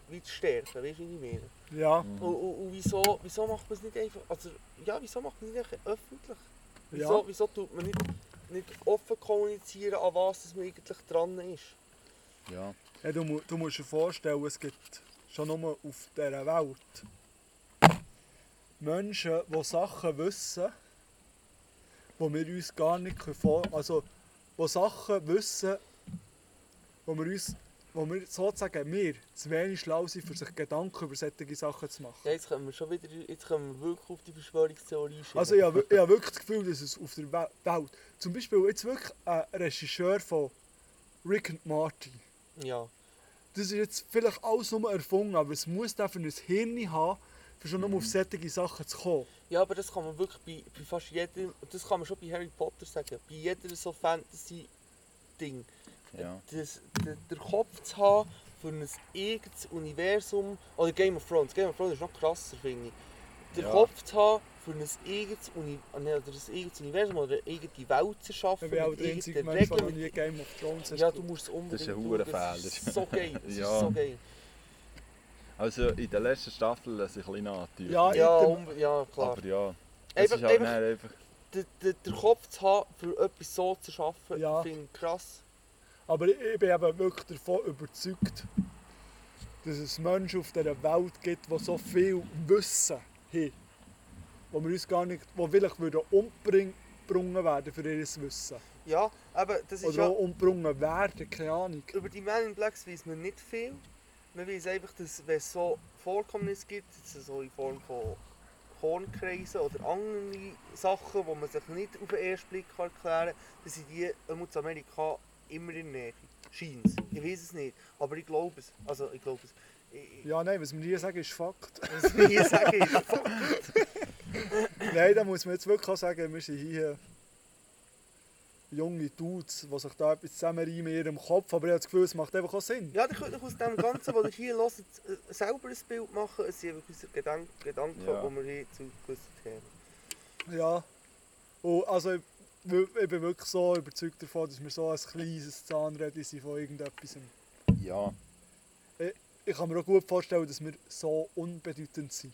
wie zu stärken, weißt du, wie ich meine? Ja, Mhm. Und, und, und wieso, wieso macht man es nicht einfach, also, ja, wieso macht man es nicht öffentlich? Wieso, ja. wieso tut man nicht, nicht offen kommunizieren, an was das man eigentlich dran ist? ja. ja du, du musst dir vorstellen, es gibt schon nur auf dieser Welt Menschen, die Sachen wissen, die wir uns gar nicht vor... Also, die Sachen wissen, wo wir uns... Wo wir sozusagen wir zu wenig schlau sind, für sich Gedanken über solche Sachen zu machen. Ja, jetzt kommen wir schon wieder, jetzt kommen wir wirklich auf die Verschwörungstheorie schieben. Also ich habe, ich habe wirklich das Gefühl, dass es auf der We- Welt... Zum Beispiel jetzt wirklich ein Regisseur von Rick and Morty. Ja, Das ist jetzt vielleicht alles nur erfunden, aber es muss dafür ein Hirn haben, für schon nur auf solche Sachen zu kommen. ja, aber das kann man wirklich bei, bei fast jedem, das kann man schon bei Harry Potter sagen, bei jeder so Fantasy-Ding. Ja. das, den, den Kopf zu haben für ein eigenes Universum. Oder Game of Thrones. Game of Thrones ist noch krasser, finde ich. Den Ja. Kopf zu haben für ein eigenes, Uni ah, oder ein eigenes Universum oder eine eigene Welt zu schaffen. Ich bin auch der einzige Mensch, der nie Game of Thrones hat Ja, du musst es unbedingt Das ist ein Hurenfehler. Das ist so geil. Das Ja. ist so geil. Also in der letzten Staffel lasse ich ein bisschen natürlich. Ja, Ja, ja klar. aber ja. Es Einfach, ist halt einfach einfach... den, den, den Kopf zu haben, für etwas so zu schaffen, Ja. finde ich krass. Aber ich, bin eben wirklich davon überzeugt, dass es Menschen auf dieser Welt gibt, die so viel Wissen haben, wo wir uns gar nicht, wo vielleicht würden umgebracht werden für ihr Wissen. Ja, aber das ist Oder ja... auch umgebracht werden, keine Ahnung. Über die Men in Blacks weiß man nicht viel. Man weiß einfach, dass wenn es so Vorkommnisse gibt, so in Form von Kornkreise oder andere Sachen, die man sich nicht auf den ersten Blick erklären kann, dann sind die in Amerika immer in der Nähe. Scheint Ich weiß es nicht, aber ich glaube es. Also ich glaube es. Ich, Ja, nein, was wir hier sagen, ist Fakt. was wir hier sagen ist, nein, da muss man jetzt wirklich auch sagen, wir sind hier junge Dudes, die sich da etwas zusammenreimen in ihrem Kopf, aber ich habe das Gefühl, es macht einfach auch Sinn. Ja, ihr könnt euch aus dem Ganzen, was ihr hier hört, äh, selber ein Bild machen. Es sind einfach unsere Gedank Gedanken, die Ja. wir hier zu gewissen Themen Ja. Und also ich, ich bin wirklich so überzeugt davon, dass wir so ein kleines Zahnrädchen sind von irgendetwas. Ja, Ich kann mir auch gut vorstellen, dass wir so unbedeutend sind.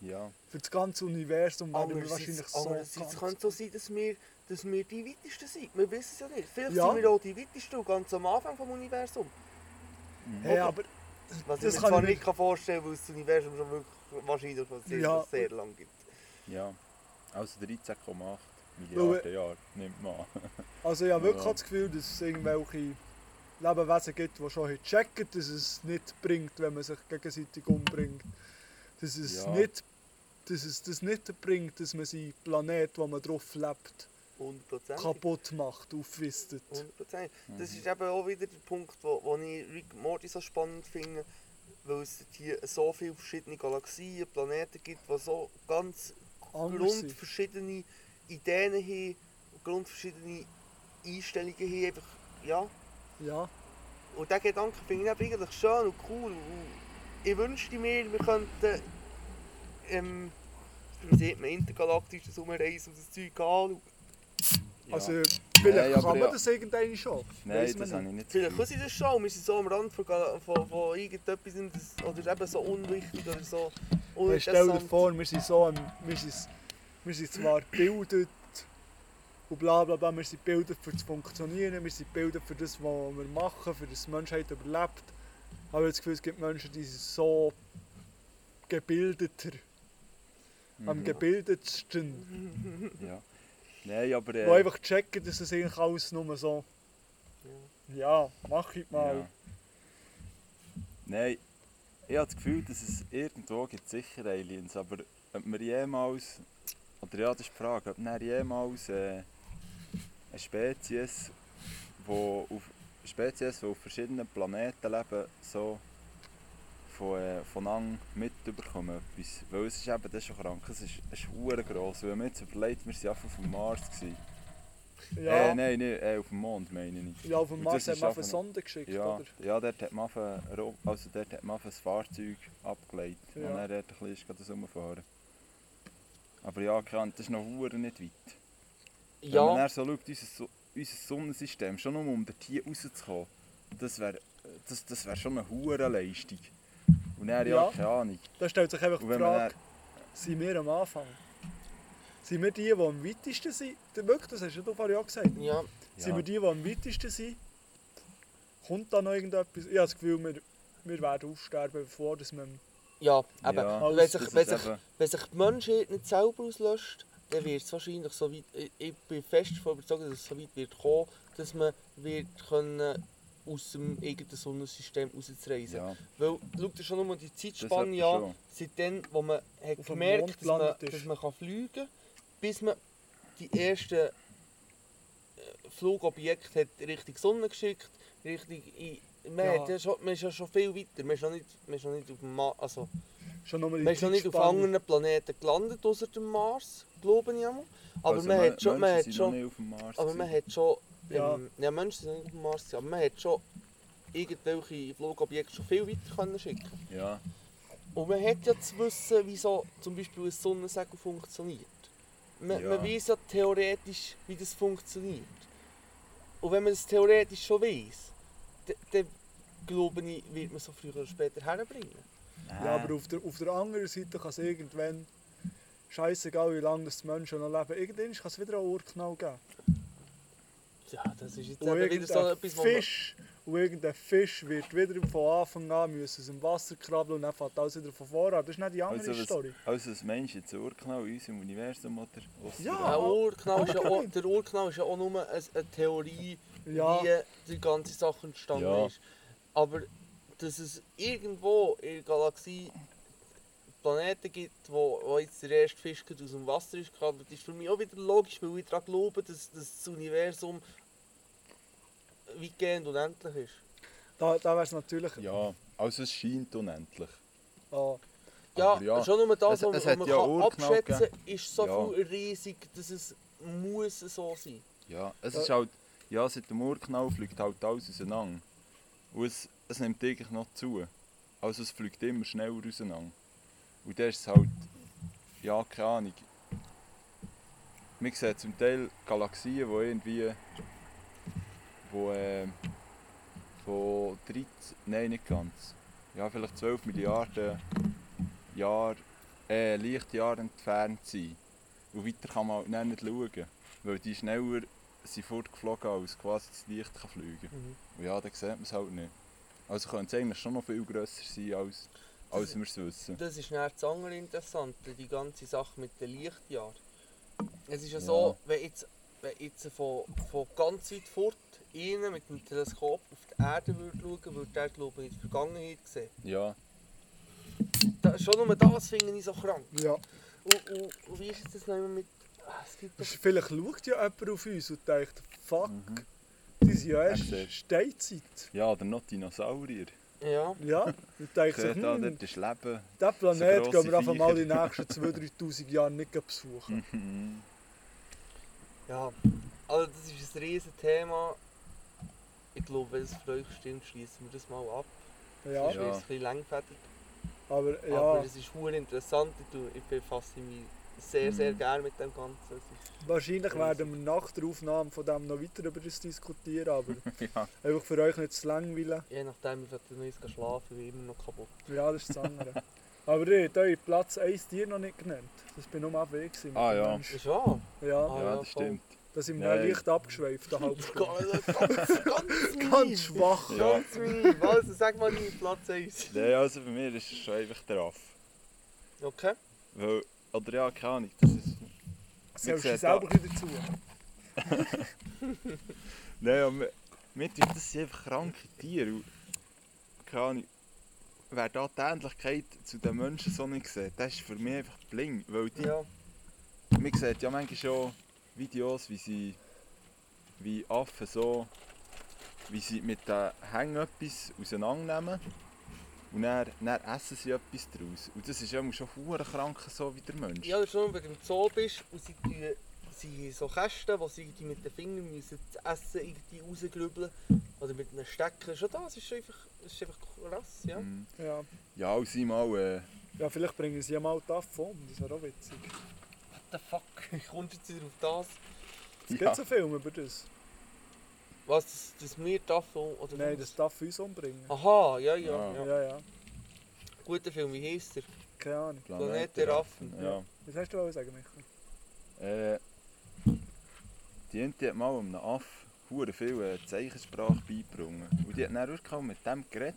ja. Für das ganze Universum werden wir wahrscheinlich so andererseits kann es so sein, dass wir, dass wir die weitesten sind. Wir wissen es ja nicht. Vielleicht Ja. sind wir auch die weitesten ganz am Anfang des Universums. Hey, aber Was ich Das mir kann zwar ich nicht mir- kann vorstellen weil es das Universum schon wirklich wahrscheinlich schon sehr, Ja. sehr lang gibt. Ja. Also 13,8 Milliarden Jahre, nimmt man an. also ich habe wirklich Ja. das Gefühl, dass es irgendwelche Lebewesen gibt, die schon checken, dass es nicht bringt, wenn man sich gegenseitig umbringt. Dass es, Ja. nicht, dass es das nicht bringt, dass man seinen Planet, wo man drauf lebt, 100%. kaputt macht, aufwistet. 100%. Das Mhm. ist eben auch wieder der Punkt, wo, wo ich Rick Morty so spannend finde, weil es hier so viele verschiedene Galaxien, Planeten gibt, die so ganz Anders sind. Ideen haben, grundverschiedene Einstellungen haben. Einfach, ja. Ja, Und diesen Gedanken finde ich eigentlich schön und cool. Und ich wünschte mir, wir könnten ähm, wie sieht man, intergalaktisch das Umreisen und das Zeug anschauen. Ja. also vielleicht Nein, kann man ja. das irgendwann schon. Nein, das habe nicht. ich nicht. Vielleicht können sie das schon, wir sind so am Rand von, von, von irgendetwas, das, oder eben so unwichtig oder so Hey, stell dir vor, wir sind so, am- wir sind, wir sind zwar gebildet und bla bla bla, wir sind gebildet für das Funktionieren, wir sind gebildet für das, was wir machen, für das die Menschheit überlebt. Aber ich habe das Gefühl, es gibt Menschen, die sind so gebildeter, am Mhm. gebildetsten, Ja. Nein, aber. die Äh, einfach checken, dass es eigentlich alles nur so, ja, mach ich mal. ja. Nein, ich habe das Gefühl, dass es irgendwo gibt sicher Aliens, aber ob wir jemals. Oder ja, das ist die Frage, ob wir jemals äh, eine Spezies, wo auf, Spezies, die auf verschiedenen Planeten leben, so von, äh, voneinander mitbekommen. Etwas. Weil es ist eben das ist schon krank, es ist, es ist gross. Wenn man jetzt überlegt, wir waren einfach auf dem Mars. Gewesen. Ja, Äh, nein, nicht, äh, auf dem Mond meine ich. ja auf dem Mars hat man eine Sonde geschickt, Ja, oder? ja dort hat man also dort hat man ein Fahrzeug abgelegt. Ja. Und dann dort ein bisschen ist gerade. Aber ja, das ist noch nicht weit. Wenn man Ja, dann so schaut, unser, So- unser Sonnensystem, schon nur um dort hier rauszukommen, das wäre das, das wär schon eine hure Leistung. Und dann, ja, Ja. keine Ahnung. Da stellt sich einfach die Frage, sind wir am Anfang? Sind wir die, die am weitesten sind? Wirklich, das hast du vorhin auch gesagt. ja, Sind Ja. wir die, die am weitesten sind? Kommt da noch irgendetwas? Ich habe das Gefühl, wir, wir werden aussterben, bevor dass man... ja, eben. Ja, wenn, sich, das wenn, ist sich, eben- wenn sich die Menschheit nicht selber auslöscht, dann wird es wahrscheinlich so weit, ich, ich bin fest davon überzeugt, dass es so weit wird kommen, dass man wird können aus dem eigenen Sonnensystem rauszureisen. ja, Weil, schau dir schon nur die das Zeitspanne etwa an, schon. seitdem, wo man hat Auf dem Mond hat, dass man, gelandet ist. dass man kann fliegen kann, bis man die ersten äh, Flugobjekte hat Richtung Sonne geschickt, Richtung... In, man, Ja. schon, man ist ja schon viel weiter, man ist noch nicht, man ist noch nicht auf dem Mars, also, Schon man ist noch nicht auf anderen Planeten gelandet, außer dem Mars, glaube ich einmal. Aber Also, man Men- hat schon... Man Menschen hat sind schon noch nicht auf dem Mars. aber man hat schon. Ja. Ähm, ja, Menschen sind nicht auf dem Mars, aber man hat schon irgendwelche Flugobjekte schon viel weiter können schicken. Ja, Und man hat ja zu wissen, wie so zum Beispiel ein Sonnensegel funktioniert. Man, Ja. man weiß ja theoretisch, wie das funktioniert. Und wenn man es theoretisch schon weiß, dann, glaube ich, wird man so früher oder später herbringen. Ja, aber auf der, auf der anderen Seite kann es irgendwann... Scheißegal, wie lange das die Menschen noch leben. Irgendwann kann es wieder einen Urknall geben. Ja, das ist jetzt wieder so etwas, Fisch, und irgendein Fisch wird wieder von Anfang an müssen aus dem Wasser krabbeln und dann fängt alles wieder von vorne an. Das ist nicht die andere Also Story. Also was meinst du jetzt, Urknall in unserem Universum oder Ja. der, Urknall ist ja auch, der Urknall ist ja auch nur eine, eine Theorie, Ja, wie die ganze Sache entstanden Ja. ist. Aber dass es irgendwo in der Galaxie Planeten gibt, wo, wo jetzt der erste Fisch aus dem Wasser ist gekrabbelt, ist für mich auch wieder logisch, weil ich daran glaube, dass, dass das Universum weitgehend unendlich ist. Da, da wäre es natürlich. Ja, also es scheint unendlich. Ah, Ja, Aber ja, schon nur das, was man ja kann abschätzen kann, ist so Ja. viel riesig, dass es muss so sein. Ja, es Ja. ist halt, ja, seit dem Urknall fliegt halt alles auseinander. Und es, es nimmt eigentlich noch zu. Also es fliegt immer schneller auseinander. Und dann ist halt, ja, keine Ahnung. Man sieht zum Teil Galaxien, die irgendwie, wo, äh, von 13, nein nicht ganz, ja vielleicht 12 Milliarden Jahre, äh, Lichtjahre entfernt sind. Und weiter kann man halt nicht schauen. Weil die schneller sind fortgeflogen, als quasi das Licht kann fliegen kann. Und ja, dann sieht man es halt nicht. Also könnte es eigentlich schon noch viel grösser sein, als, als wir es wissen. Das ist dann das andere Interessante, die ganze Sache mit den Lichtjahren. Es ist ja, Ja. so, wenn jetzt, wenn jetzt von, von ganz weit fort innen mit dem Teleskop auf die Erde würde schauen, würde er glaube ich in die Vergangenheit sehen. Ja, Da, schon nur das finde ich so krank. ja. Und, und, und wie ist jetzt das noch mit... Ah. Vielleicht schaut ja jemand auf uns und denkt, fuck, Mhm. die sind ja erst Er. Steinzeit. ja oder noch Dinosaurier. Ja, Ja, und denkt sich, Seht da, hm, dort ist Leben. diesen Planet grosse gehen wir einfach mal den nächsten 2'000-3'000 Jahren nicht besuchen. Mhm. ja. Also das ist ein riesen Thema. Ich glaube, wenn es für euch stimmt, schließen wir das mal ab. Ja, Sonst Ja. wird es ein bisschen langfädig. aber ja, Aber es ist interessant. Ich befasse mich sehr, sehr Mhm. gerne mit dem Ganzen. Wahrscheinlich werden wir nach der Aufnahme von dem noch weiter über das diskutieren, aber ja. einfach für euch nicht zu langweilen. je nachdem, wie viel du noch schlafen wie immer noch kaputt. Ja, das ist das andere. aber ihr habt euren Platz 1 Tier noch nicht genannt. Das bin nur am Weg. Ah, ja. Wahr? Ja, Ah, ja, ja, das stimmt. da sind wir Nein. leicht abgeschweift, eine halbe Stunde. ganz, ganz, ganz, schwach. Ja. Ganz mies. Also sag mal deinen Platz 1. Nein, also bei mir ist es schon einfach der Aff. Okay. Weil, oder ja, keine Ahnung, das ist... Selbst sieht selber da- wieder zu. Nein, aber tut das sind einfach kranke Tiere. Und, keine Ahnung, wer da die Ähnlichkeit zu den Menschen so nicht sieht, das ist für mich einfach blind. Weil die, Ja. man sieht ja manchmal schon Videos, wie sie, wie Affen so, wie sie mit den Hängen etwas auseinandernehmen und dann, dann essen sie etwas daraus. Und das ist ja schon verdammt krank, so wie der Mensch. Ja, das ist schon, wenn du im Zoo bist und sie, tun, sie haben so Kästen, wo sie irgendwie mit den Fingern müssen das Essen irgendwie rausgrübeln Oder mit einem Stecker. Schon das ist einfach, das ist einfach krass, ja. Mhm. Ja. Ja, und sie mal... Äh, ja, vielleicht bringen sie ja mal die Affe um, das wäre auch witzig. What the fuck? Wie kommst du jetzt wieder auf das? Es Ja. gibt so Filme über das. Was, das, das mir darf oder Nein, das darf uns umbringen. Aha, ja, ja, Ja. ja. Ja. Guter Film, wie heisst der? Keine Ahnung. Planet der Affen. Ja. Was hast du wollen sagen, Michael? Äh, die Ente hat mal einem Aff hure viel äh, Zeichensprache beigebracht. Und die hat dann wirklich auch mit dem geredet.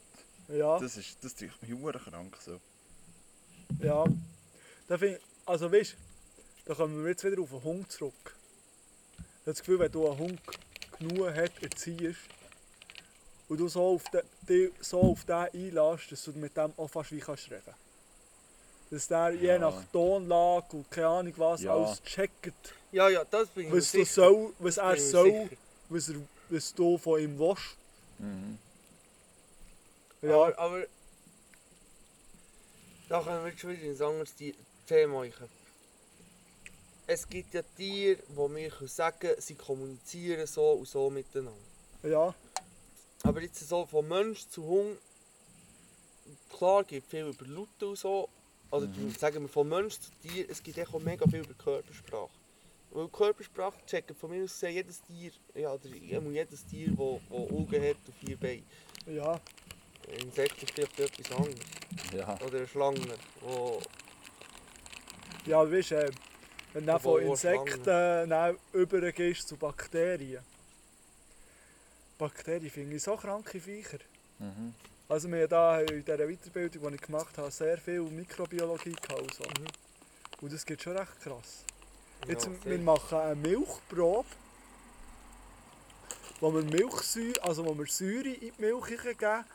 Ja, Das ist, das ist hure krank so. ja. Da find, also weißt du, da kommen wir jetzt wieder auf den Hund zurück. Ich habe das Gefühl, wenn du einen Hund genug hat, erziehst und du so auf den, so auf den einlässt, dass du mit dem auch fast wie kannst reden. Dass der je Ja. nach Tonlage und keine Ahnung was Ja. alles checkt, Ja, ja, das bin ich mir was, du sicher. soll, was er soll, was, er, was du von ihm willst. Mhm. Ja, Aber, aber da können wir jetzt schon wieder in ein anderes Thema rein. Es gibt ja Tiere, wo wir können sagen sie kommunizieren so und so miteinander. ja, Aber jetzt so von Mensch zu Hund, klar gibt viel über Laute und so, oder Mhm. sagen wir von Mensch zu Tier, es gibt auch mega viel über Körpersprache. Weil Körpersprache checken von mir aus gesehen jedes Tier, ja, oder jedes Tier, das Augen hat und vier Beine. ja, Insekten ist vielleicht etwas anderes. Ja. Oder eine Schlange, wo ja, weißt du, äh, wenn du von Insekten dann übergehst zu Bakterien. Bakterien finde ich so kranke Viecher. Mhm. Also wir haben da in dieser Weiterbildung, die ich gemacht habe, sehr viel Mikrobiologie gehabt. und So. Mhm. Und das geht schon recht krass. Jetzt, Ja, wir machen eine Milchprobe, wo wir Milchsäure, also wo wir Säure in die Milch geben,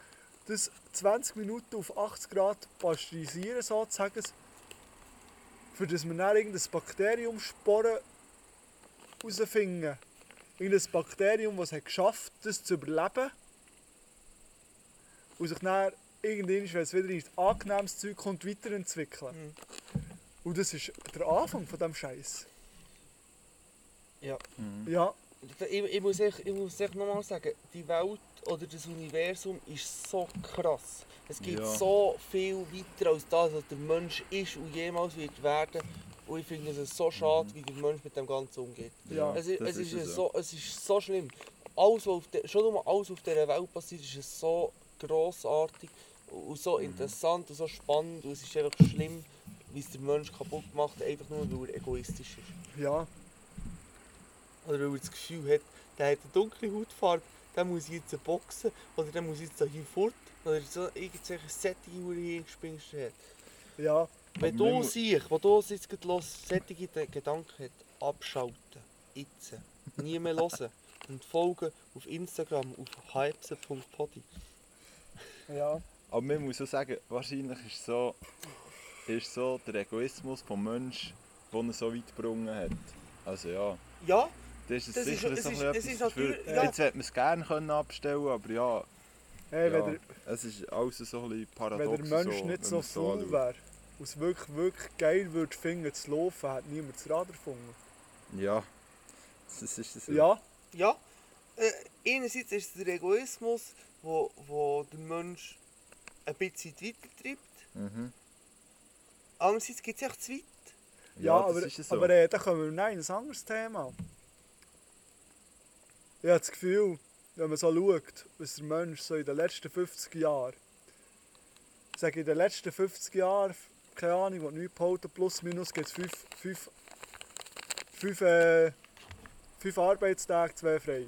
das 20 Minuten auf 80 Grad pasteurisieren sozusagen, für das wir dann irgendein Bakteriumsporen herausfinden. Irgendein Bakterium, das es hat geschafft das zu überleben. Und sich dann irgendwann, wenn es wieder ins angenehmes Zeug kommt, weiterentwickeln. Mhm. Und das ist der Anfang von diesem Scheiß. Ja. Mhm. Ja, Ich, ich muss echt, ich muss echt nochmal sagen, die Welt oder das Universum ist so krass. Es geht Ja. so viel weiter als das, was der Mensch ist und jemals wird werden. Und ich finde es so schade, wie der Mensch mit dem Ganzen umgeht. Ja, es, es, ist ist es so, es ist so schlimm. Alles, was auf der, schon nur alles auf dieser Welt passiert, ist es so grossartig und so interessant und so spannend. Und es ist einfach schlimm, wie es der Mensch kaputt macht, einfach nur weil er egoistisch ist. ja. Oder weil er das Gefühl hat, der hat eine dunkle Hautfarbe, der muss jetzt boxen oder der muss jetzt da hier fort. Oder so irgendwelche Sättige, die hier gespinst hat. ja. Wenn du siehst, wo du jetzt gerade los, sättige Gedanken hat, abschalten. Jetzt. Nie mehr hören. Und folgen auf Instagram auf hypse.podi. ja. Aber man muss auch sagen, wahrscheinlich ist so, ist so der Egoismus des Menschen, der ihn so weit gebracht hat. Also ja, Ja, das ist Das sicher so ein bisschen etwas ja. Jetzt hätte man es gerne können abstellen aber ja, Hey, ja wenn, der, es ist alles so ein bisschen wenn paradox. der Mensch so, nicht wenn so faul wäre und es wirklich, wirklich geil würde finden zu laufen, hat niemand das Rad erfunden. Ja, das ist so. Ja, ja. Äh, einerseits ist es der Egoismus, wo, wo der Mensch ein bisschen weitertreibt. Mhm. Andererseits geht es echt zu weit. ja, das aber, ist so. aber äh, dann kommen wir nein, ein anderes Thema. Ich habe das Gefühl, wenn man so schaut, was der Mensch so in den letzten 50 Jahren, ich sage in den letzten 50 Jahren, keine Ahnung, was nichts behalten, plus minus gibt es fünf, fünf, fünf, äh, fünf Arbeitstage, zwei frei.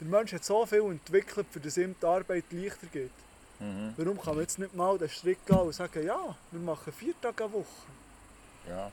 Der Mensch hat so viel entwickelt, für das ihm die Arbeit leichter geht. Mhm. Warum kann man jetzt nicht mal den Schritt gehen und sagen, ja, wir machen vier Tage eine Woche? Ja.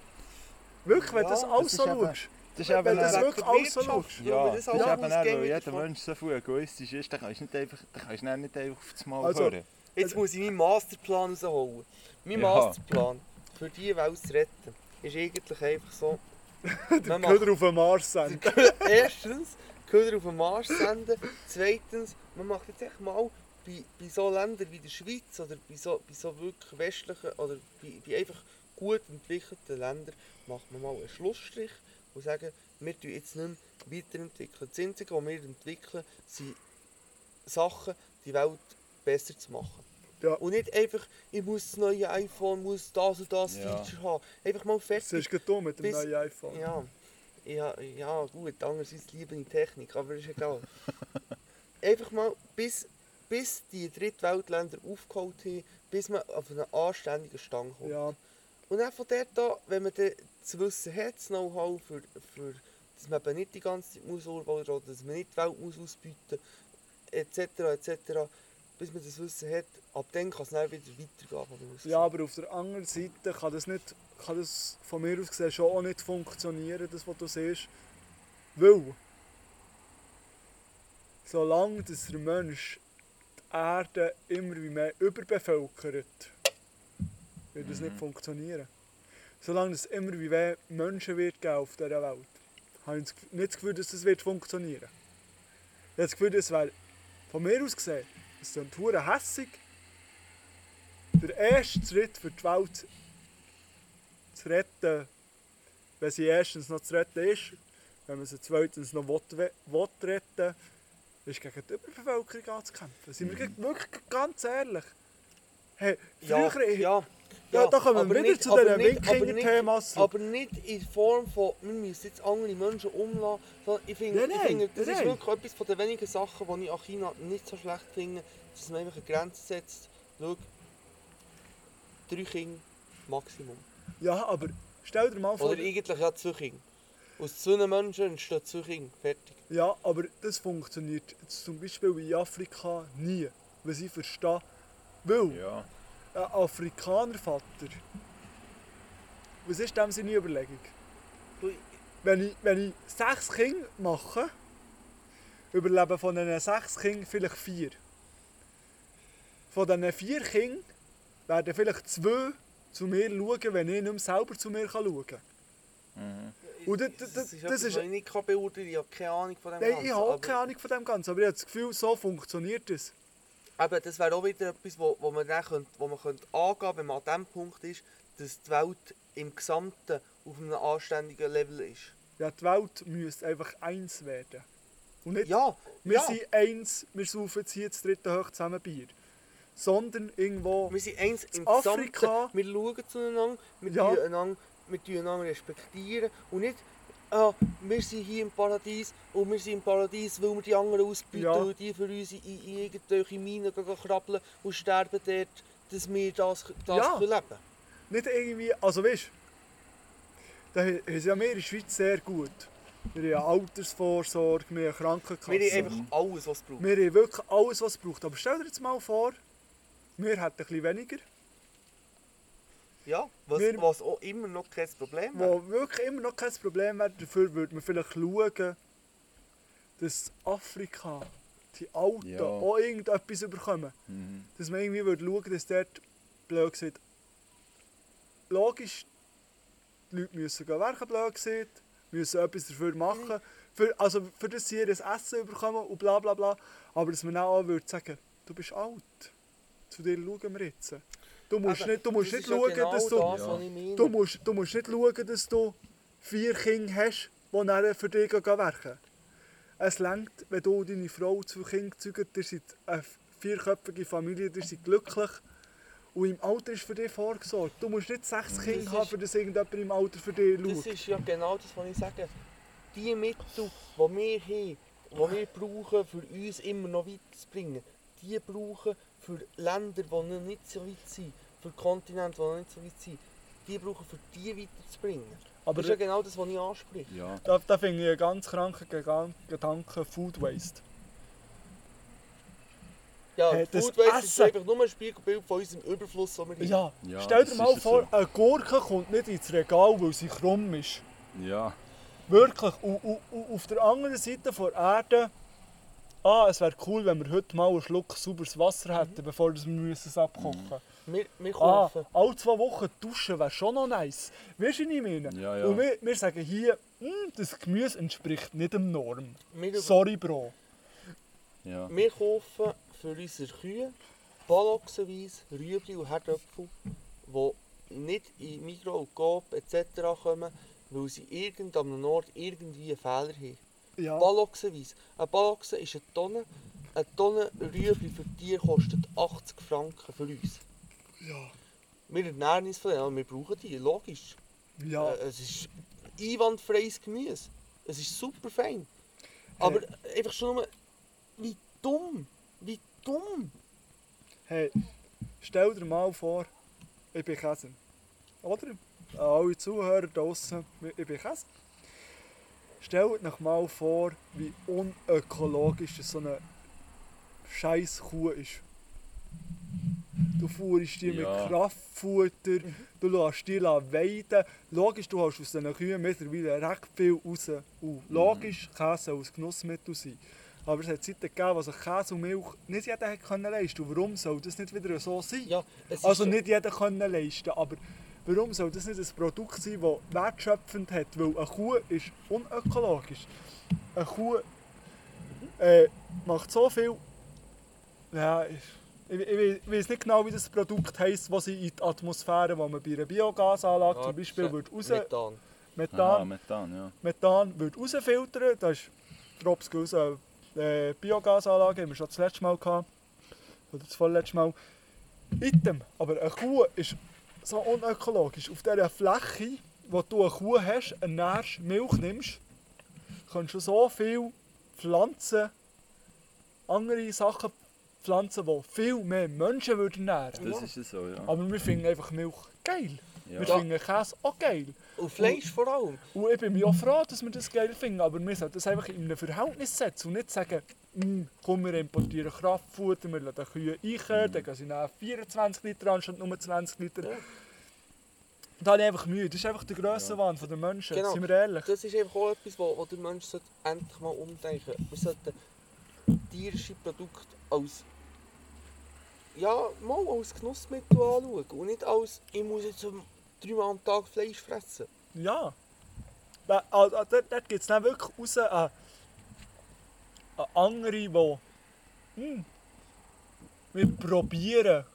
Wirklich, wenn du Ja, das alles so schaust. Das ist Wenn eben das dann- wirklich alles so schaust. Ja, das das ist eben dann, weil jeder. Mensch so viel egoistisch ist, dann kannst du nicht einfach, dann kannst du nicht einfach auf das Mal Also, hören. Jetzt muss ich meinen Masterplan rausholen. Mein Ja. Masterplan für diese Welt zu retten ist eigentlich einfach so. Macht Köder auf den Mars senden. erstens Köder auf den Mars senden. Zweitens, man macht jetzt echt mal bei, bei so Ländern wie der Schweiz oder bei so, bei so wirklich westlichen oder bei, bei einfach gut entwickelten Ländern macht man mal einen Schlussstrich und sagen, wir tun jetzt nicht mehr weiterentwickeln. Das Einzige, was wir entwickeln, sind Sachen, die Welt besser zu machen. Ja. Und nicht einfach, ich muss das neue iPhone, muss das und das Ja. Feature haben. Einfach mal Das fertig. ist gerade mit dem Bis- neuen iPhone. Ja, ja, ja gut, andererseits liebe ich Technik, aber ist egal. Einfach mal, bis, bis die Drittweltländer aufgeholt haben, bis man auf einen anständigen Stand kommt. Ja, Und dann von dort an, wenn man das Wissen hat, das Know-how, für, für, dass man eben nicht die ganze Zeit muss oder dass man nicht die Welt muss ausbieten etc. etc. Bis man das Wissen hat, ab dann kann es dann wieder weitergehen. ja, aber auf der anderen Seite kann das, nicht, kann das von mir aus gesehen schon auch nicht funktionieren, das was du siehst. Weil, solange der Mensch die Erde immer mehr überbevölkert, wird das nicht Mhm. funktionieren. Solange es immer wie mehr Menschen wird geben auf dieser Welt, habe ich nicht das Gefühl, dass das wird funktionieren. Ich habe das Gefühl, das wäre von mir aus gesehen, es ist hure hässig, der erste Schritt für die Welt zu retten, wenn sie erstens noch zu retten ist, wenn man sie zweitens noch will, will retten ist gegen die Überbevölkerung anzukämpfen. Sind wir Mhm. wirklich ganz ehrlich? Hey, Ja, früher, ja, ja, da kommen wir wieder nicht- zu diesen nicht- aber nicht- Wikinger-Themas. Aber nicht in Form von, wir müssen jetzt andere Menschen umlassen. sondern Ich finde, Nein, ich nein, finde das ist nein. wirklich etwas von den wenigen Sachen, die ich an China nicht so schlecht finde, dass man einfach eine Grenze setzt. Schau, drei Kinder Maximum. Ja, aber stell dir mal vor, Oder eigentlich ja zwei Kinder. Aus zwei Menschen entstehen zwei Kinder. Fertig. ja, aber das funktioniert jetzt zum Beispiel in Afrika nie, was ich verstehe. Weil Ja. Ein Afrikanervater, was ist dem seine Überlegung? Wenn ich, wenn ich sechs Kinder mache, überleben von diesen sechs Kindern vielleicht vier. Von diesen vier Kindern werden vielleicht zwei zu mir schauen, wenn ich nicht mehr selber zu mir schauen kann. Mhm. Und das- das- das, das ist ich nicht beurteilen. Ich habe keine Ahnung von dem Nein, Ganzen. ich habe keine Ahnung von dem Ganzen, aber ich habe das Gefühl, so funktioniert es. Eben, das wäre auch wieder etwas, wo, wo man, dann könnte, wo man könnte angehen wenn man an dem Punkt ist, dass die Welt im Gesamten auf einem anständigen Level ist. Ja, die Welt müsste einfach eins werden. Und nicht, Ja, wir ja. sind eins, wir saufen jetzt hier das dritte hoch zusammen Bier. Sondern irgendwo... wir sind eins im Afrika- Gesamten. Wir schauen zueinander, wir, Ja. einander, wir einander respektieren und nicht, ah, wir sind hier im Paradies und wir sind im Paradies, weil wir die anderen ausbieten, Ja. weil die für uns in, in irgendwelche Minen krabbeln und sterben dort, dass wir das, das Ja. können leben Nicht irgendwie... Also weißt du, da haben haben sie ja wir in der Schweiz sehr gut. Wir haben Altersvorsorge, wir haben Krankenkasse. Wir haben einfach alles, was es braucht. Wir haben wirklich alles, was es braucht. Aber stell dir jetzt mal vor, wir hätten ein bisschen weniger, Ja, was, Wir- was auch immer noch kein Problem wäre. wo wirklich immer noch kein Problem wäre. Dafür würde man vielleicht schauen, dass Afrika, die Alten, Ja. auch irgendetwas bekommen. Mhm. Dass man irgendwie würde schauen, dass dort, blöd gesagt, logisch, die Leute müssen gehen werken, blöd gesagt, müssen etwas dafür machen, für, also für das sie ihr Essen bekommen und bla bla bla. Aber dass man auch würde sagen, du bist alt, zu dir schauen wir jetzt. Du musst Eben, nicht, du musst das nicht schauen, genau dass du... Das. Du musst, du musst nicht schauen, dass du vier Kinder hast, die dann für dich werken. Es längt, wenn du deine Frau zu Kindern zeugt, ihr seid eine vierköpfige Familie, ihr seid glücklich. Und im Alter ist für dich vorgesorgt. Du musst nicht sechs Kinder haben, für das irgendjemand im Alter für dich Das schaut. ist ja genau das, was ich sage. Die Mittel, die wir haben, die wir brauchen, für uns immer noch weiterzubringen, die brauchen für Länder, die noch nicht so weit sind, für Kontinente, die noch nicht so weit sind, die brauchen für die weiterzubringen. Aber das ist ja genau das, was ich anspreche. Ja. da, da finde ich einen ganz kranken Gedanken Food Waste. Ja, Hey, das Food Waste ist einfach nur ein Spiegelbild von unserem Überfluss, den wir haben. Ja, Ja, stell dir mal vor, so. eine Gurke kommt nicht ins Regal, weil sie krumm ist. Ja. Wirklich. Und, und, und auf der anderen Seite der Erde, ah, es wäre cool, wenn wir heute mal einen Schluck sauberes Wasser hätten, bevor wir müssen es abkochen Wir, wir Ah, kaufen. alle zwei Wochen duschen wäre schon noch nice. Weißt du, was ich meine? Ja, ja. Und wir, wir sagen hier, «Hm, das Gemüse entspricht nicht dem Norm. Wir, Sorry, Bro. Ja. wir kaufen für unsere Kühe Ballochsenweise Rüebli und Herdöpfel, die nicht in Migros und Coop etc. kommen, weil sie irgendeinem Ort irgendwie einen Fehler haben. Ja. Ballochsenweise. Ein Ballochsen ist eine Tonne. Eine Tonne Rüebli für Tiere kostet 80 Franken für uns. Ja. Wir ernähren uns von denen, aber wir brauchen die, logisch. Ja. Äh, es ist einwandfreies Gemüse. Es ist super fein. Aber einfach schon nur, wie dumm, wie dumm. Hey, stell dir mal vor, ich bin Käse. Oder? Alle Zuhörer draußen, ich bin Käse. Stellt euch mal vor, wie unökologisch so eine scheiß Kuh ist. Du fuhrst die Ja. mit Kraftfutter, du lässt die weiden. Logisch, du hast aus diesen Kühen mittlerweile recht viel raus. Und logisch, Käse soll ein Genussmittel sein. Aber es hat Zeiten gegeben, wo sich Käse und Milch nicht jeder hat können leisten Und warum soll das nicht wieder so sein? Ja, Also nicht jeder können leisten, aber warum soll das nicht ein Produkt sein, das wertschöpfend hat? Weil eine Kuh ist unökologisch. Eine Kuh äh, macht so viel... Ja, ich, ich, ich weiß nicht genau, wie das Produkt heisst, das sie in die Atmosphäre, wo man bei einer Biogasanlage Ja, zum Beispiel würde raus, Methan. Methan, Aha, Methan, ja. Methan würde rausfiltern. Das ist Drops eine äh, Biogasanlage, haben wir schon das letzte Mal gehabt. Oder das vorletzte Mal. Item. Aber eine Kuh ist so unökologisch. Auf dieser Fläche, wo du eine Kuh hast, ernährst, Milch nimmst, kannst du so viele Pflanzen, andere Sachen pflanzen, die viel mehr Menschen würden ernähren Das ist es so, ja. Aber wir finden einfach Milch geil. Ja. Wir finden Käse auch geil. Und Fleisch vor allem. Und ich bin mir auch froh, dass wir das geil finden, aber wir sollten das einfach in einem Verhältnis setzen und nicht sagen, «Mm, komm, wir importieren Kraftfutter, wir lassen die Kühe einkehren, dann gehen sie nach 24 Liter anstatt nur 20 Liter. Ja. Da habe ich einfach Mühe. Das ist einfach der Grössenwahn ja. der Menschen, Genau. sind wir ehrlich. Das ist einfach auch etwas, wo, wo der Mensch sollte endlich mal umdenken Wir sollten tierische Produkte als ja, mal als Genussmittel anschauen und nicht als, ich muss jetzt um dreimal am Tag Fleisch fressen. Ja. Ah, ah, Dort, dort gibt es dann wirklich raus an, an andere, die hm, wir probieren,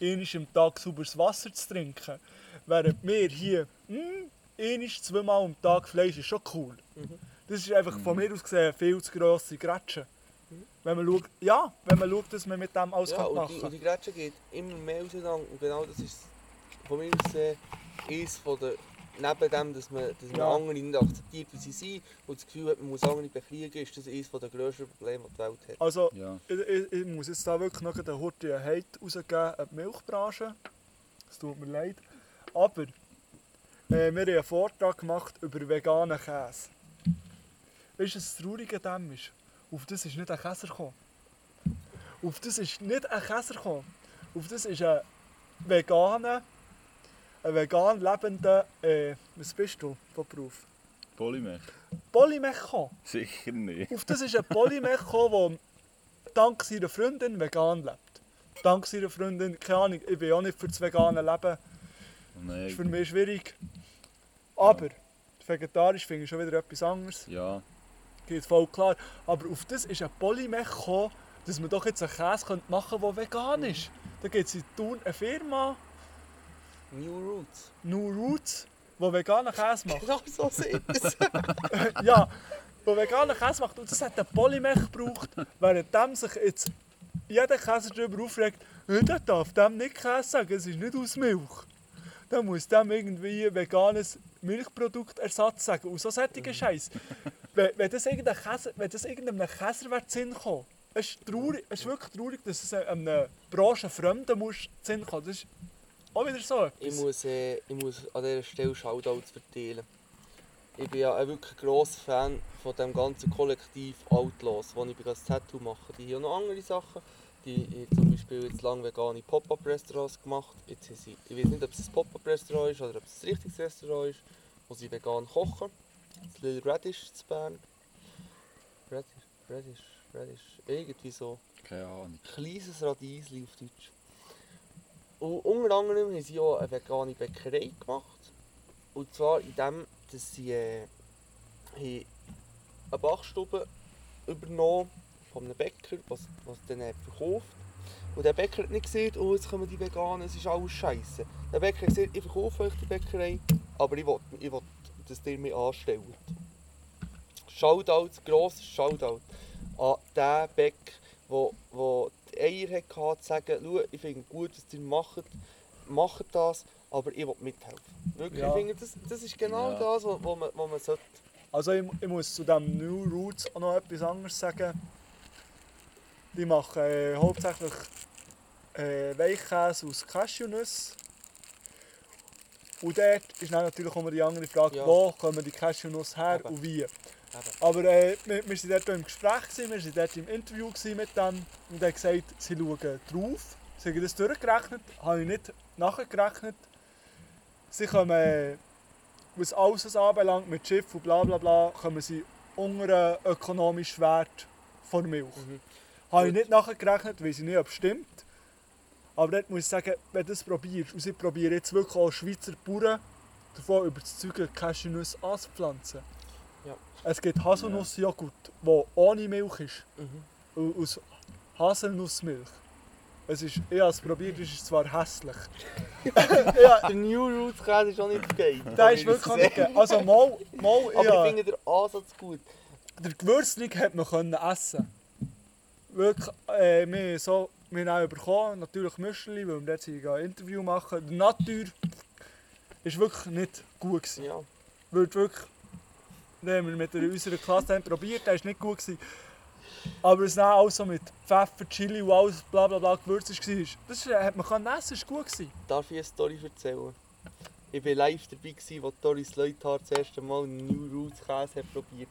einmal am Tag sauberes Wasser zu trinken. Während wir hier hm, einmal, zweimal am Tag Fleisch ist schon cool. Mhm. Das ist einfach von mir aus gesehen viel zu grosse Grätsche. Wenn man schaut, ja, wenn man schaut, dass man mit dem alles Ja, kann und machen die, und kann. die Grätsche geht immer mehr auseinander. Und genau das ist von mir aus äh, eines von der, neben dem, dass man, dass man Ja. andere nicht akzeptiert, wie sie sind und das Gefühl hat, man muss andere bekriegen, ist das eines der grössten Probleme, die die Welt hat. Also, Ja. ich, ich, ich muss jetzt da wirklich noch den Hurti einen Hate rausgeben an die Milchbranche. Es tut mir leid. Aber äh, wir haben einen Vortrag gemacht über veganen Käse. Weißt du, was das Traurige an dem ist? Auf das ist nicht ein Käser gekommen. Auf das ist nicht ein Käser gekommen. Auf das ist ein veganer, ein vegan lebender, äh, was bist du von Beruf? Polymech? Polymech gekommen. Sicher nicht. Auf das ist ein Polymech gekommen, der dank seiner Freundin vegan lebt. Dank seiner Freundin, keine Ahnung, ich bin auch nicht für das vegane Leben, nein. ist für mich schwierig. Aber vegetarisch finde ich schon wieder etwas anderes, Ja. geht voll klar. Aber auf das ist ein Polymech gekommen, dass man doch jetzt einen Käse machen könnte, der vegan ist. Da gibt es in Thun eine Firma, New Roots. New Roots, die veganen Käse macht. Genau so sieht es. ja, der veganen Käse macht. Und das hat der Polymech gebraucht, währenddem sich jetzt jeder Käse darüber aufregt, «Äh, der darf dem nicht Käse sagen, es ist nicht aus Milch. Dann muss dem irgendwie veganes Milchproduktersatz sagen. Und so solche Scheiß. wenn, wenn, das irgendein Käse, wenn das irgendeinem Käser zu Sinn kommen, es ist, traurig, es ist wirklich traurig, dass es einem Branchenfremden muss Sinn kommen. Das ist auch wieder so Ich etwas. muss, äh, ich muss an dieser Stelle Shoutouts verteilen. Ich bin ja ein wirklich grosser Fan von dem ganzen Kollektiv Outlaws, wo ich das Tattoo mache. Die haben noch andere Sachen. Die haben zum Beispiel jetzt lange vegane Pop-Up-Restaurants gemacht. Jetzt haben sie, ich weiß nicht, ob es ein Pop-Up-Restaurant ist oder ob es ein richtiges Restaurant ist, wo sie vegan kochen. Das Little Radish zu Bern. Radish, Radish, Radish, irgendwie so Keine Ahnung. kleines Radiesli auf Deutsch. Und unter anderem haben sie auch eine vegane Bäckerei gemacht. Und zwar in dem, dass sie äh, eine Backstube übernommen von einem Bäcker, was, was dann verkauft. Und der Bäcker hat nicht gesehen, oh, jetzt kommen die Veganen, es ist alles scheiße. Der Bäcker hat gesagt, ich verkaufe euch die Bäckerei, aber ich will, ich will dass ihr mich anstellt. Shoutout, grosses Shoutout an den Bäcker, wo, wo die Eier hatte, zu sagen, schau, ich finde es gut, was ihr macht, macht das, aber ich will mithelfen. Wirklich, Ja. ich finde, das, das ist genau Ja. das, was, man, was man sollte. Also ich, ich muss zu dem New Roots auch noch etwas anderes sagen. Die machen äh, hauptsächlich äh, Weichkäse aus Cashewnüsse. Und dort ist natürlich immer die andere Frage, Ja. wo kommen die Cashewnüsse her Eben. und wie. Aber äh, wir, wir waren dort im Gespräch, gewesen, wir waren dort im Interview mit dem und er hat gesagt, sie schauen drauf. Sie haben das durchgerechnet, habe ich nicht nachgerechnet. Sie kommen, was alles anbelangt, mit Schiff und bla bla bla, kommen sie unter einen ökonomischen Wert von Milch. Mhm. Habe ich Gut. nicht nachgerechnet, weiß ich nicht, ob es stimmt. Aber dort muss ich sagen, wenn du das probierst, und sie probieren jetzt wirklich auch Schweizer Bauern davon überzeugen, Cashewnüsse anzupflanzen. Ja. Es gibt Haselnussjoghurt, der ohne Milch ist, Mhm. aus Haselnussmilch. Es ist, ich habe es probiert, es ist zwar hässlich. ja, Der New Roots Käse ist auch nicht geil. der ist wirklich nicht geil. Also mal, mal Aber ja, ich finde den Ansatz gut. der Gewürzling hat man können essen. Wirklich, äh, wir so, wir haben auch bekommen, natürlich Müsli, weil wir sind, ein Interview machen. Der Natur ist wirklich nicht gut gewesen. Ja. Weil wirklich, haben wir mit unserer Klasse haben probiert, der war nicht gut. Gewesen. Aber es dann auch so mit Pfeffer, Chili und alles bla bla bla gewürzt war, das hat man können essen, das war gut. Gewesen. Darf ich eine Story erzählen? Ich war live dabei, gewesen, als Doris Leuthard das erste Mal New Roots Käse probiert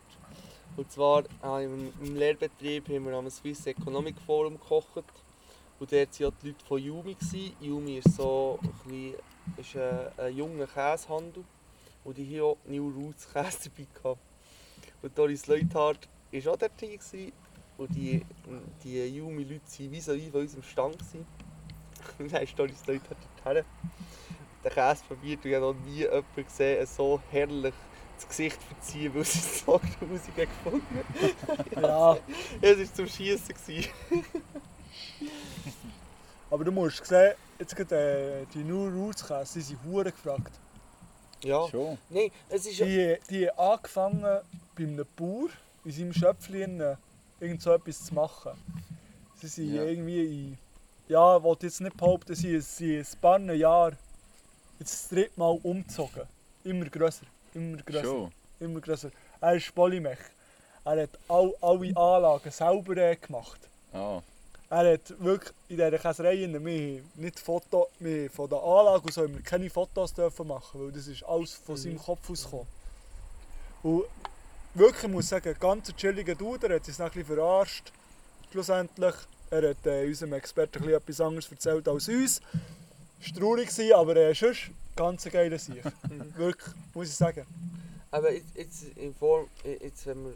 Und zwar äh, im, Lehrbetrieb haben wir am Swiss Economic Forum gekocht. Und dort waren die Leute von Yumi. Yumi ist so ein, bisschen, ist ein, ein junger Käsehandel. Und die haben auch New Roots Käse dabei gehabt. Und Doris Leuthard war auch dort. Gewesen. Und die, die Yumi-Leute waren vis à vis von unserem Stand. Gewesen. Und dann ist Doris Leute dorthin. Den Käse probiert und ich habe noch nie jemanden gesehen, so herrlich das Gesicht verziehen, weil sie es so grusig gefunden Ja, Es war zum Schießen. gewesen. aber du musst sehen, jetzt gerade äh, die nur Roots sie sind hure gefragt. Ja. Schon. Nein, es ist. Die, die haben angefangen bei einem Bauer in seinem Schöpfchen irgend so etwas zu machen. Sie sind Ja. irgendwie in. Ja, ich will jetzt nicht behaupten, sie sind ein paar Jahre jetzt das dritte Mal umgezogen. Immer grösser, immer grösser, Schon. immer grösser. Er ist Polymech. Er hat all, alle Anlagen selber äh, gemacht. Ah, Er hat wirklich in dieser Käserei wir nicht Foto, wir von der Anlage und so haben wir keine Fotos dürfen machen, weil das ist alles von Mhm. seinem Kopf ausgekommen. Und wirklich, ich muss sagen, ein ganz chilliger Dude, er hat uns noch ein bisschen verarscht. Schlussendlich, er hat äh, unserem Experten ein bisschen etwas anderes erzählt als uns. Es war traurig, aber er ist sonst ganz ein geiler Sieg. wirklich, muss ich sagen. Aber jetzt, jetzt, in Form, jetzt wenn wir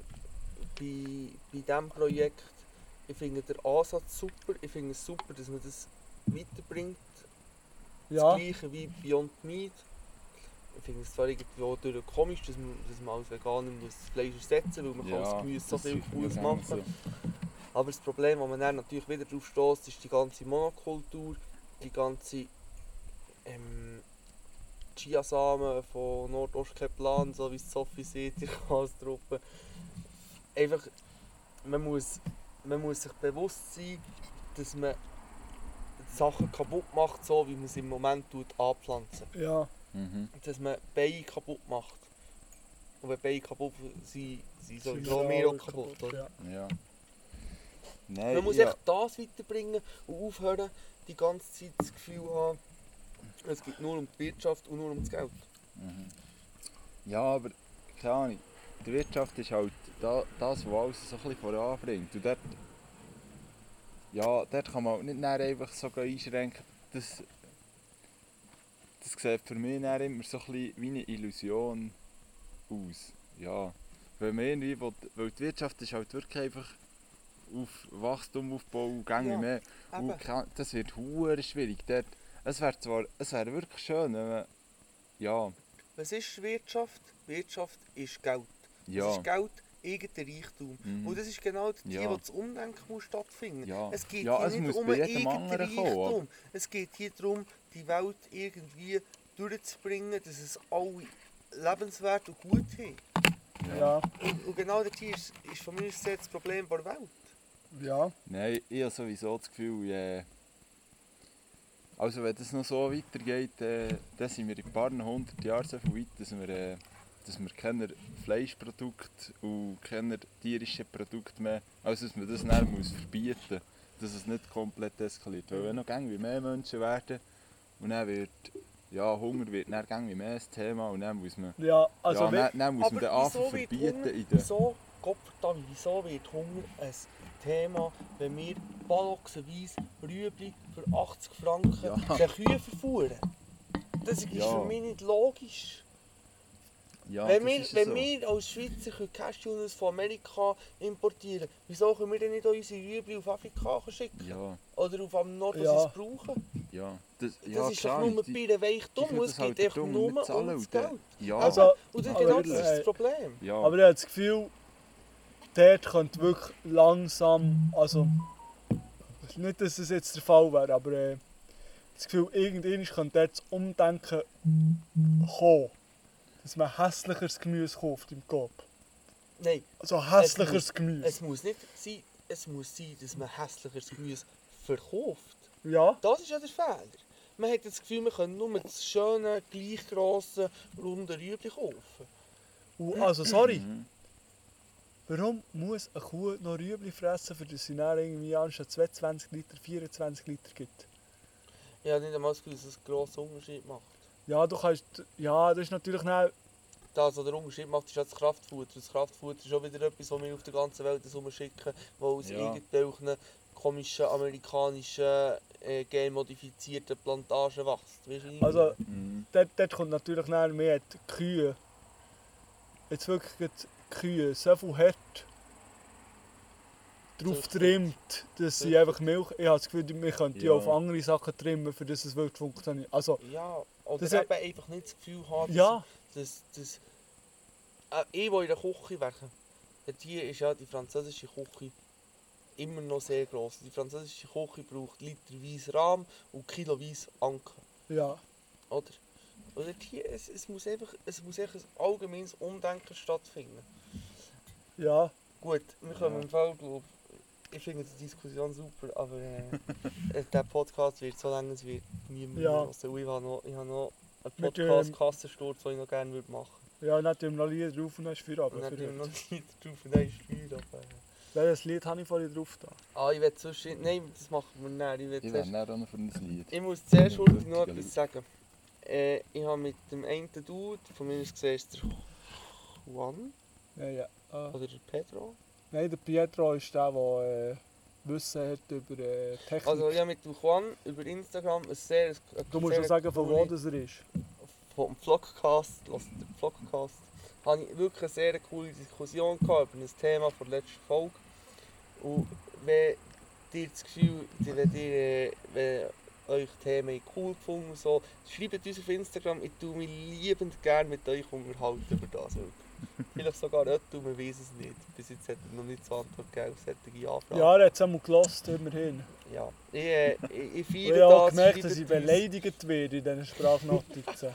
bei, bei diesem Projekt, ich finde den Ansatz super, ich finde es super, dass man das weiterbringt. Ja, Das gleiche wie Beyond Meat. Ich finde es zwar irgendwie auch durch komisch, dass man, dass man als Veganer muss das Fleisch ersetzen muss, weil man kann das Gemüse so viel genau machen so. Aber das Problem, wo man dann natürlich wieder drauf stößt, ist die ganze Monokultur, die ganze ähm, Chiasamen von Nordostkeplan, so wie es Sophie sieht, die Truppe. Einfach, man muss, man muss sich bewusst sein, dass man Sachen kaputt macht, so wie man sie im Moment tut, anpflanzen. ja, Mhm. Dass man Beine kaputt macht. Und wenn Beine kaputt sind, sind sind sowieso wir auch kaputt. oder? Ja. Ja. Nein, Man muss ja. echt das weiterbringen und aufhören, die ganze Zeit das Gefühl haben, es geht nur um die Wirtschaft und nur um das Geld. Mhm. Ja, aber keine Ahnung. Die Wirtschaft ist halt da, das, was alles so ein bisschen voranbringt. Und dort, ja, dort kann man nicht einfach so einschränken. Das, das sieht für mich immer so ein bisschen wie eine Illusion aus. Ja. Weil, man irgendwie will, weil die Wirtschaft ist halt wirklich einfach auf Wachstum aufbauen, gängig Ja, mehr. Und das wird hure schwierig. Dort, es wäre zwar, es wäre wirklich schön, wenn man, ja, Was ist Wirtschaft? Wirtschaft ist Geld. Das ja, ist Geld, irgendein Reichtum. Mhm. Und das ist genau die, Ja. wo das Umdenken muss stattfinden Ja. Es geht Ja, hier es nicht muss um bei irgendeinen anderen kommen, Reichtum. Es geht hier darum, die Welt irgendwie durchzubringen, dass es alle lebenswert und gut haben. ja, Und, und genau das hier ist, ist von mir aus das Problem der Welt. ja. Nein, ich habe sowieso das Gefühl, äh, also wenn das noch so weitergeht, äh, dann sind wir in ein paar hundert Jahren so weit, dass wir, äh, dass wir keine Fleischprodukte und keine tierischen Produkte mehr, also dass man das dann muss verbieten dass es nicht komplett eskaliert. Weil wenn noch gäng wie mehr Menschen werden und dann wird, ja, Hunger wird dann gäng wie mehr das Thema und dann muss man, Ja, also ja, wenn- dann, muss man den wird verbieten Hunger, in der... wieso, Gottverdammt, wieso wird Hunger ein Thema, wenn wir balloxenweise Rüebli für 80 Franken Ja. den Kühen verfuhren? Das ist Ja. für mich nicht logisch. Ja, wenn das wir, wenn so. wir als Schweizer Cashewnuss von Amerika importieren wieso können wir denn nicht unsere Rüebli auf Afrika schicken? Ja, Oder auf am Nord, wo Ja. sie es brauchen? ja. Das, Das ja, ist klar, doch nur bei Weich die dumm, können es das halt geht echt dumm nur um das Geld. Ja, Also, Und das, genau das ist das Problem. ja. Aber ich habe das Gefühl, dort könnte wirklich langsam, also nicht, dass es jetzt der Fall wäre, aber äh, das Gefühl, irgendwann könnte dort das Umdenken kommen, dass man hässlicheres Gemüse kauft im Coop. Nein, Also hässlicheres Gemüse. es muss nicht sein, es muss sein, dass man hässliches Gemüse verkauft. Ja, Das ist ja der Fehler. Man hat das Gefühl, man kann nur das schöne, gleich grosse, runde Rüebli kaufen. und also sorry, Mhm. warum muss eine Kuh noch Rüebli fressen, für das sie dann irgendwie anstatt 22 Liter 24 Liter gibt? Ich habe nicht einmal das Gefühl, dass es einen grossen Unterschied macht. Ja, du kannst, ja, das ist natürlich dann, Das, was der Unterschied macht, ist ja das Kraftfutter. Das Kraftfutter ist auch wieder etwas, was wir auf der ganzen Welt rumschicken, das aus Ja. irgendwelchen komischen amerikanischen äh, genmodifizierten Plantagen wächst. Weißt du, also Mhm. dort, dort kommt natürlich dann mehr die Kühe. Jetzt wirklich die Kühe so viel hart Züchtet. trimmt, dass sie einfach Milch... Ich habe das Gefühl, wir könnten ja auf andere Sachen trimmen, für das es wirklich funktioniert. Also, Ja, oder Das- eben einfach nicht das Gefühl haben, dass, ja, dass, dass äh, ich, der in der Küche werke, hier ist ja die französische Küche immer noch sehr gross. Die französische Küche braucht literweise Rahm und kiloweise Anker. ja. Oder? Dort hier, es, es, muss einfach, es muss einfach ein allgemeines Umdenken stattfinden. Ja, Gut, wir kommen Ja. im Fall, glaub, ich finde die Diskussion super, aber äh, äh, der Podcast wird so lange, es wird niemand Ja. mehr hören. Und Ich habe noch, ich habe noch einen Podcast-Kassensturz, den ich noch gerne würde machen ja, nicht im Lied drauf und dann ist Feierabend. Und dann tun wir noch nicht drauf und dann ist ab. äh. Welches Lied habe ich vorhin drauf da? Ah, ich will sonst... Nein, das machen wir nicht. Ich, will Ich zuerst, wäre nicht auch noch für ein Lied. ich muss zuerst Ja, heute noch etwas sagen. Äh, ich habe mit dem einen Dude, von mir aus gesehen ist der Juan Nein, ja. Ah. oder der Pedro. Nein, der Pietro ist der, der äh, Wissen hat über äh, Technik. Also ich habe mit dem Juan über Instagram ein sehr... Ein du musst schon sagen, von wo das er ist. vom Vlogcast, lasst den Vlogcast, habe ich wirklich eine sehr coole Diskussion gehabt über ein Thema von der letzten Folge. Und wenn ihr das Gefühl, wenn ihr äh, wenn euch Themen cool gefunden und so, schreibt uns auf Instagram, ich tue mich liebend gerne mit euch unterhalten über das. wirklich. Vielleicht sogar nicht, man weiß es nicht. Bis jetzt hat er noch nicht so Antwort gegeben auf solche Anfragen. Ja, er hat es einmal gelost, immerhin. ja. Ich, äh, ich, ich feiere ich habe das. gemerkt, dass ich beleidigt werde in diesen Sprachnotizen.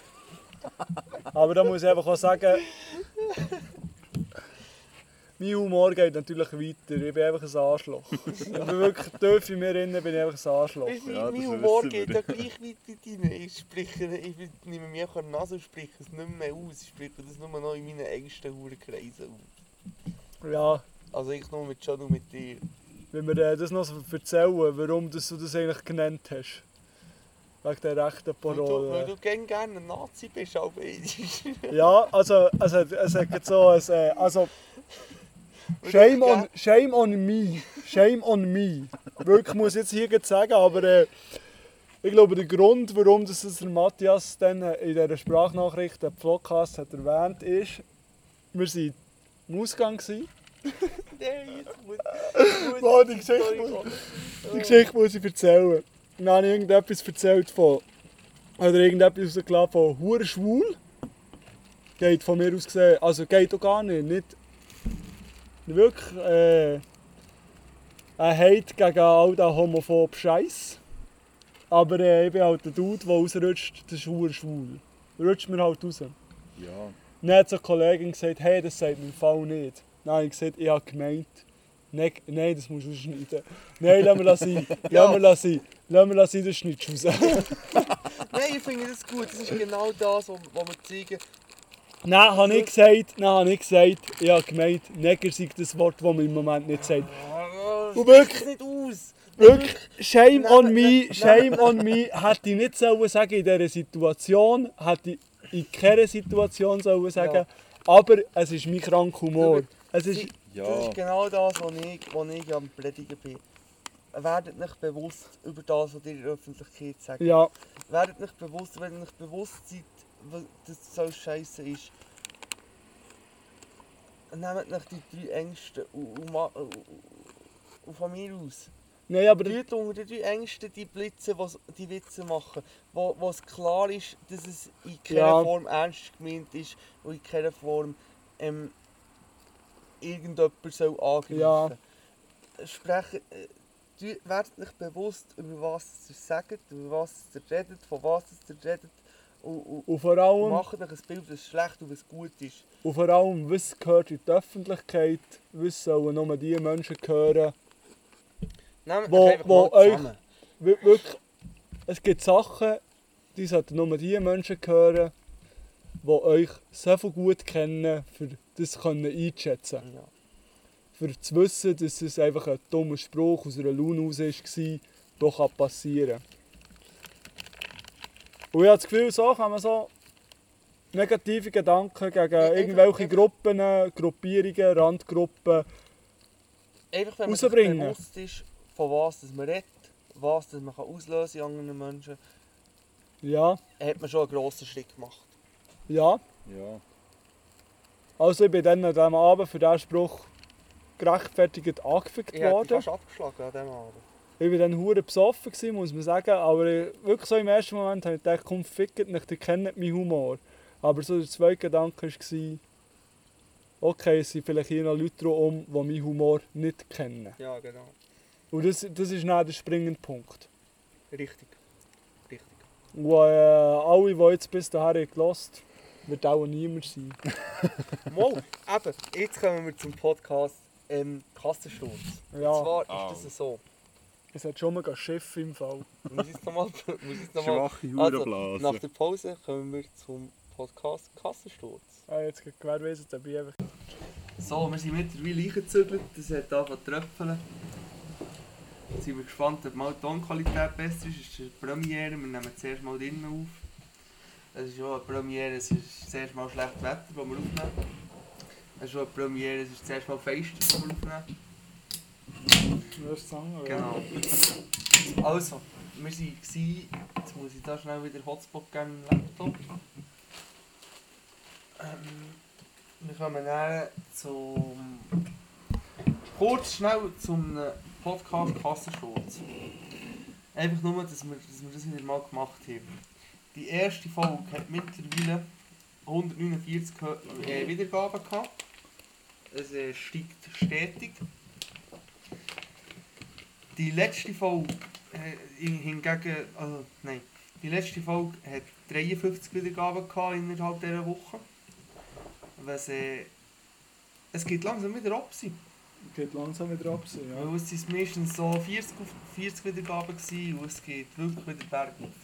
Aber da muss ich einfach auch sagen, mein Humor geht natürlich weiter. Ich bin einfach ein Arschloch. Ich bin wirklich tief in mir drin, bin ich einfach ein Arschloch. Weißt Ja, mein Humor wir. geht ja gleich weit rein. Ich spreche, ich nehme mir der Nase und spreche es nicht mehr aus. Ich spreche das nur noch in meinen engsten Hurenkreisen aus. Ja, Also ich nur mit John und mit dir. wenn wir äh, das noch so erzählen, warum das du das eigentlich genannt hast. Wegen der rechten Weil du, weil Parole. du gern gerne ein Nazi bist, aber ich... Ja, also es hat gerade so äh, also Shame on, shame on me. Shame on me. Wirklich muss ich jetzt hier sagen, aber äh, ich glaube, der Grund, warum das der Matthias dann äh, in dieser Sprachnachricht, den Podcast hat erwähnt, ist, wir waren im Ausgang. Nein, jetzt muss... Wow, die Geschichte muss... Die Geschichte muss ich erzählen. Dann habe ich irgendetwas erzählt von. Oder irgendetwas rausgelassen von Hure schwul. Geht von mir aus gesehen. Also geht auch gar nicht. Nicht wirklich äh, ein Hate gegen all den homophoben Scheiß. Aber äh, ich bin halt der Dude, der rausrutscht, das ist schwul. Rutscht mir halt raus. Ja. Dann hat so eine Kollegin gesagt, hey, das sagt im Fall nicht. Habe ich gesagt, ich habe gemeint, nein, nein das musst du schneiden. Nein, lass mir das sein, lass mir das sein, lass mir das sein, das schneidest du raus. Nein, ich finde das gut. Das ist genau das, was wir zeigen. Nein, habe ich gesagt, nein, habe ich gesagt, ich habe gemeint, Neger sei das Wort, das man im Moment nicht sagt. Und Und wirklich- nicht aus. Wirklich, shame Nein, on me, nein. shame on me, hätte ich nicht sollen sagen in dieser Situation, hätte ich in keiner Situation sollen sagen, Ja. aber es ist mein kranker Humor. Es ist, Ja. Das ist genau das, was ich, was ich am Predigen bin. Werdet nicht bewusst über das, was ihr in der Öffentlichkeit sagt. ja, Werdet nicht bewusst, wenn ihr nicht bewusst seid, was das so scheiße ist. Nehmt nicht die drei Ängste und, von mir aus. nein, aber Leute unter den drei Ängsten, die Blitze, was die Witze machen, wo wo es klar ist, dass es in keiner Ja. Form ernst gemeint ist und in keiner Form ähm, irgendjemand soll angreifen. Ja. Sprechen, äh, du- werdet nicht bewusst, über was ihr sagt, über was ihr redet, von was ihr redet und, und, und vor allem... macht euch ein Bild, was schlecht und was gut ist. Und vor allem, was gehört in die Öffentlichkeit, was sollen nur die Menschen hören. Nehmt Wo- wo euch- Wirklich, es gibt Sachen, die sollten nur die Menschen hören, die euch so viel gut kennen, für das können einschätzen Ja. Für zu wissen, dass es einfach ein dummer Spruch aus einer Laune raus war, doch kann passieren Und ich habe das Gefühl, so kann man so negative Gedanken gegen irgendwelche Gruppen, Gruppierungen, Randgruppen Einfach wenn man sich bewusst ist, von was das man redet, was das man kann auslösen in anderen Menschen, Ja, hat man schon einen grossen Schritt gemacht. ja. Ja. Also ich bin dann an diesem Abend für diesen Spruch gerechtfertigt angefickt Ich hätte worden. fast abgeschlagen an diesem Abend. Ich war dann hure besoffen, gewesen, muss man sagen. Aber ich- wirklich so im ersten Moment habe ich gedacht, komm, fickt nicht, ihr kennt meinen Humor. Aber so der zweite Gedanke war, okay, es sind vielleicht hier noch Leute drum, die meinen Humor nicht kennen. Ja, genau. Und das, das ist dann der springende Punkt. Richtig. Richtig. Und äh, alle, die jetzt bis dahin gelassen haben, wird auch niemand sein. Mal, eben, jetzt kommen wir zum Podcast ähm, Kassensturz. Ja, Und zwar ist das so. Es hat schon mal ein Schiff im Fall. Muss ich jetzt nochmal... Ich nochmal... Schwache Also, Hurenblase. nach der Pause kommen wir zum Podcast Kassensturz. Ah, jetzt geht gewährweise dabei einfach. So, wir sind mittlerweile eingezügelt, das hat angefangen zu tröpfeln. Jetzt sind wir gespannt, ob mal die Tonqualität besser ist. Es ist eine Premiere, wir nehmen zuerst mal drinnen auf. Es ist auch eine Premiere, es ist zuerst mal schlechtes Wetter, das wir aufnehmen. Es ist auch eine Premiere, es ist zuerst mal Fenster, das wir aufnehmen. Wirst du sagen? Genau. Also, wir waren, jetzt muss ich da schnell wieder Hotspot geben im Laptop. Ähm, wir kommen dann zum. Kurz schnell zum Podcast Kassensturz. Einfach nur, dass wir, dass wir das wieder mal gemacht haben. Die erste Folge hat mittlerweile 149 Hö- äh, Wiedergaben gehabt. Es äh, steigt stetig. Die letzte Folge äh, hingegen, also nein, die letzte Folge hat 53 Wiedergaben gehabt innerhalb dieser Woche. Was, äh, es geht langsam wieder ab. sie. Geht langsam wieder ab. Ja. Weil es sind meistens so 40, auf 40 Wiedergaben gewesen, und es geht wirklich wieder bergauf.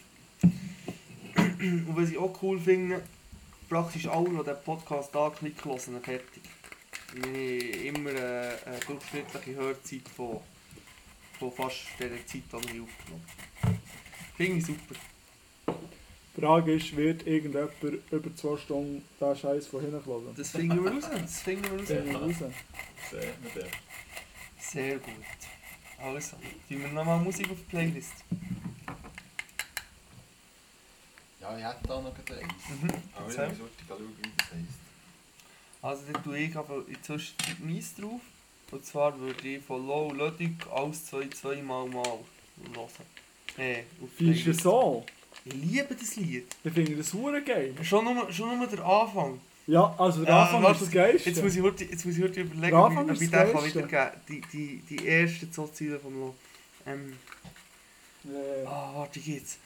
Und was ich auch cool finde, praktisch alle, die den Podcast anklicken, hören fertig. Wir haben immer eine, eine durchschnittliche Hörzeit von, von fast der Zeit, die wir aufgenommen. Finde ich super. Die Frage ist, wird irgendjemand über zwei Stunden den Scheiß von hinten hören? Das finden wir raus. Das finden wir raus. wir den. Sehr gut. Also, tun wir nochmal Musik auf die Playlist. Ja, ich hätte da noch eins. Mhm. Aber ich muss schauen, wie das heisst. Also dann tue ich einfach in Zwischenzeit meins drauf. Und zwar würde ich von Low Ludwig alles zwei, zweimal mal hören. Äh, auf Wie ist Playlist. es so? Ich liebe das Lied. Ich finde das hure geil. Schon nur, schon nur der Anfang. Ja, also der Ja, Anfang warte, ist das Geilste. Jetzt muss ich heute, jetzt muss ich heute überlegen, Der Anfang wie, ist wie ich den kann wiedergeben Die, die, die ersten zwei Zeilen vom Low. Ähm, Äh, ah, warte, geht's?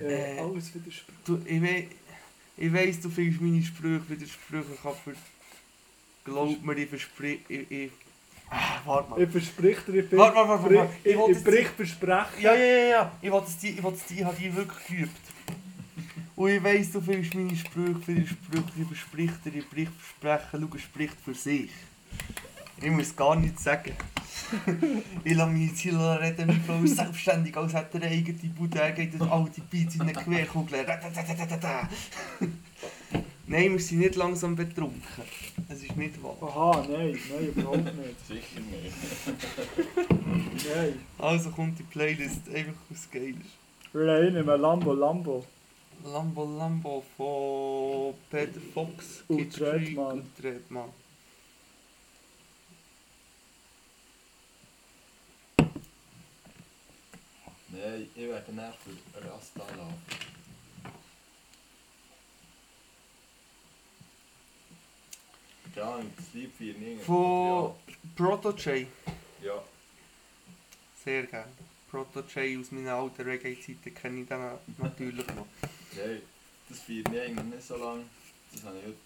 äh, äh, alles widerspricht. Du, ich, we ich weiss, du findest meine Sprüche widersprüchlich, aber glaub mir, ich. Ich, ich, warte mal. Ich verspreche dir, ich bin... Warte, warte, warte, warte. Ich, Ich ich, Bericht versprechen. Ja, ja, ja, ja. Ich wollte es dir, ich habe die wirklich geübt. Und ich weiss, du findest meine Sprüche widersprüchlich, ich versprich dir, ich Bericht versprechen, schau, spricht für sich. Ich muss gar nichts sagen. ich lasse jetzt hier reden, wie Frau selbstständig, als hätte er eigene Bude, er geht all die Beats in eine Querkugel. Nein, wir sind nicht langsam betrunken. Es ist nicht wahr. Aha, nein, nein, überhaupt nicht. Sicher nicht. Nein. Also kommt die Playlist einfach aus geil ist. Reinnehmen, Lambo, Lambo. Lambo Lambo von Peter Fox, Und Kid Treadman. und Treadman. Nein, ich werde nachher für Rasta laufen. Ja, das Lied für ihn. Von Proto J. Ja. Sehr gerne. Proto J aus meinen alten Reggae-Zeiten kenne ich dann natürlich noch. Nein, das feiert mich eigentlich nicht so lange. Das habe ich heute,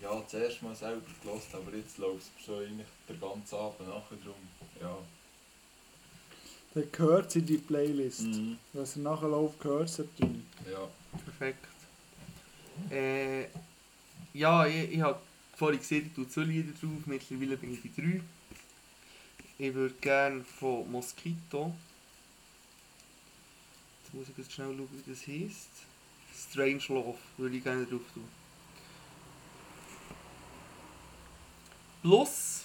ja, zuerst mal selber gelost, aber jetzt läuft es schon eigentlich den ganzen Abend nachher drum. Ja. Dann gehört sie in die Playlist. Mhm. Was er nachher läuft, gehört sie drin. Ja. Perfekt. Äh, ja, ich, ich habe vorhin gesehen, ich tue zwei Lieder drauf. Mittlerweile bin ich bei drei. Ich würde gerne von Mosquito. Jetzt muss ich jetzt schnell schauen, wie das heisst. Strange Love würde ich gerne drauf tun. Plus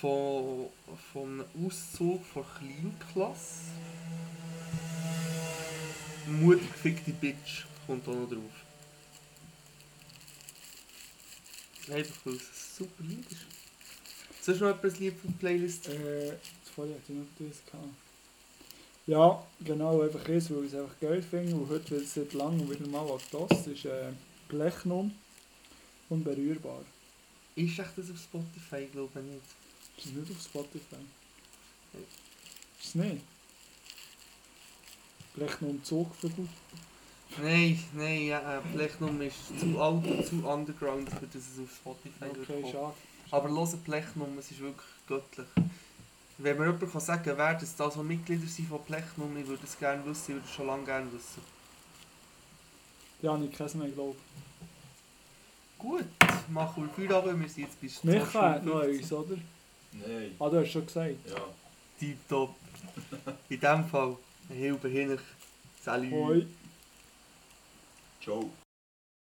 von, von einem Auszug von Kleinklasse. Mutter gefickte Bitch kommt auch noch drauf. Einfach weil es ein super Lied ist. Sollst du noch etwas Lied für die Playlist? Äh, vorher hatte ich noch das gehabt. Ja, genau, einfach eins, weil ich es einfach geil finde. Und heute wird es seit langem wieder mal was das ist äh, Plechnum. Unberührbar. Ist echt das auf Spotify? Ich glaube nicht. Ist das nicht auf Spotify? Ist es nicht? Plechnum Zugvögel. Nein, nein, ja, äh, Plechnum ist zu alt und zu underground, für dass es auf Spotify wird Okay, kommen. schade. Aber hören Plechnum, es ist wirklich göttlich. Wenn mir jemand kann sagen kann, wer das da so Mitglieder sind von Plechnum, ich würde es gerne wissen, ich würde es schon lange gerne wissen. Ja, ich kenne es mehr, glaube Gut, machen wir Feierabend, wir sind jetzt bis ich. Micha hat noch eins, oder? Nein. Ah, du hast schon gesagt. Ja. Tipptopp. In dem Fall, Hilbe Hinich, Salut. Hoi. Tchau.